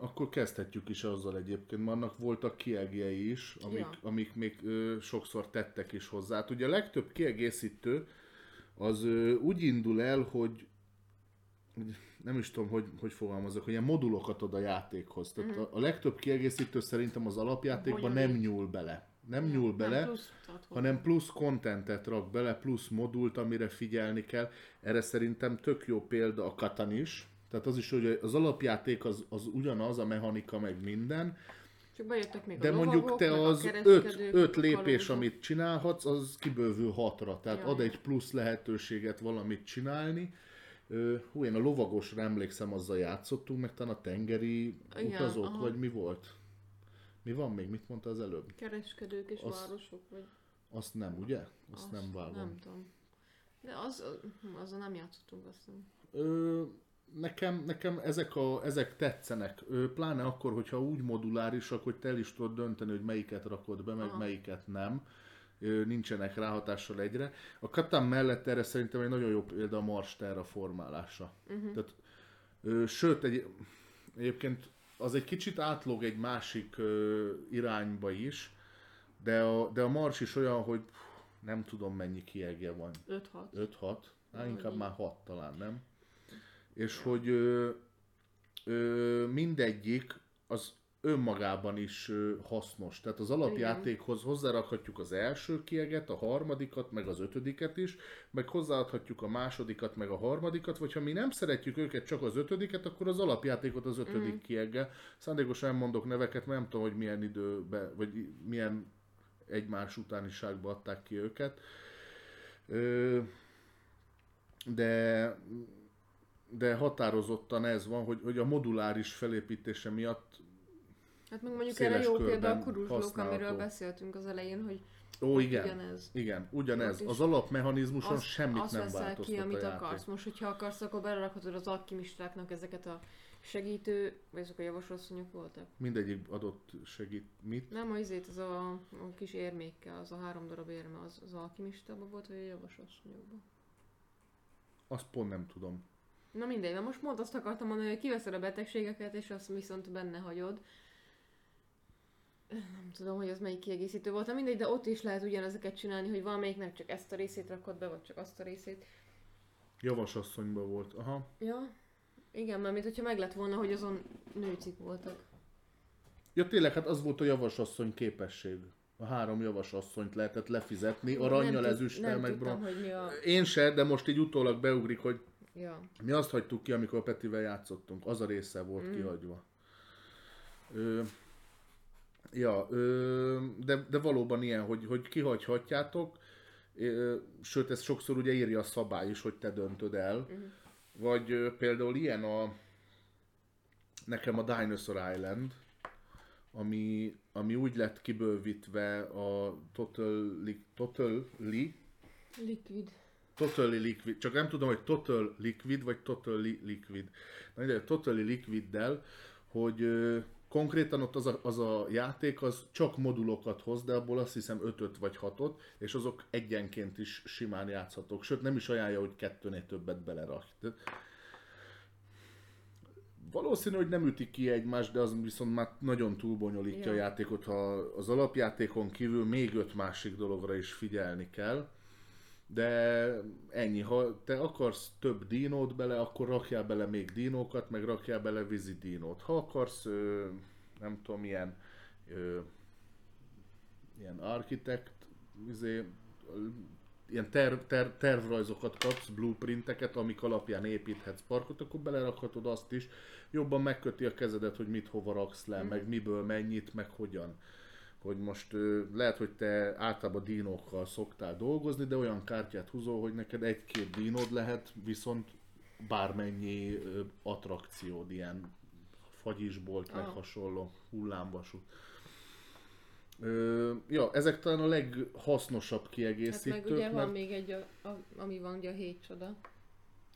akkor kezdhetjük is azzal egyébként, mert annak voltak kiegjei is, amik, Ja. amik még ö, sokszor tettek is hozzá. Hát ugye a legtöbb kiegészítő az ö, úgy indul el, hogy nem is tudom, hogy, hogy fogalmazok, hogy ilyen modulokat ad a játékhoz. Tehát Mhm. a, a legtöbb kiegészítő szerintem az alapjátékban nem nyúl bele. Nem nyúl bele, Nem plusz hanem plusz kontentet rak bele, plusz modult, amire figyelni kell. Erre szerintem tök jó példa a Katan is. Tehát az is, hogy az alapjáték az, az ugyanaz, a mechanika meg minden, Csak bejöttek még de a mondjuk te az öt, öt lépés, kalózok. amit csinálhatsz, az kibővül hatra. Tehát Ja, ad egy plusz lehetőséget valamit csinálni. Hú, én a lovagosra emlékszem, azzal játszottunk, meg talán a tengeri Igen, utazók, aha. vagy mi volt? Mi van még? Mit mondta az előbb? Kereskedők és Az- városok, vagy... Azt nem, ugye? Azt, nem vágom. Nem tudom. De az, azzal nem játszottunk azt hiszem. Ö, nekem, nekem ezek, a, ezek tetszenek, pláne akkor, hogyha úgy modulárisak, hogy te el is tudod dönteni, hogy melyiket rakod be, meg Aha. melyiket nem. Nincsenek ráhatással egyre. A Katan mellett erre szerintem egy nagyon jó példa a Mars formálása. Uh-huh. Tehát, ö, sőt, egy, egyébként az egy kicsit átlóg egy másik ö, irányba is, de a, de a Mars is olyan, hogy pff, nem tudom mennyi kiegje van. 5-6. 5-6, hát inkább már 6 talán, nem? És hogy ö, ö, mindegyik az önmagában is ö, hasznos. Tehát az alapjátékhoz hozzárakhatjuk az első kieget, a harmadikat, meg az ötödiket is, meg hozzáadhatjuk a másodikat, meg a harmadikat, vagy ha mi nem szeretjük őket, csak az ötödiket, akkor az alapjátékot az ötödik Mhm. kieggel. Szándékosan nem mondok neveket, mert nem tudom, hogy milyen időben, vagy milyen egymás utániságban adták ki őket. Ö, de de határozottan ez van, hogy, hogy a moduláris felépítése miatt Hát meg mondjuk erre jó példa a kuruzslók, amiről beszéltünk az elején, hogy Ó, igen, ugyanez. igen, ugyanez. Az alapmechanizmuson Az- semmit azt nem változtat ki, amit a akarsz. Most, hogyha akarsz, akkor belerakhatod az alkimistáknak ezeket a segítő, vagy azok a javaslasszonyok voltak. Mindegyik adott segít. Mit? Nem, az izét, az a, a kis érmékkel, az a három darab érme, az, az alkimistában volt, vagy a javaslasszonyokban. Azt pont nem tudom. Na mindegy, na most pont azt akartam mondani, hogy kiveszed a betegségeket, és azt viszont benne hagyod. Nem tudom, hogy az melyik kiegészítő volt, na mindegy, de ott is lehet ugyanezeket csinálni, hogy valamelyiknek csak ezt a részét rakod be, vagy csak azt a részét. Javasasszonyban volt. Aha. Ja, igen, mert mint hogyha meg lett volna, hogy azon nőcik voltak. Ja tényleg, hát az volt a javasasszony képesség. A három javasasszonyt lehetett lefizetni, aranyjal, ezüsttel, meg tudtam, bron. hogy mi a... Én se, de most így utólag beugrik, hogy Ja. mi azt hagytuk ki, amikor Petivel játszottunk. Az a része volt Mm. kihagyva. Ö, ja, ö, de, de valóban ilyen, hogy, hogy kihagyhatjátok, ö, sőt, ez sokszor ugye írja a szabály is, hogy te döntöd el. Mhm. Vagy ö, például ilyen a nekem a Dinosaur Island, ami, ami úgy lett kibővítve a Totally, totally, Liquid. Totally Liquid, csak nem tudom, hogy Total Liquid vagy Totally Liquid. Na ide, Totally Liquiddel, hogy ö, konkrétan ott az a, az a játék az csak modulokat hoz, de abból azt hiszem 5 vagy 6-ot, és azok egyenként is simán játszhatók. Sőt, nem is ajánlja, hogy kettőnél többet belerak. Tehát Valószínű, hogy nem ütik ki egymást, de az viszont már nagyon túlbonyolítja Ja. a játékot, ha az alapjátékon kívül még öt másik dologra is figyelni kell. De ennyi, ha te akarsz több dinót bele, akkor rakjál bele még dinókat, meg rakjál bele vízi dinót. Ha akarsz, ö, nem tudom, ilyen, ö, ilyen architekt, izé, ilyen terv, terv, tervrajzokat kapsz, blueprinteket, amik alapján építhetsz parkot, akkor belerakhatod azt is, jobban megköti a kezedet, hogy mit hova raksz le, mm. meg miből mennyit, meg hogyan. Hogy most lehet, hogy te általában dinókkal szoktál dolgozni, de olyan kártyát húzol, hogy neked egy-két dinód lehet, viszont bármennyi attrakciód, ilyen fagyisbolt, meg Ah. hasonló, hullámvasút. Ö, ja, ezek talán a leghasznosabb Hát kiegészítők. meg ugye van mert- még egy, a, a, ami van ugye a hét csoda.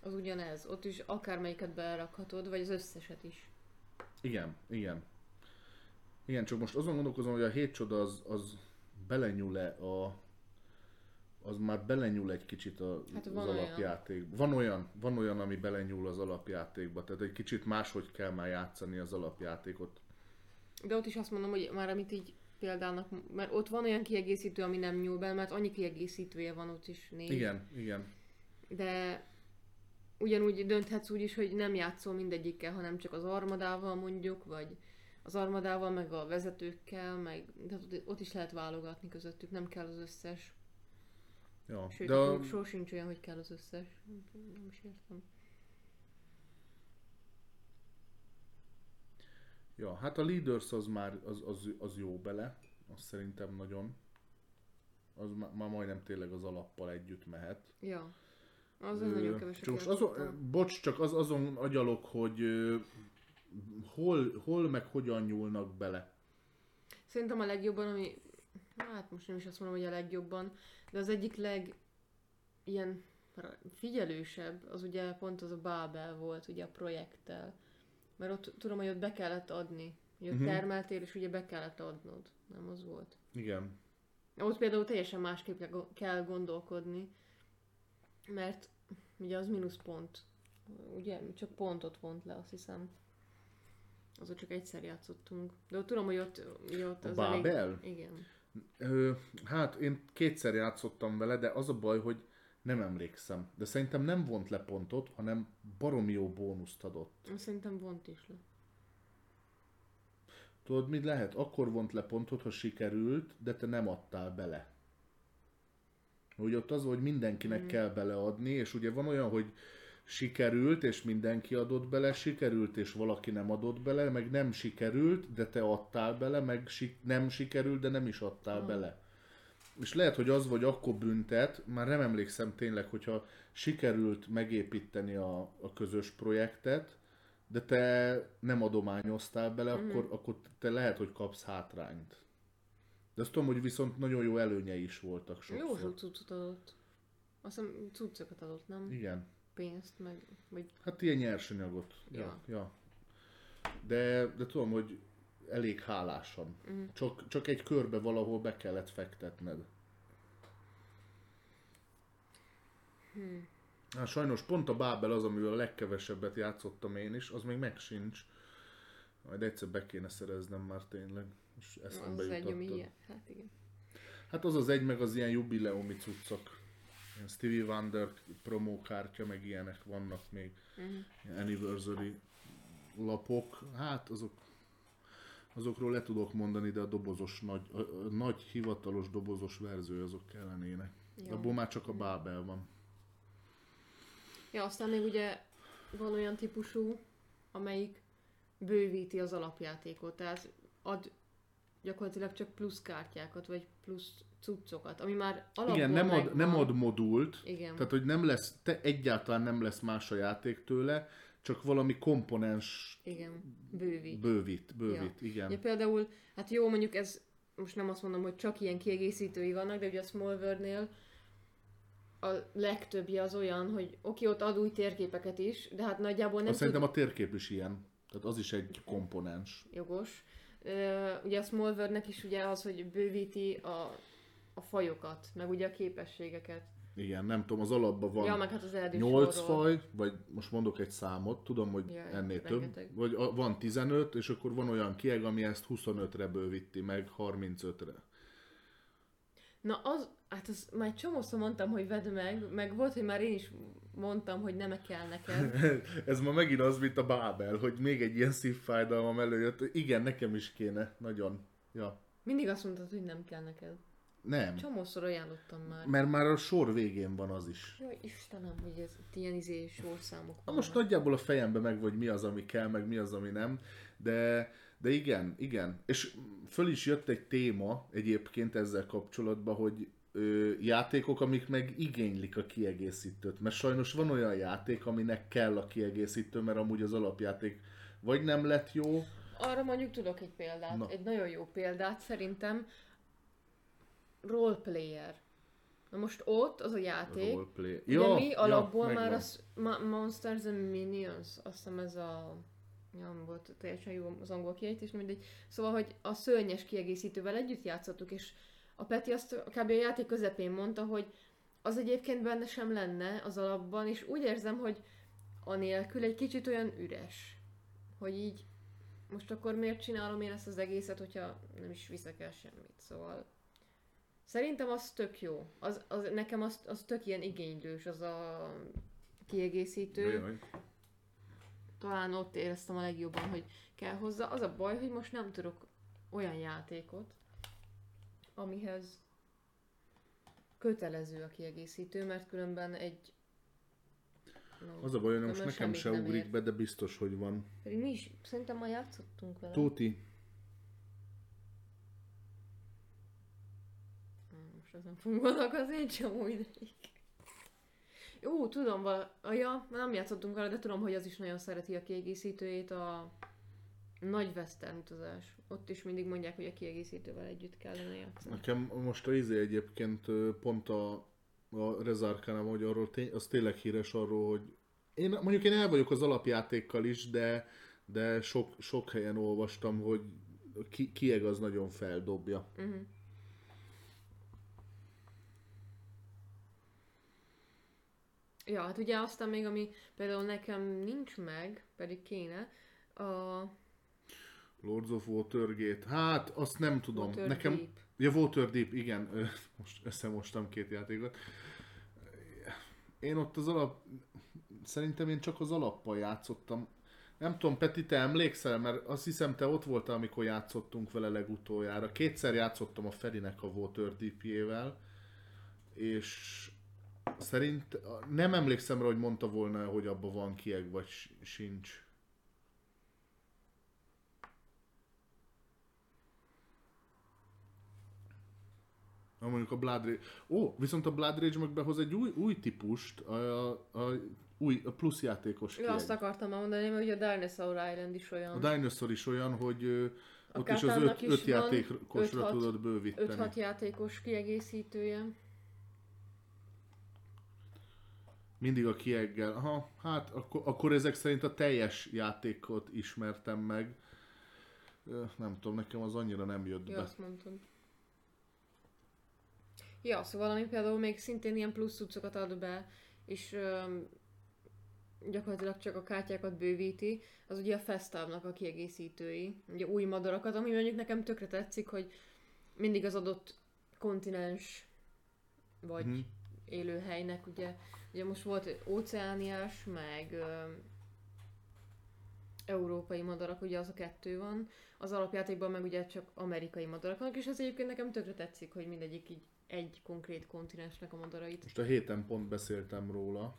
Az ugyanez. Ott is akármelyiket belerakhatod, vagy az összeset is. Igen, igen. Igen, csak most azon gondolkozom, hogy a hét csoda az, az belenyúl-e a... Az már belenyúl egy kicsit a, Hát az olyan. alapjátékba. Van olyan, van olyan, ami belenyúl az alapjátékba, tehát egy kicsit máshogy kell már játszani az alapjátékot. De ott is azt mondom, hogy már amit így példának, mert ott van olyan kiegészítő, ami nem nyúl be, mert annyi kiegészítője van ott is négy. Igen, igen. De ugyanúgy dönthetsz úgy is, hogy nem játszol mindegyikkel, hanem csak az armadával mondjuk, vagy az armadával, meg a vezetőkkel, meg tehát ott- ott is lehet válogatni közöttük, nem kell az összes. Ja. Sőt, De a... a, sor sincs olyan, hogy kell az összes. Nem is értem. ja, hát a Leaders az már az, az, az jó bele, az szerintem nagyon. Az má- már majdnem tényleg az alappal együtt mehet. Ja. Az Ö, nagyon keveset csak azon, bocs, csak az, azon agyalok, hogy hol, hol meg hogyan nyúlnak bele. Szerintem a legjobban, ami, hát most nem is azt mondom, hogy a legjobban, de az egyik leg ilyen figyelősebb, az ugye pont az a Babel volt, ugye a projekttel. Mert ott tudom, hogy ott be kellett adni. Hogy ott Mhm. termeltél, és ugye be kellett adnod. Nem az volt. Igen. Ott például teljesen másképp kell gondolkodni, mert ugye az mínusz pont. Ugye csak pontot vont le, azt hiszem. Azok csak egyszer játszottunk. De tudom, hogy ott, ott A az Babel? elég... Igen. Ö, hát én kétszer játszottam vele, de az a baj, hogy nem emlékszem. De szerintem nem vont le pontot, hanem baromi jó bónuszt adott. Szerintem vont is le. Tudod, mit lehet? Akkor vont le pontot, ha sikerült, de te nem adtál bele. Hogy ott az, hogy mindenkinek mm. kell beleadni, és ugye van olyan, hogy sikerült, és mindenki adott bele, sikerült, és valaki nem adott bele, meg nem sikerült, de te adtál bele, meg si- nem sikerült, de nem is adtál Ah. bele. És lehet, hogy az vagy akkor büntet, már nem emlékszem tényleg, hogyha sikerült megépíteni a, a közös projektet, de te nem adományoztál bele, Mhm. akkor, akkor te lehet, hogy kapsz hátrányt. De azt tudom, hogy viszont nagyon jó előnyei is voltak Jó sokszor. sok cuccot adott. Azt hiszem cuccokat adott, nem? Igen. Pénzt, meg... Vagy... Hát ilyen nyersanyagot. Ja. Ja. ja. De, de tudom, hogy elég hálásan. Mhm. Csak, csak egy körbe valahol be kellett fektetned. Hmm. Hát sajnos pont a Bábel az, amivel a legkevesebbet játszottam én is, az még meg sincs. Majd egyszer be kéne szereznem már tényleg. És Az eszembe az egy, ami ilyen. Hát igen. Hát az az egy, meg az ilyen jubileumi cuccok. Stevie Wonder promókártya, meg ilyenek vannak még. Uh-huh. Anniversary lapok. Hát azok azokról le tudok mondani, de a dobozos nagy, a, a nagy hivatalos dobozos verzió azok kellenének. Jó. Abból már csak a Bábel van. Ja, aztán még ugye van olyan típusú, amelyik bővíti az alapjátékot, tehát ad gyakorlatilag csak plusz kártyákat, vagy plusz cuccokat, ami már alapból Igen, nem ad, nem ad modult, Igen. tehát hogy nem lesz, te egyáltalán nem lesz más a játék tőle, csak valami komponens Igen, bővít. bővít, bővít, igen. Ja, például, hát jó, mondjuk ez, most nem azt mondom, hogy csak ilyen kiegészítői vannak, de ugye a Small World-nél a legtöbbje az olyan, hogy oké, ott ad új térképeket is, de hát nagyjából nem Azt szerintem a térkép is ilyen. Tehát az is egy komponens. jogos. Ugye a Small World-nek is ugye az, hogy bővíti a, a fajokat, meg ugye a képességeket. Igen, nem tudom, az alapban van ja, meg hát az erdős 8 sorról. faj, vagy most mondok egy számot, tudom, hogy ja, ennél rengeteg. több, vagy a- van 15, és akkor van olyan kieg, ami ezt 25-re bővíti meg, 35-re. Na az, hát az már csomószor mondtam, hogy vedd meg, meg volt, hogy már én is mondtam, hogy nem kell neked. Ez ma megint az, mint a Bábel, hogy még egy ilyen szívfájdalmam előjött. Igen, nekem is kéne, nagyon. Ja. Mindig azt mondtad, hogy nem kell neked. Nem. Csomószor ajánlottam már. Mert már a sor végén van az is. Jaj, Istenem, hogy ez itt ilyen izé sorszámok Na most nagyjából a fejembe meg vagy mi az, ami kell, meg mi az, ami nem, de, de igen, igen. És föl is jött egy téma egyébként ezzel kapcsolatban, hogy ö, játékok, amik meg igénylik a kiegészítőt. Mert sajnos van olyan játék, aminek kell a kiegészítő, mert amúgy az alapjáték vagy nem lett jó, Arra mondjuk tudok egy példát, Na. egy nagyon jó példát szerintem. Roleplayer. Na most ott az a játék, roleplay. Ja, mi ja, alapból megvan. már az Ma- Monsters and Minions, azt hiszem ez a nem volt teljesen jó az angol kiejtés, mindegy. Szóval, hogy a szörnyes kiegészítővel együtt játszottuk, és a Peti azt kb. a játék közepén mondta, hogy az egyébként benne sem lenne az alapban, és úgy érzem, hogy anélkül egy kicsit olyan üres. Hogy így most akkor miért csinálom én ezt az egészet, hogyha nem is viszek el semmit. Szóval szerintem az tök jó. Az, az, nekem az, az tök ilyen igénylős, az a kiegészítő. Jaj. Talán ott éreztem a legjobban, hogy kell hozzá. Az a baj, hogy most nem tudok olyan játékot, amihez kötelező a kiegészítő, mert különben egy... No, Az a baj, hogy most nekem se ugrik be, de biztos, hogy van. Pedig mi is, szerintem már játszottunk vele. Tóti, Most ezen fogunk gondolkozni egy csomó ideig. Jó, tudom, vala... ja, nem játszottunk vele, de tudom, hogy az is nagyon szereti a kiegészítőjét, a nagy western utazás. Ott is mindig mondják, hogy a kiegészítővel együtt kellene játszani. nekem most a izé egyébként pont a, a Rezárkánál, hogy arról tény, az tényleg híres arról, hogy én mondjuk én el vagyok az alapjátékkal is, de, de sok, sok helyen olvastam, hogy ki, kieg az nagyon feldobja. Uh-huh. Ja, hát ugye aztán még, ami például nekem nincs meg, pedig kéne, a Lords of Watergate, hát azt nem tudom. Waterdeep. Nekem, ja Waterdeep, igen, ö, most összemostam két játékot. Én ott az alap, szerintem én csak az alappal játszottam. Nem tudom, Peti, te emlékszel, mert azt hiszem te ott voltál, amikor játszottunk vele legutoljára. Kétszer játszottam a Ferinek a Waterdeep-jével, és szerint nem emlékszem rá, hogy mondta volna, hogy abban van kieg, vagy sincs. Na mondjuk a Blood Rage. Ó, viszont a Blood Rage meg behoz egy új, új típust, a, a, a, új, a plusz játékos Ja, azt kieg. akartam mondani, mert ugye a Dinosaur Island is olyan. A Dinosaur is olyan, hogy A ott is az öt, is öt játékosra 5-6 tudod bővíteni. 5-6 játékos kiegészítője. Mindig a kieggel. Aha, hát akkor, akkor ezek szerint a teljes játékot ismertem meg. Nem tudom, nekem az annyira nem jött Ja, be. azt mondtad. Ja, szóval ami például még szintén ilyen plusz cuccokat ad be, és öm, gyakorlatilag csak a kártyákat bővíti, az ugye a Festabnak a kiegészítői, ugye új madarakat, ami mondjuk nekem tökre tetszik, hogy mindig az adott kontinens vagy Mhm. élőhelynek, ugye, ugye most volt óceániás, meg öm, európai madarak, ugye az a kettő van, az alapjátékban meg ugye csak amerikai madarak vannak, és az egyébként nekem tökre tetszik, hogy mindegyik így egy konkrét kontinensnek a madarait. Most a héten pont beszéltem róla,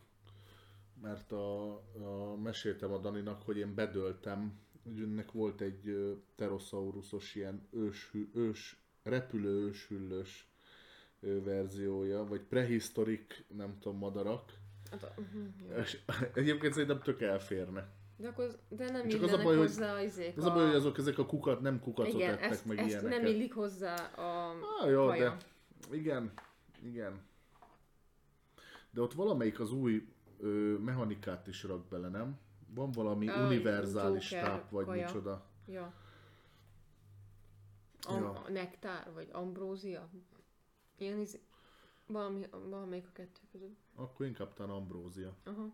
mert a, a meséltem a Daninak, hogy én bedöltem, hogy ennek volt egy ö, pteroszauruszos ilyen ős, ős repülő őshüllős ö, verziója, vagy prehisztorik, nem tudom, madarak. Hát, uh-huh. És egyébként szerintem tök elférne. De, akkor, de nem Csak az a baj, hogy- hozzá izék Az a baj, hogy azok ezek a kukat, nem kukacot Igen, ettek ezt, meg ezt ilyeneket. nem illik hozzá a Ah, jó, de igen, igen. De ott valamelyik az új ö, mechanikát is rak bele, nem? Van valami Ah, univerzális Joker táp, vagy kaja. micsoda. Ja. Am- Ja. nektár, vagy ambrózia. Ilyen izé... Valami, valamelyik a kettő között. Akkor inkább talán ambrózia. Aha.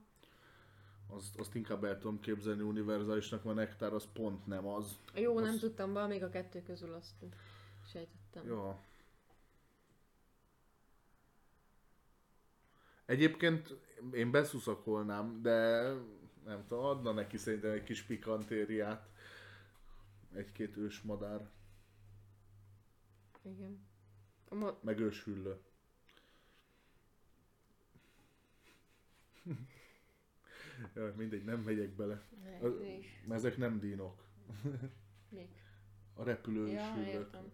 Azt, azt inkább el tudom képzelni univerzálisnak, mert nektár az pont nem az. Jó, nem Az- tudtam, valamelyik a kettő közül azt sejtettem. Jó. Egyébként én beszuszakolnám, de nem tudom, adna neki szerintem egy kis pikantériát. Egy-két ősmadár. Igen. A mo- meg őshüllő. Jaj, mindegy, nem megyek bele. ne, is. Mert ezek nem dinok. Mik? A repülő Ja, értem.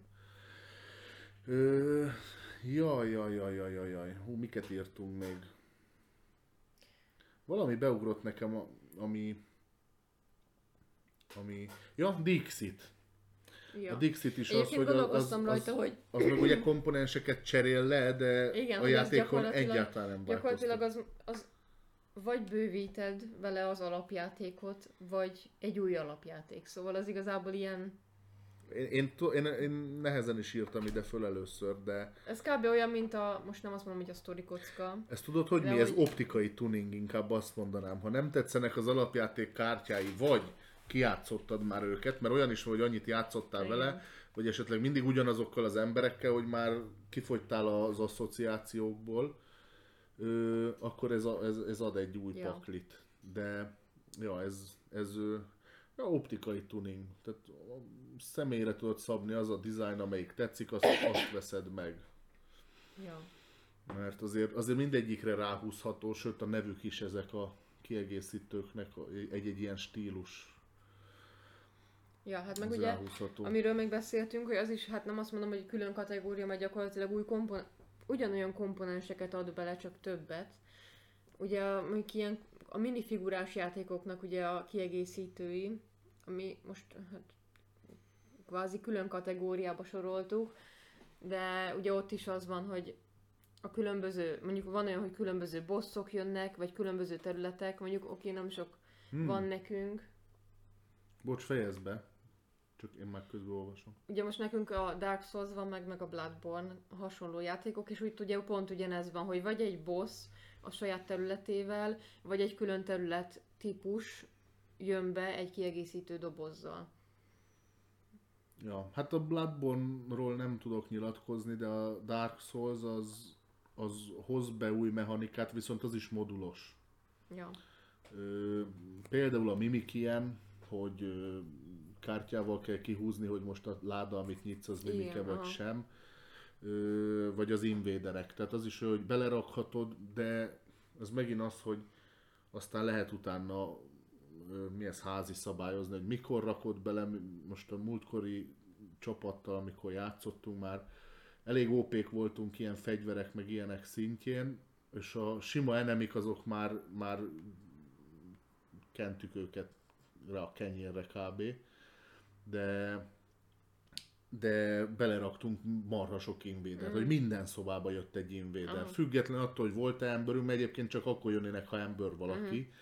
Ö, jaj, jaj, jaj, jaj, jaj, jaj. Hú, miket írtunk még? Valami beugrott nekem, a- ami... Ami... Ja, Dixit. Ja. A Dixit is az, Egyébként hogy az, az, rajta, az, hogy az meg ugye komponenseket cserél le, de Igen, a az játékon egyáltalán nem gyakorlatilag az, az vagy bővíted vele az alapjátékot, vagy egy új alapjáték. Szóval az igazából ilyen, Én, én, én, én nehezen is írtam ide föl először, de ez kb. olyan, mint a, most nem azt mondom, hogy a sztori kocka. ezt tudod, hogy mi? Ez hogy- optikai tuning, inkább azt mondanám. Ha nem tetszenek az alapjáték kártyái, vagy kijátszottad már őket, mert olyan is van, hogy annyit játszottál Igen. vele, vagy esetleg mindig ugyanazokkal az emberekkel, hogy már kifogytál az asszociációkból, ö, akkor ez, a, ez, ez ad egy új Ja. paklit. De ja, ez, ez ja, optikai tuning. Tehát a személyre tudod szabni az a design, amelyik tetszik, azt, azt veszed meg. Ja. Mert azért, azért mindegyikre ráhúzható, sőt a nevük is ezek a kiegészítőknek egy-egy ilyen stílus. Ja, hát meg ugye, amiről még beszéltünk, hogy az is, hát nem azt mondom, hogy külön kategória, mert gyakorlatilag új kompon- ugyanolyan komponenseket ad bele, csak többet. Ugye mondjuk ilyen a minifigurás játékoknak ugye a kiegészítői, ami most hát, kvázi külön kategóriába soroltuk, de ugye ott is az van, hogy a különböző, mondjuk van olyan, hogy különböző bosszok jönnek, vagy különböző területek, mondjuk oké, nem sok Hmm. van nekünk, Bocs, fejezd be. Csak én már közben olvasom. Ugye most nekünk a Dark Souls van, meg, meg a Bloodborne hasonló játékok, és úgy ugye pont ugyanez van, hogy vagy egy boss a saját területével, vagy egy külön terület típus jön be egy kiegészítő dobozzal. Ja, hát a Bloodborne-ról nem tudok nyilatkozni, de a Dark Souls az, az hoz be új mechanikát, viszont az is modulos. Ja. Ö, például a Mimik ilyen, hogy kártyával kell kihúzni, hogy most a láda, amit nyitsz, az mimike vagy aha. sem. Ö, vagy az invéderek. Tehát az is, hogy belerakhatod, de ez megint az, hogy aztán lehet utána mi ez házi szabályozni, hogy mikor rakod bele, most a múltkori csapattal, amikor játszottunk már, elég ópék voltunk ilyen fegyverek, meg ilyenek szintjén, és a sima enemik azok már, már kentük őket rá a kenyérre kb. De de beleraktunk marha sok invédert, hogy minden szobába jött egy invéder. Aha. Független attól, hogy volt-e emberünk, mert egyébként csak akkor jönnének, ha ember valaki.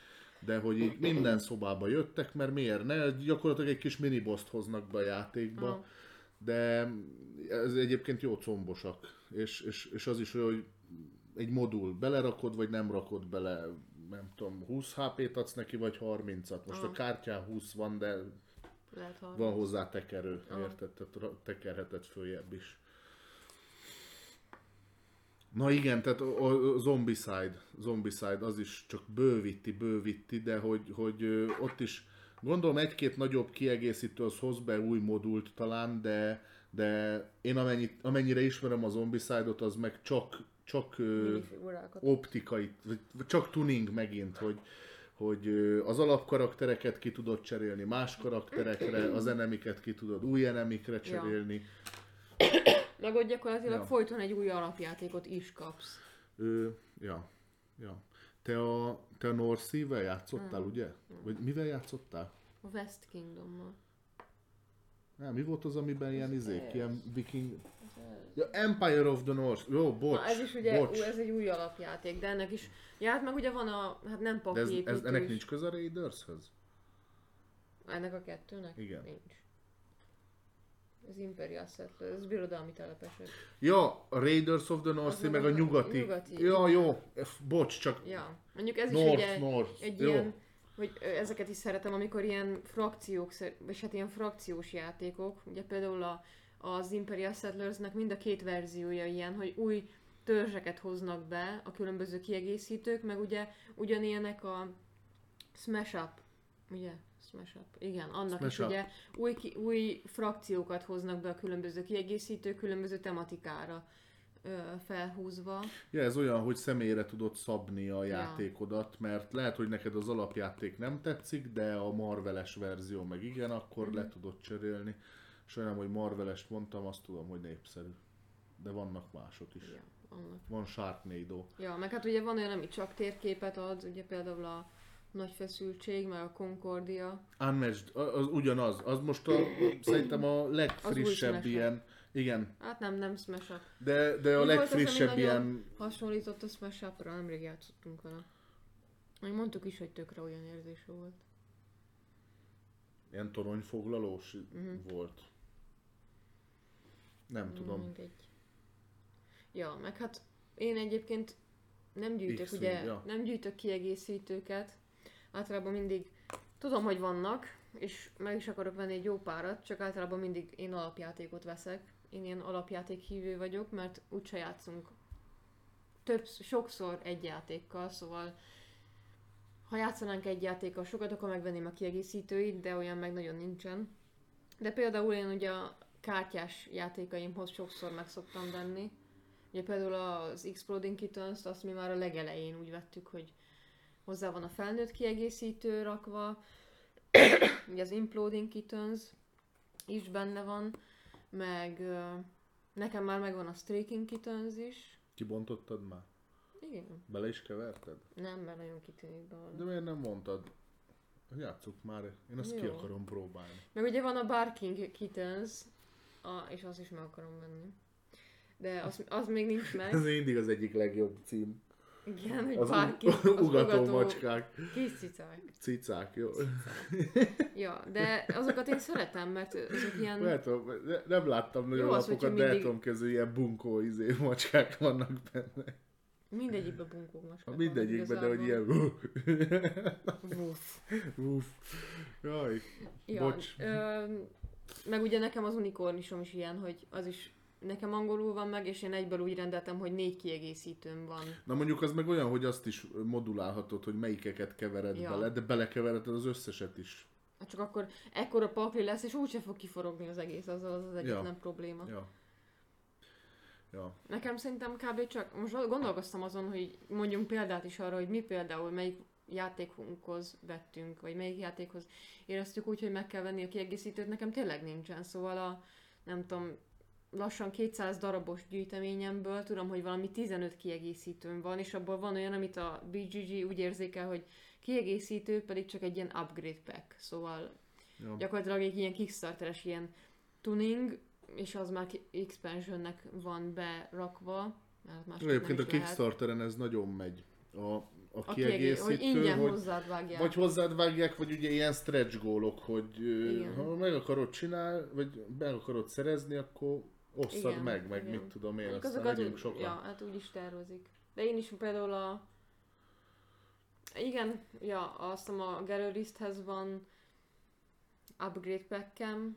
De hogy így minden szobába jöttek, mert miért ne? Gyakorlatilag egy kis miniboszt hoznak be a játékba. Aha. De ez egyébként jó combosak. És, és, és az is hogy egy modul belerakod, vagy nem rakod bele, nem tudom, 20 HP-t adsz neki, vagy 30-at. Most Aha. a kártyán 20 van, de Lehet hallani. van hozzá tekerő, Aha. érted? Tehát tekerheted följebb is. Na igen, tehát a, a Zombicide, Zombicide az is csak bővíti, bővíti, de hogy, hogy ott is gondolom egy-két nagyobb kiegészítő az hoz be új modult talán, de, de én amennyit, amennyire ismerem a Zombicide-ot, az meg csak, csak optikai, vagy csak tuning megint, hogy, hogy az alapkaraktereket ki tudod cserélni más karakterekre, az enemiket ki tudod új enemikre cserélni. Meg ott gyakorlatilag Ja. folyton egy új alapjátékot is kapsz. Ö, ja, ja. Te a, te a Norseavel játszottál, Mm. ugye? Vagy mivel játszottál? A West Kingdommal. Nem, mi volt az, amiben ilyen izék, ilyen viking... Ja, Empire of the North. Jó, bocs, Na, ez is ugye, bocs. ú, ez egy új alapjáték, de ennek is, ja, hát meg ugye van a, hát nem De ez, ez, ennek is. nincs köze a Raidershez? Ennek a kettőnek? Igen. Nincs. Ez Imperial Settler, ez birodalmi telepesek. Ja, a Raiders of the North Sea, meg a nyugati. nyugati. Ja, jó, bocs, csak Ja, mondjuk ez is North, ugye North. egy jó. ilyen, ö, ezeket is szeretem, amikor ilyen frakciók, vagy hát ilyen frakciós játékok, ugye például a, az Imperial Settlersnek mind a két verziója ilyen, hogy új törzseket hoznak be a különböző kiegészítők, meg ugye ugyanilyenek a Smash Up, ugye? Smash Up. Igen, annak Smash is Up. ugye új, ki, új frakciókat hoznak be a különböző kiegészítők különböző tematikára. Felhúzva. Ja, ez olyan, hogy személyre tudod szabni a játékodat, mert lehet, hogy neked az alapjáték nem tetszik, de a Marveles verzió meg igen, akkor Mhm. le tudod cserélni. Sajnálom, hogy Marvelest mondtam, azt tudom, hogy népszerű. De vannak mások is. Ja, annak. Van Sharknado. Ja, meg hát ugye van olyan, ami csak térképet ad, ugye például a nagy feszültség, meg a Concordia. Unmatched, az ugyanaz. Az most a, szerintem a legfrissebb ilyen, igen, Hát nem, nem Smash Up. de, de a Mi legfrissebb ilyen, Hasonlított a Smash Up-ra, nemrég játszottunk vele. Még mondtuk is, hogy tökre olyan érzés volt. ilyen toronyfoglalós Mhm. volt. Nem Mm, tudom. Mindegy. Ja, meg hát én egyébként nem gyűjtök, X-Wing, ugye, ja. nem gyűjtök kiegészítőket. Általában mindig tudom, hogy vannak, és meg is akarok venni egy jó párat, csak általában mindig én alapjátékot veszek. Én ilyen alapjáték hívő vagyok, mert úgyse játszunk több, sokszor egy játékkal, szóval ha játszanánk egy játékkal sokat, akkor megvenném a kiegészítőit, de olyan meg nagyon nincsen. De például én ugye a kártyás játékaimhoz sokszor meg szoktam venni. Ugye például az Exploding kittens azt mi már a legelején úgy vettük, hogy hozzá van a felnőtt kiegészítő rakva, ugye az Imploding Kittens is benne van, meg nekem már megvan a Streaking Kittens is. Kibontottad már? Igen, Bele is keverted? nem, mert nagyon kitűnik belőle. De miért nem mondtad? Játsszuk már, én azt ki Jó. akarom próbálni. Meg ugye van a Barking Kittens, a, és azt is meg akarom venni. De az, az még nincs meg. Ez mindig az egyik legjobb cím. Igen, hogy Az az ugató ugató macskák, kis cicák. cicák, jó. Ja, de azokat én szeretem, mert azok ilyen... Nem, tudom, nem láttam nagyon Jó lapokat, hogyha de mindig- kezdeni, ilyen bunkó izé, macskák vannak benne. Mindegyikben bunkó macskák mindegyikben, de hogy ilyen... Wuff. Uff. Jaj. Ja, Bocs. Ö, meg ugye nekem az unikornisom is ilyen, hogy az is nekem angolul van meg, és én egyből úgy rendeltem, hogy négy kiegészítőm van. Na mondjuk az meg olyan, hogy azt is modulálhatod, hogy melyikeket kevered Ja. bele, de belekevereded az összeset is. Hát Csak akkor ekkora pakli lesz, és úgyse fog kiforogni az egész, az az, az egyetlen Ja. probléma. Ja. Ja. Nekem szerintem kb. csak, most gondolkoztam azon, hogy mondjunk példát is arra, hogy mi például melyik játékunkhoz vettünk, vagy melyik játékhoz éreztük úgy, hogy meg kell venni a kiegészítőt, nekem tényleg nincsen, szóval a, nem tudom, lassan 200 darabos gyűjteményemből tudom, hogy valami 15 kiegészítőm van, és abból van olyan, amit a BGG úgy érzékel, hogy kiegészítő pedig csak egy ilyen upgrade pack, szóval ja. gyakorlatilag egy ilyen kickstarteres ilyen tuning, és az már expansionnek van berakva. Mert nem Egyébként a is lehet. Kickstarteren ez nagyon megy. A, a, A kiegészítő, hogy ingyen hogy hozzád vágják. vagy hozzád vágják, vagy ugye ilyen stretch gólok, hogy Igen. ha meg akarod csinálni, vagy meg akarod szerezni, akkor osszad Igen, meg, meg igen. mit tudom én, Mondjuk aztán legyünk sokan. Ja, hát úgy is tervezik. De én is például a... Igen, ja, azt hiszem a Galleristhez van upgrade packem,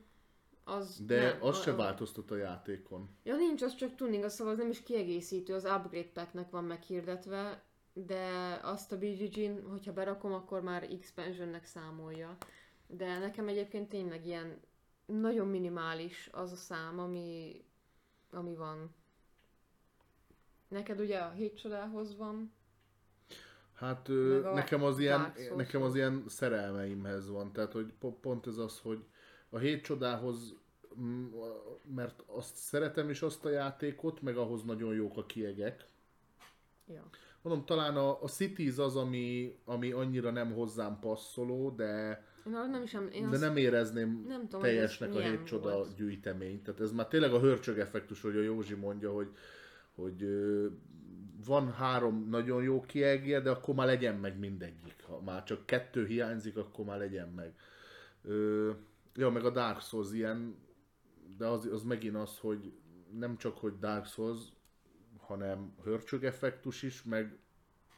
az De nem, az a- se változtat a játékon. Ja, nincs, az csak tuning, az szóval az nem is kiegészítő, az upgrade packnek van meghirdetve, de azt a BGG-n, hogyha berakom, akkor már expansionnek számolja. De nekem egyébként tényleg ilyen nagyon minimális az a szám, ami, ami van. Neked ugye a hét csodához van. Hát a nekem az, ilyen, nekem az ilyen szerelmeimhez van, tehát hogy po- pont ez az, hogy a hét csodához, mert azt szeretem is azt a játékot, meg ahhoz nagyon jók a kiegek. Ja. Mondom, talán a, a Cities az, ami, ami annyira nem hozzám passzoló, de, Én nem is én de azt nem érezném nem tudom, teljesnek a hét csoda volt. gyűjtemény. Tehát ez már tényleg a hörcsög effektus, hogy a Józsi mondja, hogy, hogy van három nagyon jó kiegje, de akkor már legyen meg mindegyik. Ha már csak kettő hiányzik, akkor már legyen meg. Ö, ja, meg a Dark Souls ilyen, de az, az megint az, hogy nem csak, hogy Dark Souls, hanem hörcsög effektus is, meg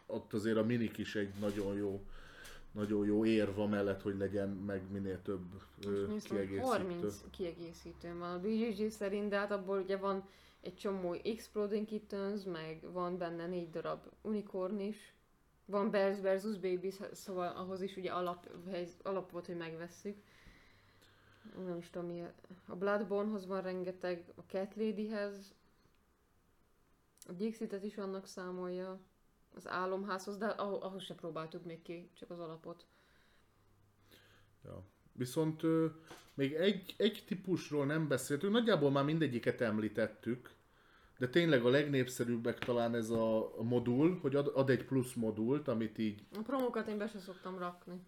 ott azért a minik is egy nagyon jó nagyon jó érva mellett, hogy legyen meg minél több ö, Most kiegészítő. 30 kiegészítőm van a BGG szerint, de hát abból ugye van egy csomó Exploding Kittens, meg van benne négy darab unicorn is. Van Bears vs. Babies, szóval ahhoz is ugye alap, alap volt, hogy megvesszük. Nem is tudom mi. A Bloodborne-hoz van rengeteg, a Cat Ladyhez. A Dixit-et is annak számolja. Az álomházhoz, de ah- ahhoz se próbáltuk még ki, csak az alapot. Ja. Viszont ö, még egy, egy típusról nem beszéltünk, nagyjából már mindegyiket említettük, de tényleg a legnépszerűbbek talán ez a modul, hogy ad, ad egy plusz modult, amit így, A promókat én be se szoktam rakni.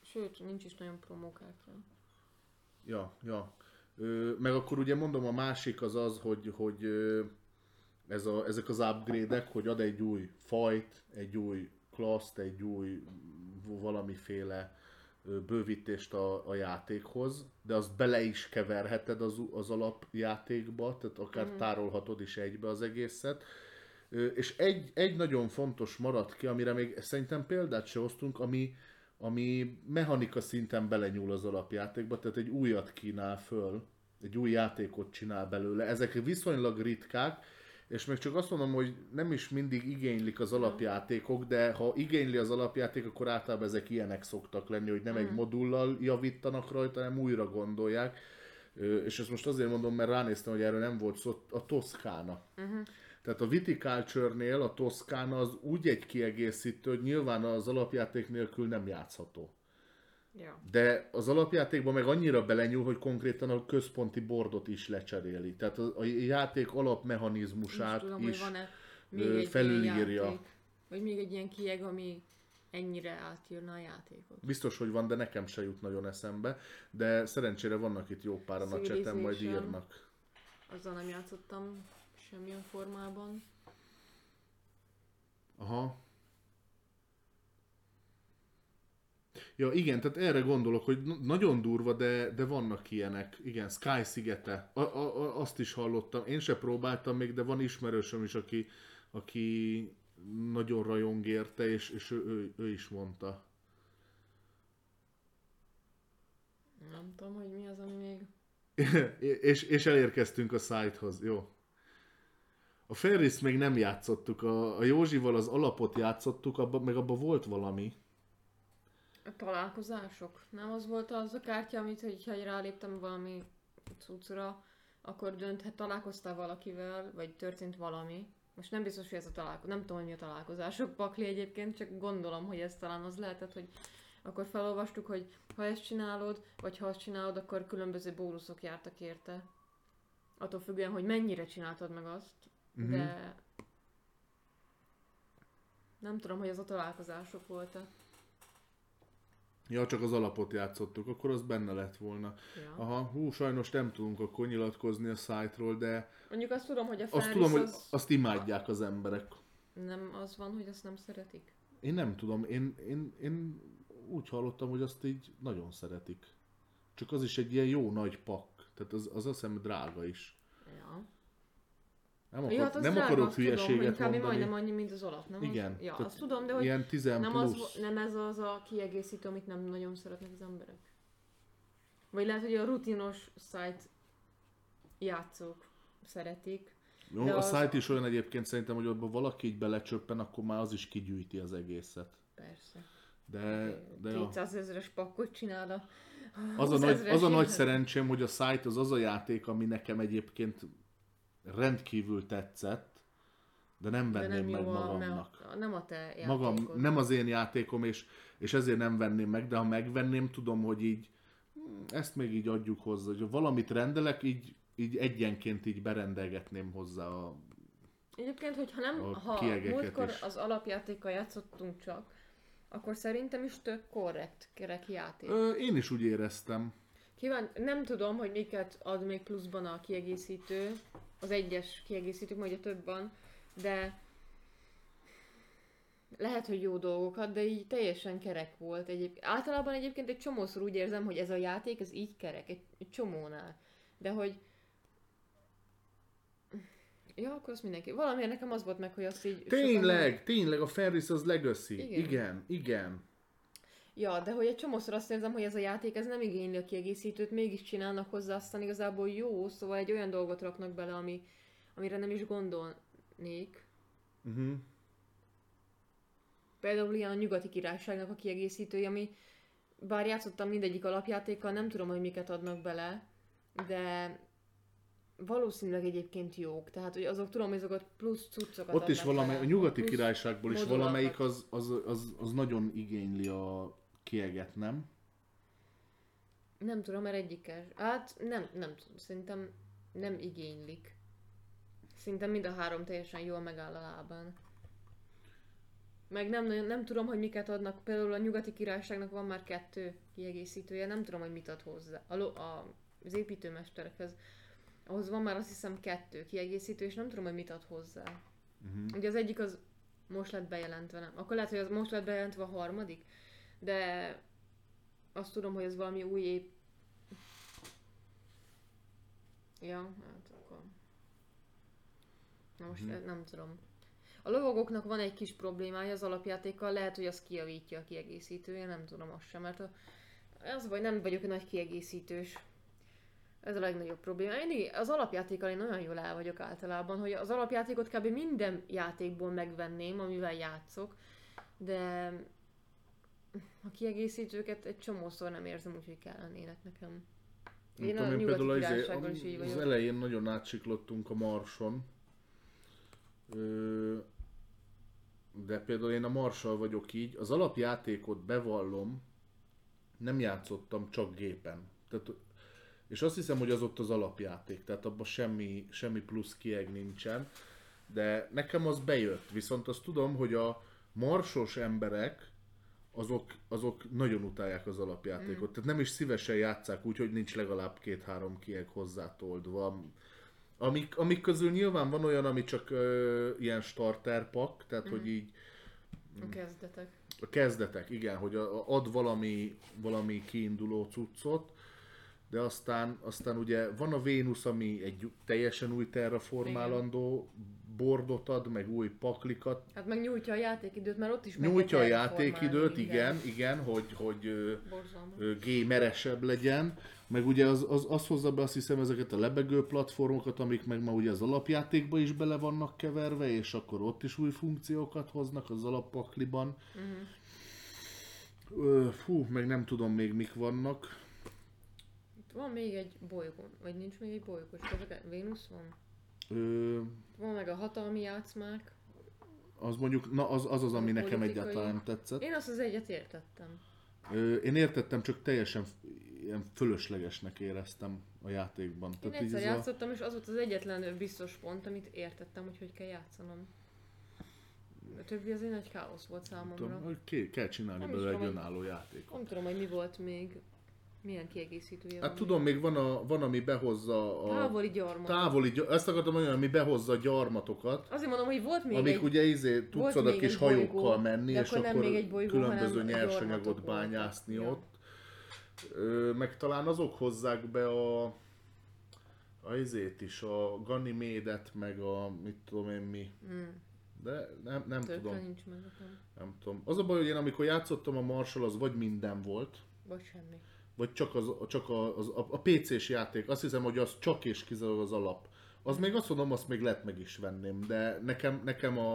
Sőt, nincs is nagyon promókártya. ja, ja. Ö, meg akkor ugye mondom, a másik az az, hogy, hogy ez a, ezek az upgrade-ek, hogy ad egy új fajt, egy új klaszt, egy új valamiféle bővítést a, a játékhoz, de azt bele is keverheted az, az alapjátékba, tehát akár mm. tárolhatod is egybe az egészet. És egy, egy nagyon fontos maradt ki, amire még szerintem példát se hoztunk, ami, ami mechanika szinten belenyúl az alapjátékba, tehát egy újat kínál föl, egy új játékot csinál belőle. Ezek viszonylag ritkák, és még csak azt mondom, hogy nem is mindig igénylik az alapjátékok, de ha igényli az alapjáték, akkor általában ezek ilyenek szoktak lenni, hogy nem egy modullal javítanak rajta, hanem újra gondolják. És ezt most azért mondom, mert ránéztem, hogy erről nem volt szó, a Toszkána. Tehát a Viticulture-nél a Toszkána az úgy egy kiegészítő, hogy nyilván az alapjáték nélkül nem játszható. Ja. De az alapjátékban meg annyira belenyúl, hogy konkrétan a központi bordot is lecseréli. Tehát a, a játék alapmechanizmusát tudom, is még felülírja. Játék, vagy még egy ilyen kieg, ami ennyire átírna a játékot. Biztos, hogy van, de nekem se jut nagyon eszembe. De szerencsére vannak itt jó páran a cseten, majd írnak. Azzal nem játszottam semmilyen formában. Aha. Ja, igen, tehát erre gondolok, hogy nagyon durva, de, de vannak ilyenek. Igen, Sky szigete. A, a, a, azt is hallottam. Én se próbáltam még, de van ismerősöm is, aki, aki nagyon rajong érte, és, és ő, ő, ő is mondta. Nem tudom, hogy mi az, ami még... és, és elérkeztünk a szájthoz, jó. A Ferris még nem játszottuk, a, a Józsival az alapot játszottuk, abba, meg abban volt valami. A találkozások. Nem az volt az a kártya, amit hogyha ráléptem valami cuccra, akkor dönthet, találkoztál valakivel, vagy történt valami. Most nem biztos, hogy ez a találkozás, nem tudom, hogy mi a találkozások pakli egyébként, csak gondolom, hogy ez talán az lehetett, hogy akkor felolvastuk, hogy ha ezt csinálod, vagy ha azt csinálod, akkor különböző bónuszok jártak érte. Attól függően, hogy mennyire csináltad meg azt, Mhm. de nem tudom, hogy ez a találkozások volt-e. Ja, csak az alapot játszottuk, akkor az benne lett volna. Ja. Aha, hú, sajnos nem tudunk akkor nyilatkozni a szájtról, de Mondjuk azt tudom, hogy a azt Ferris tudom, hogy az... azt imádják az emberek. Nem az van, hogy azt nem szeretik? Én nem tudom, én, én, én úgy hallottam, hogy azt így nagyon szeretik. Csak az is egy ilyen jó nagy pak. Tehát az, az azt hiszem drága is. Nem, akar, Ja, hát nem drága, akarok tudom, hülyeséget kb. mondani. majdnem annyi, mint az alap, nem? Igen. Az? Ja, azt tudom, de hogy Ilyen 10 nem, az, plusz. nem ez az a kiegészítő, amit nem nagyon szeretnek az emberek. Vagy lehet, hogy a rutinos site játszók szeretik. Jó, a az- szájt is olyan egyébként szerintem, hogy abban valaki így belecsöppen, akkor már az is kigyűjti az egészet. Persze. De, de ja. 200 ezeres pakkot csinál a az, a 20 nagy, az a nagy szerencsém, hogy a szájt az az a játék, ami nekem egyébként rendkívül tetszett, de nem De venném nem meg jó magamnak. a, nem a te játékod. Magam, nem az én játékom, és, és ezért nem venném meg, de ha megvenném, tudom, hogy így hm, ezt még így adjuk hozzá, hogy valamit rendelek, így, így egyenként így berendelgetném hozzá a... Egyébként, hogyha nem, A ha múltkor is. az alapjátékkal játszottunk csak, akkor szerintem is tök korrekt kerek játék. Ö, én is úgy éreztem. Kíván, nem tudom, hogy miket ad még pluszban a kiegészítő, az egyes kiegészítők, majd a több van, de lehet, hogy jó dolgokat, de így teljesen kerek volt. Egyéb... Általában egyébként egy csomószor úgy érzem, hogy ez a játék, ez így kerek, egy, egy csomónál. De hogy Ja, akkor azt mindenki. Valamiért nekem az volt meg, hogy azt így... sokan Tényleg, tényleg, a Ferris az Legacy. Igen. Igen, igen. Ja, de hogy egy csomószor azt érzem, hogy ez a játék ez nem igényli a kiegészítőt, mégis csinálnak hozzá, aztán igazából jó, szóval egy olyan dolgot raknak bele, ami, amire nem is gondolnék. Uh-huh. Például ilyen a nyugati királyságnak a kiegészítője, ami bár játszottam mindegyik alapjátékkal, nem tudom, hogy miket adnak bele, de valószínűleg egyébként jók. Tehát, hogy azok tudom, hogy azokat plusz cuccokat Ott is bele, a nyugati királyságból is valamelyik az, az, az, az nagyon igényli a kieget, nem? Nem tudom, mert egyikkel. Hát nem, nem tudom. Szerintem nem igénylik. Szerintem mind a három teljesen jól megáll a lábán. Meg nem, nem tudom, hogy miket adnak. Például a nyugati királyságnak van már kettő kiegészítője, nem tudom, hogy mit ad hozzá. A, a, az építőmesterekhez. Ahhoz van már azt hiszem kettő kiegészítő, és nem tudom, hogy mit ad hozzá. Uh-huh. Ugye az egyik az most lett bejelentve, nem? Akkor lehet, hogy az most lett bejelentve a harmadik, de azt tudom, hogy ez valami új ép... Ja, hát akkor... Na most Mhm. mm. nem tudom. A lovagoknak van egy kis problémája az alapjátékkal, lehet, hogy az kiavítja a kiegészítője, nem tudom azt sem, mert a, az vagy nem vagyok egy nagy kiegészítős. Ez a legnagyobb probléma. Én az alapjátékkal én nagyon jól el vagyok általában, hogy az alapjátékot kb. minden játékból megvenném, amivel játszok, de a kiegészítőket egy csomószor nem érzem, úgyhogy kellenének nekem. Nem Én a tudom, például az, is így az vagyok. elején nagyon átsiklottunk a Marson. De például én a Marsal vagyok így. Az alapjátékot bevallom, nem játszottam csak gépen. Tehát, és azt hiszem, hogy az ott az alapjáték, tehát abban semmi, semmi plusz kieg nincsen. De nekem az bejött, viszont azt tudom, hogy a marsos emberek azok, azok nagyon utálják az alapjátékot. Mm. Tehát nem is szívesen játszák úgy, hogy nincs legalább két-három kieg hozzátoldva. Amik, amik közül nyilván van olyan, ami csak ö, ilyen starter pack, tehát mm. hogy így A kezdetek. a kezdetek, igen, hogy ad valami, valami kiinduló cuccot, de aztán, aztán ugye van a Vénusz, ami egy teljesen új terraformálandó bordot ad, meg új paklikat, Hát meg nyújtja a játékidőt, mert ott is nyújtja a játékidőt, formálni igen, igen, hogy, hogy Borzalmas. ö, gameresebb legyen, meg ugye az, az, az hozza be azt hiszem ezeket a lebegő platformokat, amik meg ma ugye az alapjátékba is bele vannak keverve, és akkor ott is új funkciókat hoznak az alappakliban. Uh-huh. Ö, fú, meg nem tudom még mik vannak. Itt van még egy bolygó, vagy nincs még egy bolygó, ezek Vénusz van? Ö, Van meg a hatalmi játszmák. az mondjuk, na az az, az ami A nekem politikai. egyáltalán nem tetszett. Én azt az egyet értettem. Ö, én értettem, csak teljesen ilyen fölöslegesnek éreztem a játékban. Én Tehát egyszer ez a- játszottam, és az volt az egyetlen biztos pont, amit értettem, hogy hogy kell játszanom. A többi az egy nagy káosz volt számomra. tudom, hogy ké- kell csinálni Nem belőle egy tudom, önálló játékot. Nem tudom, hogy mi volt még. Milyen kiegészítője Hát van tudom, még van, a, van ami behozza a Távoli gyarmat. távoli, gy- ezt akartam mondani, ami behozza a gyarmatokat, Azért mondom, hogy volt még amik egy... ugye izé, tudsz oda kis hajókkal bolygó, menni, és akkor nem akkor még egy bolygó, különböző nyersanyagot bányászni Ja. ott. Ö, meg talán azok hozzák be a a izét is, a Ganymédet, meg a mit tudom én mi. Mm, De nem, nem tökre tudom, nincs meg nekem. nem tudom. Az a baj, hogy én amikor játszottam a Marshall, az vagy minden volt, Vagy semmi. Vagy csak, az, csak a, az, a, a PC-s játék. Azt hiszem, hogy az csak és kizárólag az alap. Az még azt mondom, azt még lehet meg is venném, de nekem, nekem a,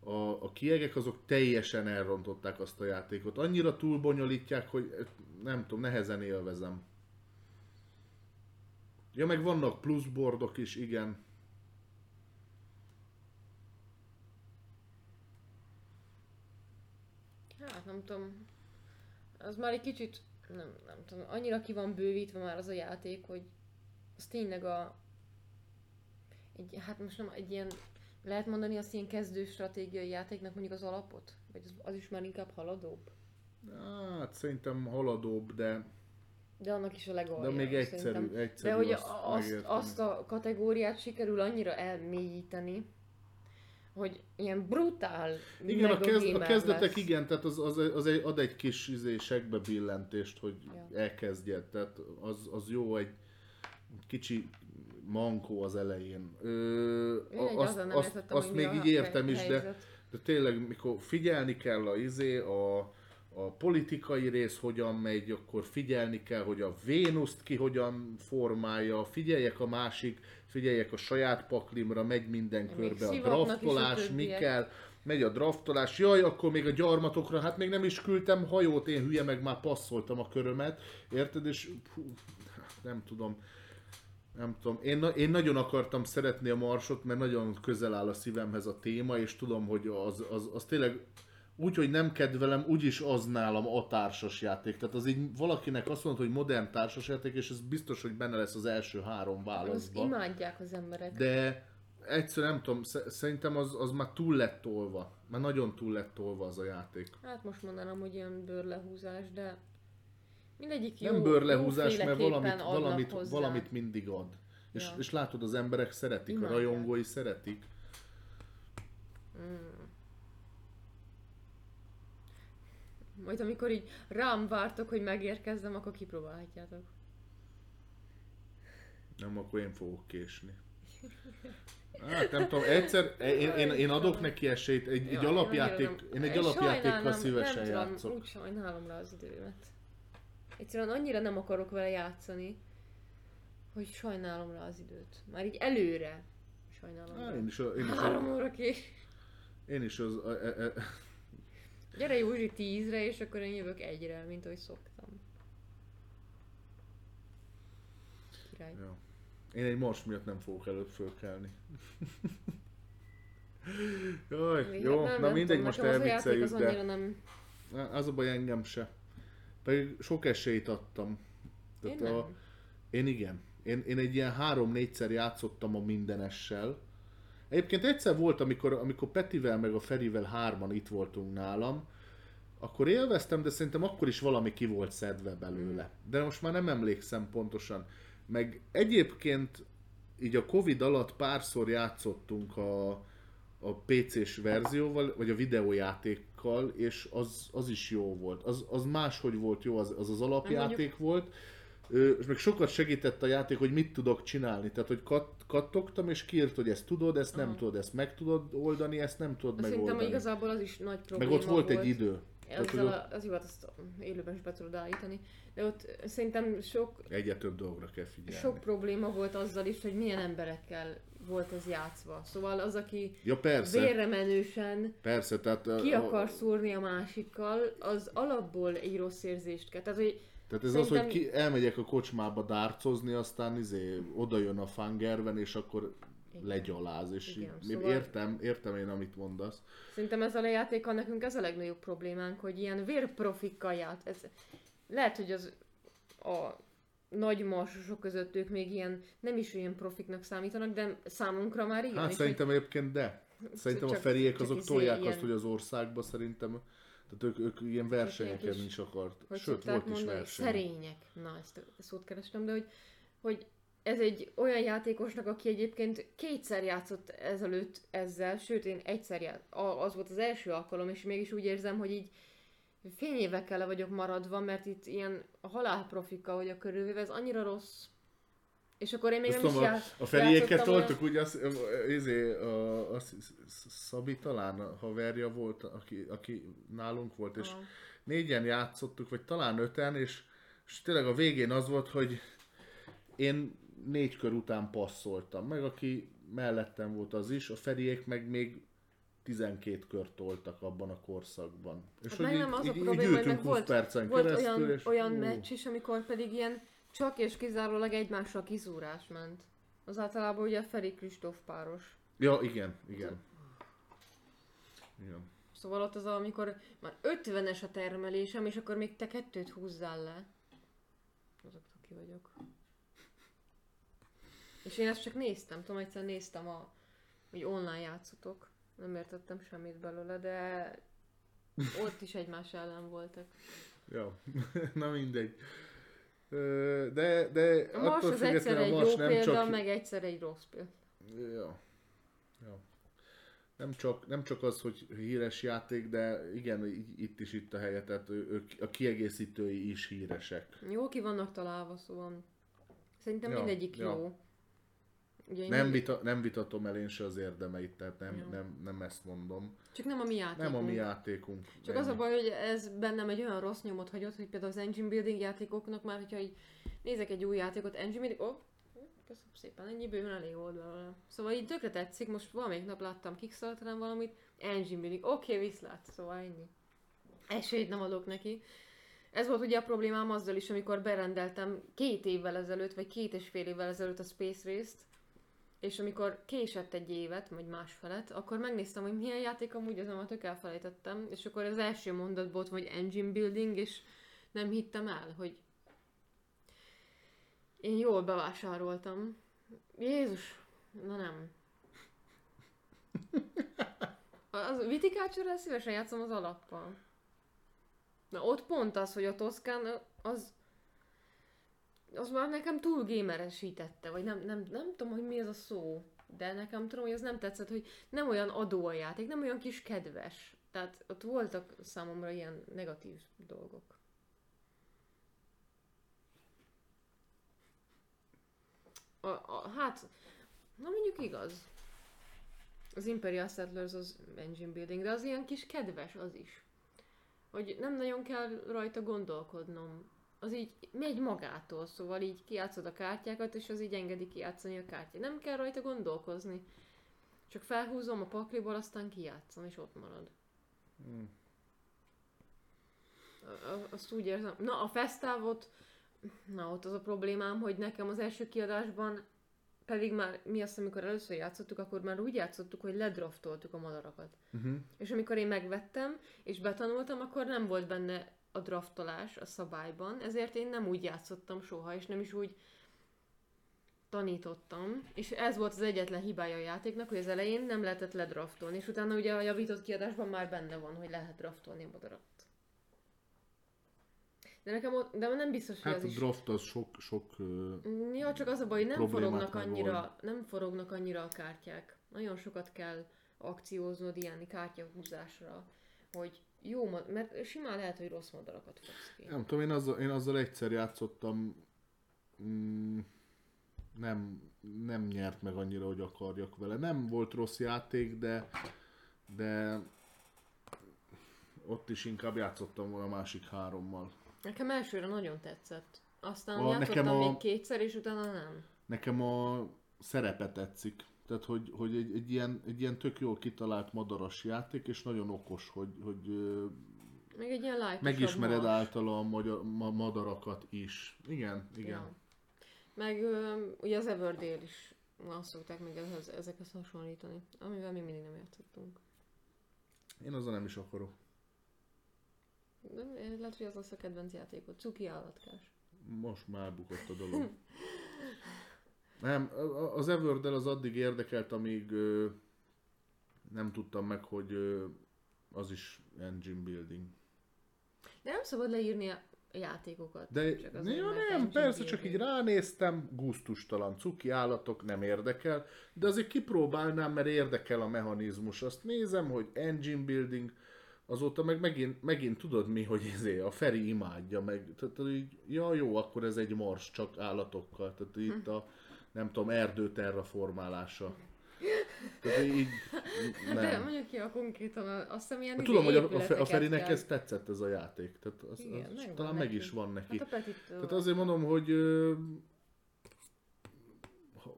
a, a kiegek azok teljesen elrontották azt a játékot. Annyira túlbonyolítják, hogy nem tudom, nehezen élvezem. Ja, meg vannak pluszbordok is, igen. Hát nem tudom. Az már egy kicsit, nem, nem tudom, annyira ki van bővítve már az a játék, hogy az tényleg a... Egy, hát most nem egy ilyen, lehet mondani azt ilyen kezdő stratégiai játéknak mondjuk az alapot? Vagy az, az is már inkább haladóbb? Hát szerintem haladóbb, de, De annak is a legalja. de még egyszerű, szerintem. egyszerű De hogy azt, azt, azt a kategóriát sikerül annyira elmélyíteni, hogy ilyen brutál Igen, a, kezd, a kezdetek lesz. igen, tehát az, az, az egy, ad egy kis izé, segbe billentést, hogy Ja. elkezdjed, tehát az, az jó egy kicsi mankó az elején. Ö, Én egy azt, azt, azt még így értem is, de, de tényleg mikor figyelni kell a izé, a, a politikai rész hogyan megy, akkor figyelni kell, hogy a Vénuszt ki hogyan formálja, figyeljek a másik, figyeljek a saját paklimra, megy minden Még körbe a draftolás, mi kell, megy a draftolás, jaj, akkor még a gyarmatokra, hát még nem is küldtem hajót, én hülye meg már passzoltam a körömet, érted, és hú, nem tudom. nem tudom, én, na- én nagyon akartam szeretni a Marsot, mert nagyon közel áll a szívemhez a téma, és tudom, hogy az, az, az tényleg úgy, hogy nem kedvelem, úgyis az nálam a társas játék. Tehát az így valakinek azt mondod, hogy modern társas játék, és ez biztos, hogy benne lesz az első három válaszban. imádják az emberek. De egyszerűen nem tudom, sze- szerintem az, az már túl lett tolva. Már nagyon túl lett tolva az a játék. Hát most mondanám, hogy ilyen bőrlehúzás, de mindegyik jó, nem bőrlehúzás, mert valamit, valamit, hozzá. valamit mindig ad. És, Ja. és látod, az emberek szeretik, Imádják. a rajongói szeretik. Majd amikor így rám vártok, hogy megérkezzem, akkor kipróbálhatjátok. Nem, akkor én fogok késni. Hát nem tudom, egyszer, én, én, én adok neki esélyt, egy, egy alapjáték, én egy alapjátékkal szívesen nem tudom, játszok. Úgy sajnálom rá az időmet. Egyszerűen annyira nem akarok vele játszani, hogy sajnálom rá az időt. Már így előre sajnálom Á, rá. én is, én is, Három óra kés. én is az, e, e, e, Gyere Józsi tízre, és akkor én jövök egyre, mint ahogy szoktam. Király. ja. Én egy mars miatt nem fogok előbb fölkelni. Jaj, Hát jó, nem, na nem mindegy, tudom, most az elvicceljük, az de annyira nem... az a baj engem se. Pedig sok esélyt adtam. Én Tehát a, nem. Én igen. Én, én egy ilyen három-négyszer játszottam a mindenessel. Egyébként egyszer volt, amikor, amikor Petivel meg a Ferivel hárman itt voltunk nálam, akkor élveztem, de szerintem akkor is valami ki volt szedve belőle. De most már nem emlékszem pontosan. Meg egyébként így a Covid alatt párszor játszottunk a, a PC-s verzióval, vagy a videójátékkal, és az, az is jó volt. Az, az máshogy volt jó, az az, az alapjáték volt. És meg sokat segített a játék, hogy mit tudok csinálni. Tehát, hogy kat, kattogtam, és kiírt, hogy ezt tudod, ezt nem Aha. tudod, ezt meg tudod oldani, ezt nem tudod Szerintem megoldani. igazából az is nagy Meg probléma ott volt egy idő. Tehát, hogy ott a, az jó, azt élőben is be tudod állítani. De ott szerintem sok, egyre több dolgra kell figyelni. sok probléma volt azzal is, hogy milyen emberekkel volt ez játszva. Szóval az, aki Ja persze, vérre menősen persze, tehát, a- ki a- akar szúrni a másikkal, az alapból egy rossz érzést kell. Tehát, hogy tehát ez Szerintem- az, hogy ki, elmegyek a kocsmába dárcozni, aztán izé, oda jön a fangerven, és akkor Igen. legyaláz, és Igen, így, szóval- értem, értem én, amit mondasz. Szerintem ezzel a játékkal nekünk ez a legnagyobb problémánk, hogy ilyen vérprofikkal ját. Ez, lehet, hogy az a nagy marsosok között ők még ilyen nem is olyan profiknak számítanak, de számunkra már igen. Hát szerintem egyébként de. Szerintem a Csak- feriek csak azok izé tolják ilyen- azt, hogy az országba szerintem, tehát ők, ők ilyen versenyeken kis- is akart. hogy Sőt, volt is mondani, verseny. szerények. Na, ezt szót kerestem, de hogy, hogy ez egy olyan játékosnak, aki egyébként kétszer játszott ezelőtt ezzel, sőt én egyszer ját, a- az volt az első alkalom, és mégis úgy érzem, hogy így fényévekkel le vagyok maradva, mert itt ilyen halálprofikkal vagyok körülvéve, ez annyira rossz. És akkor én még Azt nem is tudom, a, já- a feriéket toltuk, ugye az, izé, a, a, Szabi talán a haverja volt, aki, aki nálunk volt, és Aha. négyen játszottuk, vagy talán öten, és, és tényleg a végén az volt, hogy én négy kör után passzoltam, meg aki mellettem volt az is, a feriék meg még 12 kört toltak abban a korszakban. És Hát meg nem az a így, így probléma, hogy ültünk meg 20 volt, percen volt keresztül, olyan, és olyan ú, meccs is, amikor pedig ilyen csak és kizárólag egymásra kiszúrás ment. Az általában ugye a Feri Kristóf páros. Ja, igen, igen. igen. Szóval ott az, amikor már 50-es a termelésem, és akkor még te kettőt húzzál le. Azoktól ki vagyok. És én ezt csak néztem, tudom, egyszer néztem a, hogy online játszotok. Nem értettem semmit belőle, de ott is egymás ellen voltak. Ja, na mindegy. De, de A Mars az egyszer egy jó nem példa, csak... meg egyszer egy rossz példa. Ja. Ja. Nem csak, nem csak az, hogy híres játék, de igen, itt is itt a helye, tehát ők, a kiegészítői is híresek. Jó ki vannak találva, szóval szerintem Ja, mindegyik ja. jó. Ugye Nem, vita, nem vitatom el én se az érdemeit, tehát nem, Ja. nem, nem ezt mondom. Csak nem a mi játékunk. Nem a mi játékunk. Csak az a ennyi. baj, hogy ez bennem egy olyan rossz nyomot hagyott, hogy például az engine building játékoknak már, hogyha így nézek egy új játékot, engine building, oh, köszönöm szépen, ennyi bőven elég volt belőle. Szóval így tökre tetszik, most valamelyik nap láttam Kickstarteren valamit, engine building, oké, okay, viszlát, szóval ennyi. Esélyt nem adok neki. Ez volt ugye a problémám azzal is, amikor berendeltem két évvel ezelőtt, vagy két és fél évvel ezelőtt a Space Race-t, és amikor késett egy évet, vagy másfelet, akkor megnéztem, hogy milyen játék amúgy az, amit elfelejtettem, és akkor az első mondatból volt, hogy engine building, és nem hittem el, hogy én jól bevásároltam. Jézus, na nem. Az Viticulture-rel szívesen játszom az alappal. Na ott pont az, hogy a Toszkán az az már nekem túl gameresítette, vagy nem, nem, nem tudom, hogy mi ez a szó, de nekem tudom, hogy az nem tetszett, hogy nem olyan adó a játék, nem olyan kis kedves. Tehát ott voltak számomra ilyen negatív dolgok. A, a, hát, na mondjuk igaz. Az Imperial Settlers az engine building, de az ilyen kis kedves az is. Hogy nem nagyon kell rajta gondolkodnom az így megy magától, szóval így kiátszod a kártyákat, és az így engedi kijátszani a kártyát. Nem kell rajta gondolkozni. Csak felhúzom a pakliból, aztán kijátszom, és ott marad. Hmm. Azt úgy érzem. Na, a fesztávot, na ott az a problémám, hogy nekem az első kiadásban pedig már mi azt, amikor először játszottuk, akkor már úgy játszottuk, hogy ledraftoltuk a madarakat. Uh-huh. És amikor én megvettem, és betanultam, akkor nem volt benne a draftolás a szabályban, ezért én nem úgy játszottam soha, és nem is úgy tanítottam, és ez volt az egyetlen hibája a játéknak, hogy az elején nem lehetett ledraftolni, és utána ugye a javított kiadásban már benne van, hogy lehet draftolni a madarat. De nekem ott, de nem biztos, hogy hát az a draft az sok, sok Ja, csak az a baj, hogy nem forognak annyira, nem forognak annyira a kártyák. Nagyon sokat kell akcióznod ilyen kártyahúzásra, hogy jó, mert simán lehet, hogy rossz madarakat fogsz ki. Nem tudom, én azzal, én azzal egyszer játszottam, mm, nem, nem nyert meg annyira, hogy akarjak vele. Nem volt rossz játék, de, de ott is inkább játszottam volna a másik hárommal. Nekem elsőre nagyon tetszett. Aztán a, játszottam nekem a, még kétszer, és utána nem. Nekem a szerepe tetszik. Tehát, hogy, hogy egy, egy, ilyen, egy ilyen tök jól kitalált madaras játék, és nagyon okos, hogy, hogy Még egy ilyen megismered más. általa a, magyar, a madarakat is. Igen, igen. Ja. Meg ugye az Everdale is azt szokták még ehhez, ezekhez hasonlítani, amivel mi mindig nem játszottunk. Én azzal nem is akarok. De lehet, hogy az lesz a kedvenc játékot. Cuki állatkás. Most már bukott a dolog. Nem, az Everdell az addig érdekelt, amíg ö, nem tudtam meg, hogy ö, az is engine building. De nem szabad leírni a játékokat. De csak ja, nem, persze, building. csak így ránéztem, gusztustalan cuki állatok, nem érdekel, de azért kipróbálnám, mert érdekel a mechanizmus. Azt nézem, hogy engine building, azóta meg megint, megint tudod mi, hogy ezé, a Feri imádja meg, tehát így, ja jó, akkor ez egy mars csak állatokkal, tehát itt a nem tudom, erdő terraformálása. Tehát így, nem. De mondjuk ki a konkrétan, azt hiszem ilyen hát Tudom, hogy a, a, a Ferinek kell. ez tetszett ez a játék. Tehát az, Igen, az, meg talán meg is van neki. Hát Tehát azért mondom, hogy ö,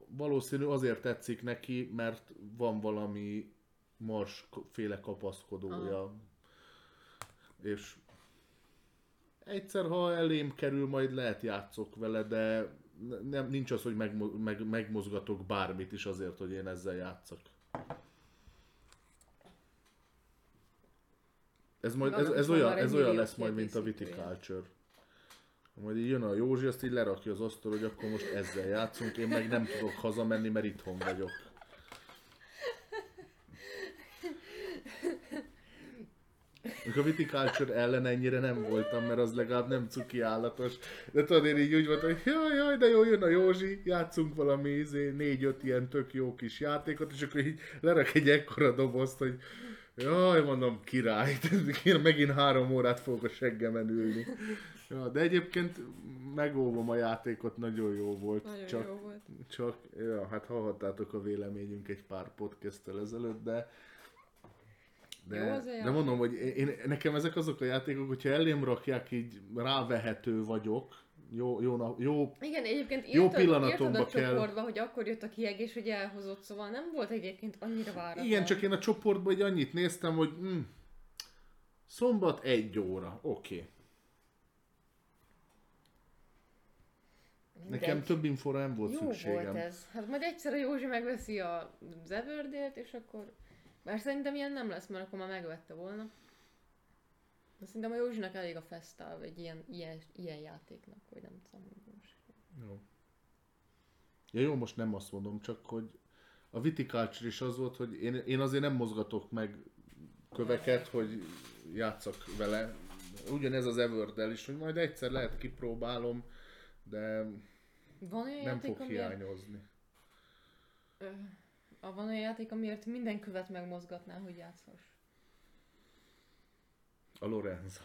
valószínű azért tetszik neki, mert van valami mars féle kapaszkodója. Aha. És egyszer, ha elém kerül, majd lehet játszok vele, de nem, nincs az, hogy meg, meg, megmozgatok bármit is azért, hogy én ezzel játszak. Ez, majd, ez, ez, olyan, ez olyan lesz majd, mint a Viticulture. Majd így jön a Józsi, azt így lerakja az asztal, hogy akkor most ezzel játszunk, én meg nem tudok hazamenni, mert itthon vagyok. A Viticulture ellen ennyire nem voltam, mert az legalább nem cuki állatos. De tudod, én így úgy voltam, hogy jaj, jaj, de jó, jön a Józsi, játszunk valami izé, négy-öt ilyen tök jó kis játékot, és akkor így lerak egy ekkora dobozt, hogy jaj, mondom, király, megint három órát fogok a seggemen ülni. Ja, de egyébként megóvom a játékot, nagyon jó volt. Nagyon csak, jó volt. Csak, ja, hát hallhattátok a véleményünk egy pár podcasttel ezelőtt, de de, Jó, de mondom, hogy én, nekem ezek azok a játékok, hogyha elém rakják, így rávehető vagyok, jó, jó, jó, Igen, egyébként jó írtad, pillanatomba írtad a kell. csoportba, hogy akkor jött a kiegés, hogy elhozott, szóval nem volt egyébként annyira váratlan. Igen, csak én a csoportban egy annyit néztem, hogy hm, szombat egy óra, oké. Okay. Nekem több infóra nem volt Jó szükségem. volt ez. Hát majd egyszer a Józsi megveszi a Everdale-t, és akkor... Bár szerintem ilyen nem lesz, mert akkor már megvette volna. De szerintem a Józsinak elég a Festal, egy ilyen, ilyen, ilyen játéknak, vagy nem tudom, hogy most. Jó. Ja jó, most nem azt mondom, csak hogy a Viticulture is az volt, hogy én, én azért nem mozgatok meg köveket, hogy játszak vele. Ugyanez az Everdell is, hogy majd egyszer lehet kipróbálom, de Van olyan nem játék, fog hiányozni. ö, a van olyan játék, amiért minden követ megmozgatná, hogy játszhass. A Lorenzo.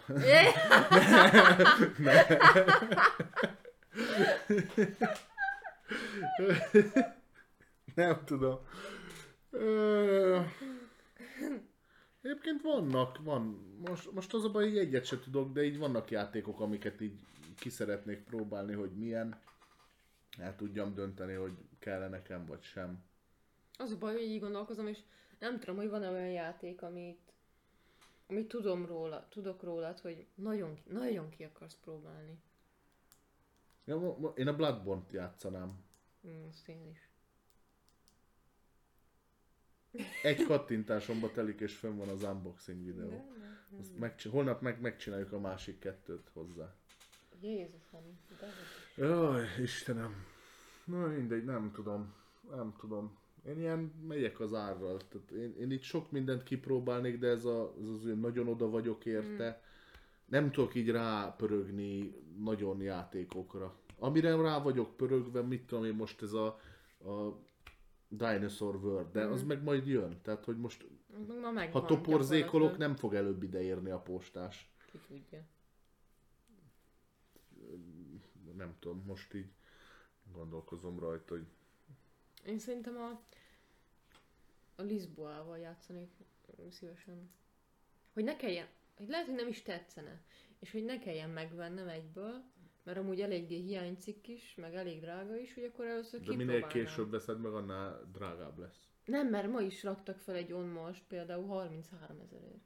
Nem tudom. Ö, Egyébként vannak, van. Most, most az a baj, hogy egyet se tudok, de így vannak játékok, amiket így ki szeretnék próbálni, hogy milyen. El tudjam dönteni, hogy kell nekem, vagy sem. Az a baj, hogy így gondolkozom, és nem tudom, hogy van-e olyan játék, amit, amit tudom róla, tudok rólad, hogy nagyon, nagyon ki akarsz próbálni. Ja, mo- mo- én a Bloodborne-t játszanám. Mm, azt én is. Egy kattintásomba telik, és fönn van az unboxing videó. De, de, Azt megcsi- holnap meg megcsináljuk a másik kettőt hozzá. Jézusom, de Jaj, Istenem. Na mindegy, nem tudom. Nem tudom. Én ilyen megyek az árral. Tehát én, én itt sok mindent kipróbálnék, de ez, a, ez az olyan nagyon oda vagyok érte. Mm. Nem tudok így rápörögni nagyon játékokra. Amire rá vagyok pörögve, mit tudom én most ez a, a Dinosaur World, de az meg majd jön. Tehát, hogy most megvan. ha toporzékolok, nem fog előbb ideérni a postás. Ki tudja. Nem tudom, most így gondolkozom rajta, hogy Én szerintem a, a Lisboával játszanék szívesen. Hogy ne kelljen, hogy lehet, hogy nem is tetszene, és hogy ne kelljen megvennem egyből, mert amúgy eléggé hiányzik is, meg elég drága is, hogy akkor először de minél később veszed meg, annál drágább lesz. Nem, mert ma is raktak fel egy on most, például 33 ezerért.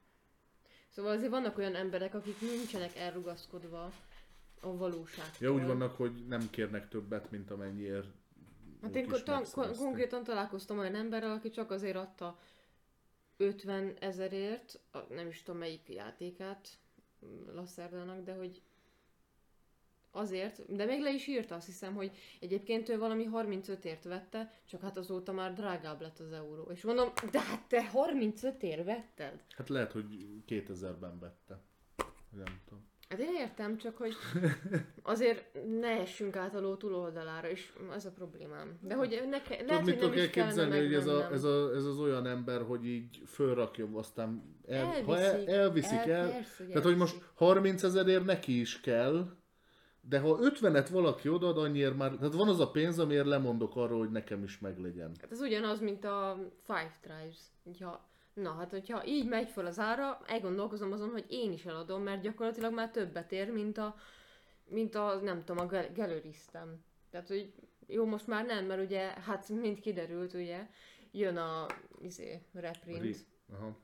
Szóval azért vannak olyan emberek, akik nincsenek elrugaszkodva a valóságtól. Ja, úgy vannak, hogy nem kérnek többet, mint amennyiért Hát én is ko- ta- megszerezték. konkrétan találkoztam olyan emberrel, aki csak azért adta 50 ezerért, a- nem is tudom melyik játékát Lacerdának, de hogy azért, de még le is írta azt hiszem, hogy egyébként ő valami 35ért vette, csak hát azóta már drágább lett az euró. És mondom, de hát te 35ért vetted? Hát lehet, hogy 2000-ben vette. Nem tudom. Hát én értem, csak hogy azért ne essünk át a ló túloldalára, és ez a problémám. De hogy ne, ke- Tudod, lehet, mit hogy nem tudok is kellene elképzelni, hogy ez, a, ez, a, ez az olyan ember, hogy így fölrakja, aztán el, ha el, Elviszik. elviszik El- el, persze, hogy tehát hogy most elviszik. 30 ezerért neki is kell, de ha 50-et valaki odaad, annyiért már, tehát van az a pénz, amiért lemondok arról, hogy nekem is meglegyen. Hát ez ugyanaz, mint a Five Tribes. Hogyha, na hát, hogyha így megy fel az ára, elgondolkozom azon, hogy én is eladom, mert gyakorlatilag már többet ér, mint a, mint a nem tudom, a gal- galleristem. Tehát, hogy jó, most már nem, mert ugye, hát mint kiderült, ugye, jön a izé, reprint Ri- Aha.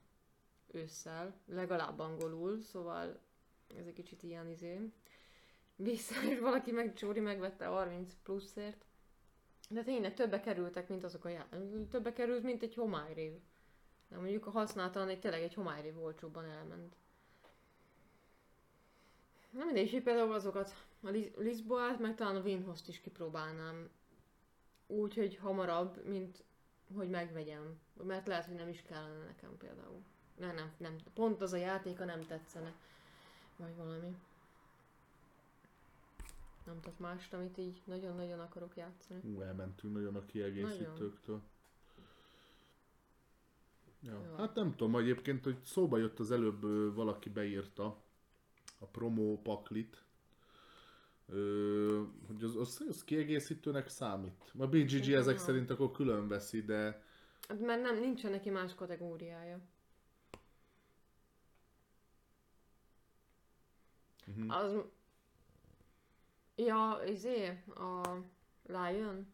ősszel, legalább angolul, szóval ez egy kicsit ilyen izé. Vissza, és valaki meg, Csóri megvette 30 pluszért. De tényleg többe kerültek, mint azok a já... Többe került, mint egy homályrév. De mondjuk a használtan egy tényleg egy homályrév olcsóbban elment. Na mindegy, és például azokat, a Lis- Lisboát, meg talán a Winhost is kipróbálnám. Úgy, hogy hamarabb, mint hogy megvegyem. Mert lehet, hogy nem is kellene nekem például. Nem, nem, nem. Pont az a játéka nem tetszene. Vagy valami. Nem tudok mást, amit így nagyon-nagyon akarok játszani. Ú, elmentünk nagyon a kiegészítőktől. Ja. Jó. Hát nem tudom, egyébként, hogy szóba jött az előbb valaki beírta a promo paklit, ö, hogy az, az, az kiegészítőnek számít. A BGG Szerintem ezek nem. szerint akkor külön veszi, de Hát mert nem, nincsen neki más kategóriája. Mhm. Az... Ja, izé, a Lion,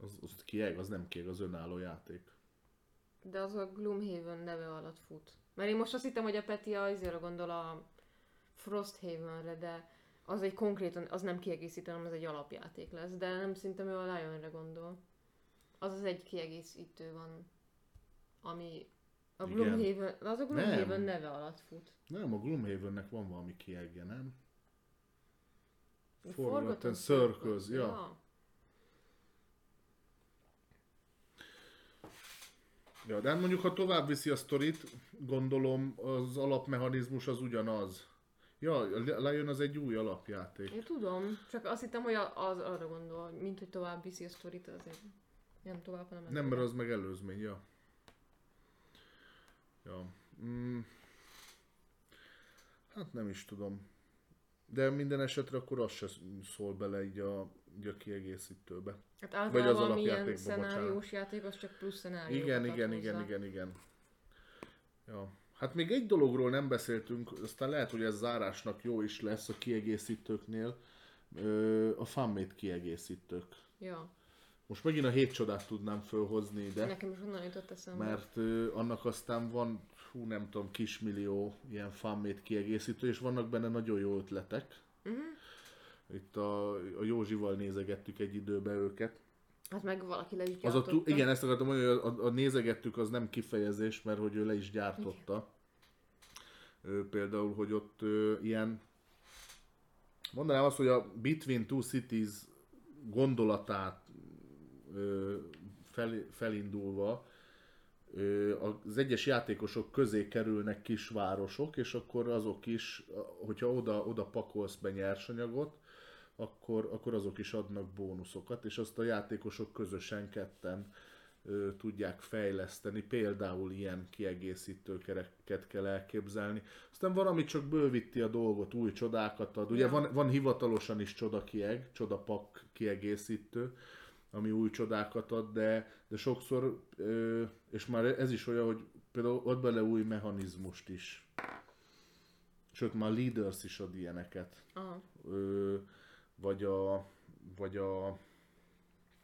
az, az kieg, az nem kieg, az önálló játék. De az a Gloomhaven neve alatt fut. Mert én most azt hittem, hogy a Peti a izére gondol a Frosthavenre, de az egy konkrétan, az nem kiegészítő, hanem az egy alapjáték lesz, de nem szerintem ő a Lionre gondol. Az az egy kiegészítő van, ami a. Gloomhaven, az a Gloomhaven Nem. neve alatt fut. Nem, a Gloomhavennek van valami kiegje, nem? Forgotten Circles, ja. Ja, de hát mondjuk, ha tovább viszi a sztorit, gondolom az alapmechanizmus az ugyanaz. Ja, lejön az egy új alapjáték. Én tudom, csak azt hittem, hogy az arra gondol, mint hogy tovább viszi a sztorit, azért nem tovább, hanem Nem, mert az meg előzmény, ja. Ja. Mm. Hát nem is tudom. De minden esetre akkor az se szól bele így a kiegészítőbe. Hát általában ilyen alapjátékban, szenáriós játék, az csak plusz szenárió. Igen, igen, igen, igen, igen. Ja. Hát még egy dologról nem beszéltünk, aztán lehet, hogy ez zárásnak jó is lesz a kiegészítőknél. A fanmade kiegészítők. Ja, Most megint a hét csodát tudnám fölhozni ide. nekem is onnan jutott eszembe. mert ö, annak aztán van, hú nem tudom, kismillió ilyen fanmade kiegészítő, és vannak benne nagyon jó ötletek. Mhm. Itt a, a Józsival nézegettük egy időbe őket. Hát meg valaki le is Az a, tu- igen, ezt akartam mondani, hogy a, a nézegettük az nem kifejezés, mert hogy ő le is gyártotta. Ö, például, hogy ott ö, ilyen, mondanám azt, hogy a Between Two Cities gondolatát ö, fel, felindulva az egyes játékosok közé kerülnek kisvárosok, és akkor azok is, hogyha oda, oda pakolsz be nyersanyagot, akkor, akkor azok is adnak bónuszokat, és azt a játékosok közösen ketten ö, tudják fejleszteni. Például ilyen kiegészítőkereket kell elképzelni. Aztán van, ami csak bővíti a dolgot, új csodákat ad. Ugye van, van hivatalosan is csodakieg, csodapak kiegészítő, ami új csodákat ad, de, de sokszor, ö, és már ez is olyan, hogy például ad bele új mechanizmust is. Sőt, már a Leaders is ad ilyeneket Aha. ö, vagy a, vagy a,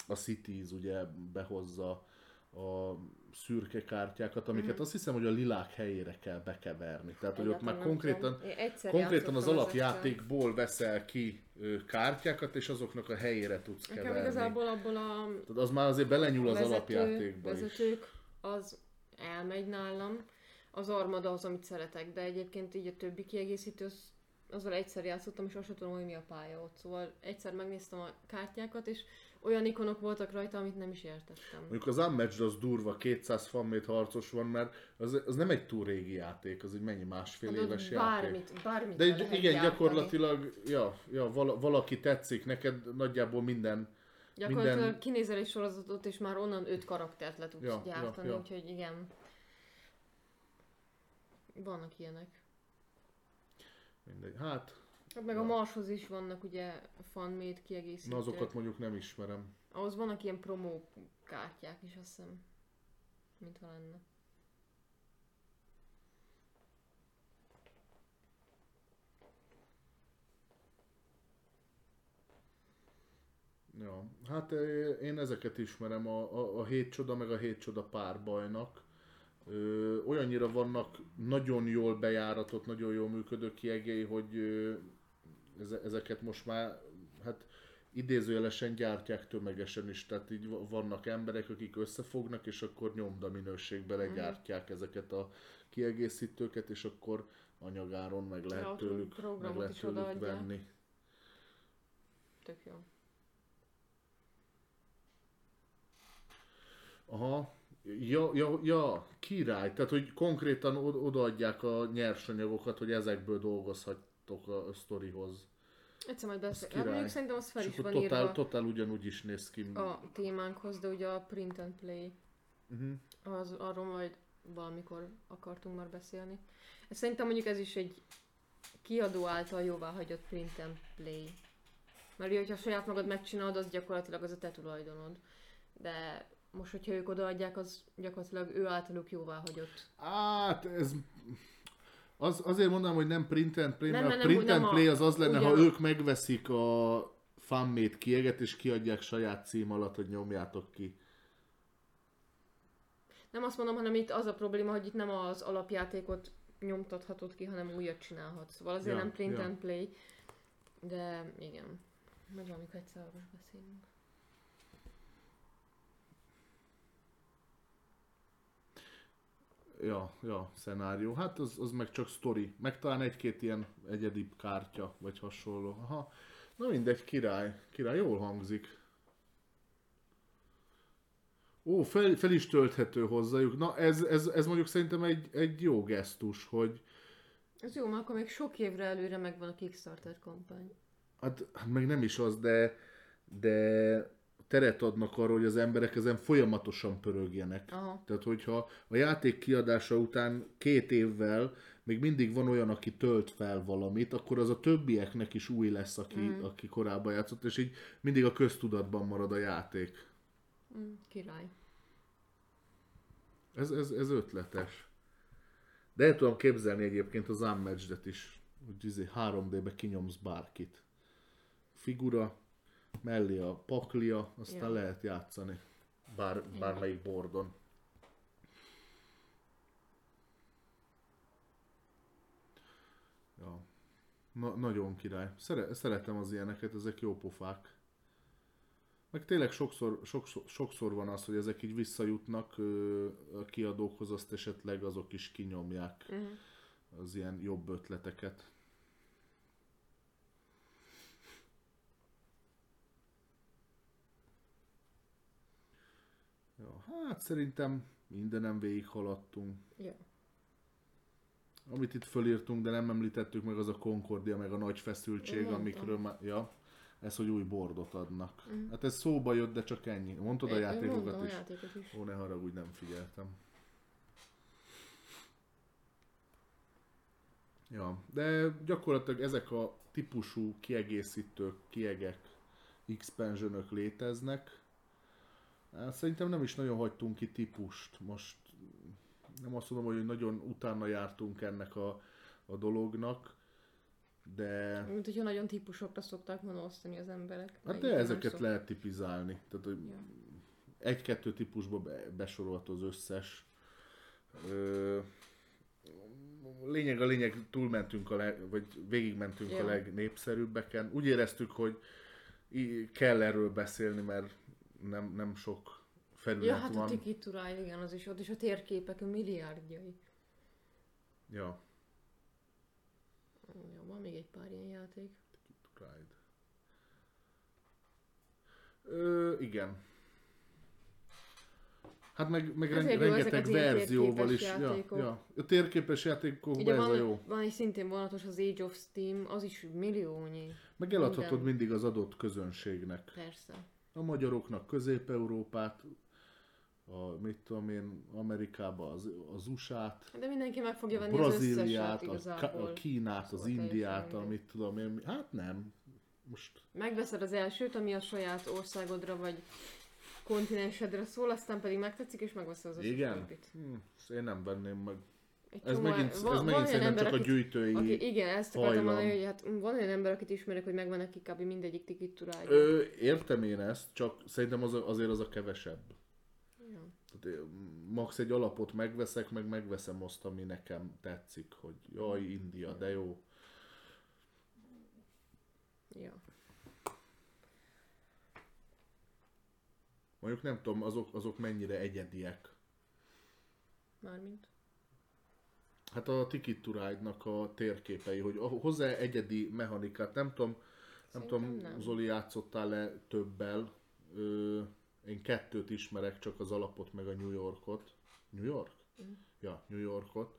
a Cities ugye behozza a szürke kártyákat, amiket Mhm. azt hiszem, hogy a lilák helyére kell bekeverni. Tehát, hogy ott már konkrétan, konkrétan az alapjátékból veszel ki ö, kártyákkal, és azoknak a helyére tudsz ezekkel. keverni. Nekem igazából abból a Tehát az már azért belenyúl az vezető, alapjátékba is. vezetők, az elmegy nálam. Az armada az, amit szeretek, de egyébként így a többi kiegészítő, az, azzal egyszer játszottam, és azt sem tudom, hogy mi a pálya ott. Szóval egyszer megnéztem a kártyákat, és olyan ikonok voltak rajta, amit nem is értettem. Mondjuk az Unmatched az durva, 200 fanmade harcos van, mert az, az nem egy túl régi játék, az egy mennyi másfél Hát éves játék. bármit, bármit De egy, igen, gyártani. gyakorlatilag, ja, ja vala, valaki tetszik neked, nagyjából minden, Gyakorlatilag minden- kinézel egy sorozatot, és már onnan öt karaktert le tudsz Ja, gyártani, ja, ja. úgyhogy igen. Vannak ilyenek. Mindegy. Hát, Hát meg a Marshoz is vannak ugye fanmade kiegészítők. na azokat mondjuk nem ismerem. Ahhoz vannak ilyen promó kártyák is, azt hiszem. Mintha lenne. Ja, hát eh, én ezeket ismerem, a, a, a hét csoda meg a hét csoda párbajnak. Ö, olyannyira vannak nagyon jól bejáratott, nagyon jól működő kiegéi, hogy ö, eze- ezeket most már hát idézőjelesen gyártják tömegesen is, tehát így va- vannak emberek, akik összefognak, és akkor nyomda minőségbe legyártják ezeket a kiegészítőket, és akkor anyagáron meg lehet ott tőlük, meg lehet tőlük venni. Tök jó. Aha, ja, ja, ja, király, tehát hogy konkrétan od- odaadják a nyersanyagokat, hogy ezekből dolgozhattok a, a sztorihoz. Egyszer majd beszél. Hát mondjuk szerintem az fel is van totál, írva totál ugyanúgy is néz ki. a témánkhoz, de ugye a print and play, Uh-huh. az, arról majd valamikor akartunk már beszélni. Szerintem mondjuk ez is egy kiadó által jóvá hagyott print and play. Mert ugye, hogyha saját magad megcsinálod, az gyakorlatilag az a te tulajdonod. De most, hogyha ők odaadják, az gyakorlatilag ő általuk jóvá hagyott. Hát ez... Az, azért mondanám, hogy nem print and play, Nem, mert nem, print nem, and play az az lenne, ha ugyan- ők megveszik a fanmade kieget, és kiadják saját cím alatt, hogy nyomjátok ki. Nem azt mondom, hanem itt az a probléma, hogy itt nem az alapjátékot nyomtathatod ki, hanem újat csinálhatsz. Szóval azért Ja, nem print ja. and play. De igen, majd valamikor egyszer beszélünk. Ja, ja, szenárió. Hát az, az meg csak sztori. Meg talán egy-két ilyen egyedibb kártya, vagy hasonló. Aha. Na mindegy, király. Király, jól hangzik. Ó, fel, fel is tölthető hozzájuk. Na ez, ez, ez mondjuk szerintem egy, egy jó gesztus, hogy Ez jó, mert akkor még sok évre előre megvan a Kickstarter kampány. hát, hát meg nem is az, de, de teret adnak arra, hogy az emberek ezen folyamatosan pörögjenek. Aha. Tehát, hogyha a játék kiadása után két évvel még mindig van olyan, aki tölt fel valamit, akkor az a többieknek is új lesz, aki, mm. aki korábban játszott, és így mindig a köztudatban marad a játék. Mm, király. Ez, ez, ez ötletes. De el tudom képzelni egyébként az Unmatched-et is, hogy izé 3D-be kinyomsz bárkit. Figura, mellé a paklia, aztán Ja. lehet játszani. Bár, bármelyik bordon. Ja. Na, nagyon király. Szere, szeretem az ilyeneket, ezek jó pofák. Meg tényleg sokszor, sokszor, sokszor van az, hogy ezek így visszajutnak ö, a kiadókhoz, azt esetleg azok is kinyomják Uh-huh. az ilyen jobb ötleteket. Ja, hát szerintem mindenem végighaladtunk. Ja. Amit itt fölírtunk, de nem említettük meg, az a Concordia, meg a nagy feszültség, mondtam. amikről már... Ja, ez, hogy új bordot adnak. Mhm. Hát ez szóba jött, de csak ennyi. Mondtad a én játékokat a is? játékot is. Ó, ne haragudj, nem figyeltem. Ja, de gyakorlatilag ezek a típusú kiegészítők, kiegek, expansionök léteznek. Hát Szerintem nem is nagyon hagytunk ki típust. Most nem azt mondom, hogy nagyon utána jártunk ennek a, a dolognak, de... Mint hogyha nagyon típusokra szokták volna osztani az emberek. Hát de ezeket szok- lehet tipizálni. Tehát, hogy Ja. egy-kettő típusba be, besorolt az összes. Ö, lényeg a lényeg, túlmentünk a leg, vagy végigmentünk a Ja. legnépszerűbbeken. Úgy éreztük, hogy kell erről beszélni, mert nem, nem sok felület Ja, hát a van. Ticket to Ride, igen, az is ott, és a térképek a milliárdjai. Ja, Ja, van még egy pár ilyen játék. Pride. Ö, igen. Hát meg, meg Ezért ren- jó rengeteg ilyen verzióval is. Ja, játékok. ja. A térképes játékokban ez van, a jó. van egy szintén vonatos az Age of Steam, az is milliónyi. Meg eladhatod Minden. mindig az adott közönségnek. Persze. A magyaroknak Közép-Európát, a, mit tudom én, Amerikába az, az USA-t, De mindenki meg fogja venni az összeset Brazíliát, a, a Kínát, az Szóval Indiát, amit tudom én. Hát nem. Most Megveszed az elsőt, ami a saját országodra vagy kontinensedre szól, aztán pedig megtetszik, és megveszed az összes igen? Hm, én nem venném meg. Egy Ez csomó- megint, ez van- van megint olyan szerintem ember, csak a akit- gyűjtői... Aki, igen, ezt akartam hajlam. mondani, hogy hát van olyan ember, akit ismerek, hogy megvan neki kb. mindegyik tikiturája. Ö, értem én ezt, csak szerintem az a, azért az a kevesebb. Ja. Tehát max egy alapot megveszek, meg megveszem azt, ami nekem tetszik, hogy jaj, India, de jó. ja. Mondjuk nem tudom, azok, azok mennyire egyediek. Mármint. Hát a Ticket to Ride-nak a térképei, hogy hozzá egyedi mechanikát, nem tudom, nem Szerintem tudom, nem. Zoli játszottál-e többel? Ö, én kettőt ismerek, csak az alapot, meg a New Yorkot. New York? Mm. Ja, New Yorkot.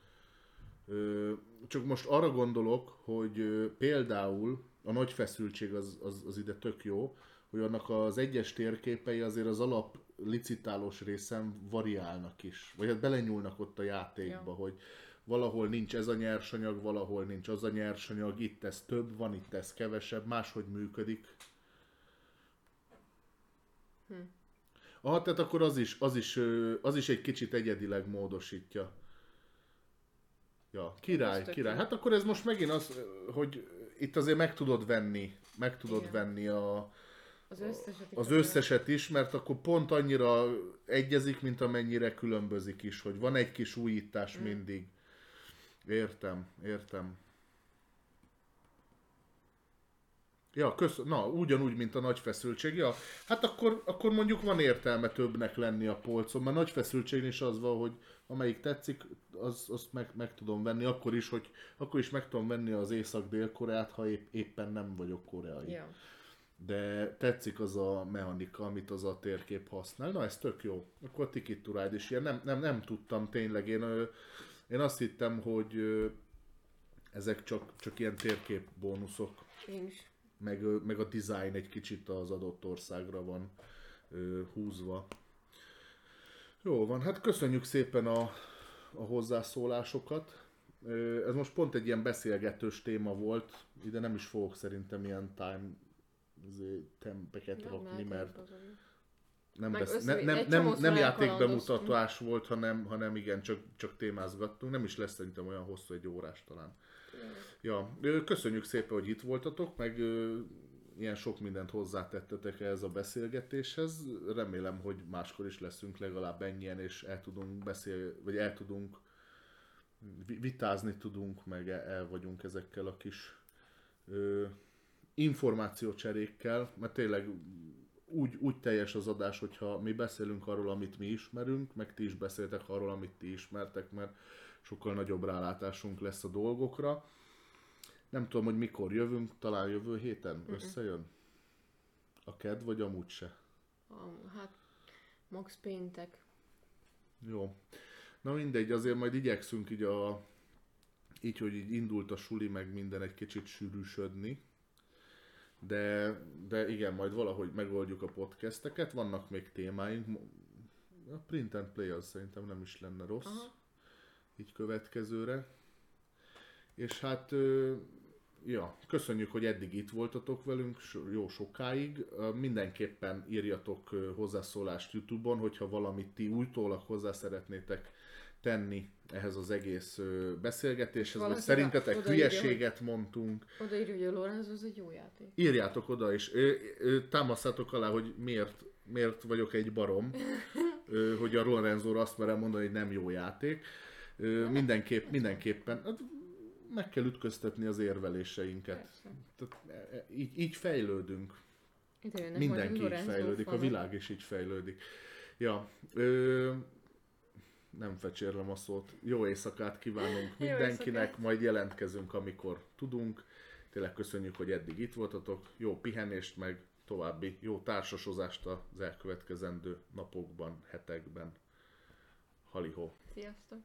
Ö, csak most arra gondolok, hogy ö, például a nagy feszültség az, az, az ide tök jó, hogy annak az egyes térképei azért az alap licitálós részen variálnak is. Vagy hát belenyúlnak ott a játékba, Ja. hogy valahol nincs ez a nyersanyag, valahol nincs az a nyersanyag, itt ez több van, itt ez kevesebb, máshogy működik. Hm. Aha, tehát akkor az is, az is, az is egy kicsit egyedileg módosítja. Ja, király, tök király. jó. Hát akkor ez most megint az, hogy itt azért meg tudod venni, meg tudod Igen. venni a, Az összeset is az összeset is, mert akkor pont annyira egyezik, mint amennyire különbözik is, hogy van egy kis újítás Mm. mindig. Értem, értem. Ja, kösz, na, ugyanúgy, mint a nagy feszültség. Ja, hát akkor, akkor mondjuk van értelme többnek lenni a polcon, mert nagy feszültség is az van, hogy amelyik tetszik, az, azt meg, meg tudom venni, akkor is, hogy akkor is meg tudom venni az Észak-Dél-Koreát, ha épp, éppen nem vagyok koreai. Ja. De tetszik az a mechanika, amit az a térkép használ. Na, ez tök jó. Akkor a Ticket to Ride is ilyen. Nem, nem, nem tudtam tényleg. Én, én azt hittem, hogy ezek csak, csak ilyen térkép bónuszok Én is. meg, meg a design egy kicsit az adott országra van ö, húzva. Jó van, hát köszönjük szépen a, a hozzászólásokat. Ö, Ez most pont egy ilyen beszélgetős téma volt, ide nem is fogok szerintem ilyen time izé, tempeket rakni, mert nem, Meg besz... ne, nem, nem, nem játékbemutatás volt, hanem, hanem igen, csak, csak témázgattunk. Nem is lesz szerintem olyan hosszú, egy órás talán. Ja, köszönjük szépen, hogy itt voltatok, meg ilyen sok mindent hozzátettetek ehhez a beszélgetéshez. Remélem, hogy máskor is leszünk legalább ennyien, és el tudunk beszél, vagy el tudunk vi- vitázni tudunk, meg el, el vagyunk ezekkel a kis ö, információcserékkel, mert tényleg úgy, úgy teljes az adás, hogyha mi beszélünk arról, amit mi ismerünk, meg ti is beszéltek arról, amit ti ismertek, mert sokkal nagyobb rálátásunk lesz a dolgokra. Nem tudom, hogy mikor jövünk, talán jövő héten összejön? A ked, vagy amúgy se? Hát, max péntek. Jó. Na mindegy, azért majd igyekszünk így a... Így, hogy így indult a suli, meg minden egy kicsit sűrűsödni. De, de igen, majd valahogy megoldjuk a podcasteket, vannak még témáink. A print and play az szerintem nem is lenne rossz. Aha. így következőre. És hát, ja, köszönjük, hogy eddig itt voltatok velünk, jó sokáig. Mindenképpen írjatok hozzászólást YouTube-on, hogyha valamit ti újtólag hozzá szeretnétek tenni ehhez az egész beszélgetéshez, vagy szerintetek odaírja, hülyeséget mondtunk. Odaírja, hogy a Lorenzo az egy jó játék. Írjátok oda, és ö, ö, támasztátok alá, hogy miért, miért vagyok egy barom, ö, hogy a Lorenzóra azt merem mondani, hogy nem jó játék. Ö, mindenképp, mindenképpen hát meg kell ütköztetni az érveléseinket. Tehát, e- e- így, így fejlődünk. Mindenki így fejlődik, a világ is így fejlődik. Ja, ö, nem fecsérlem a szót. Jó éjszakát kívánunk mindenkinek, éjszakát. majd jelentkezünk, amikor tudunk. Tényleg köszönjük, hogy eddig itt voltatok. Jó pihenést, meg további jó társasozást az elkövetkezendő napokban, hetekben. Halihó! Sziasztok!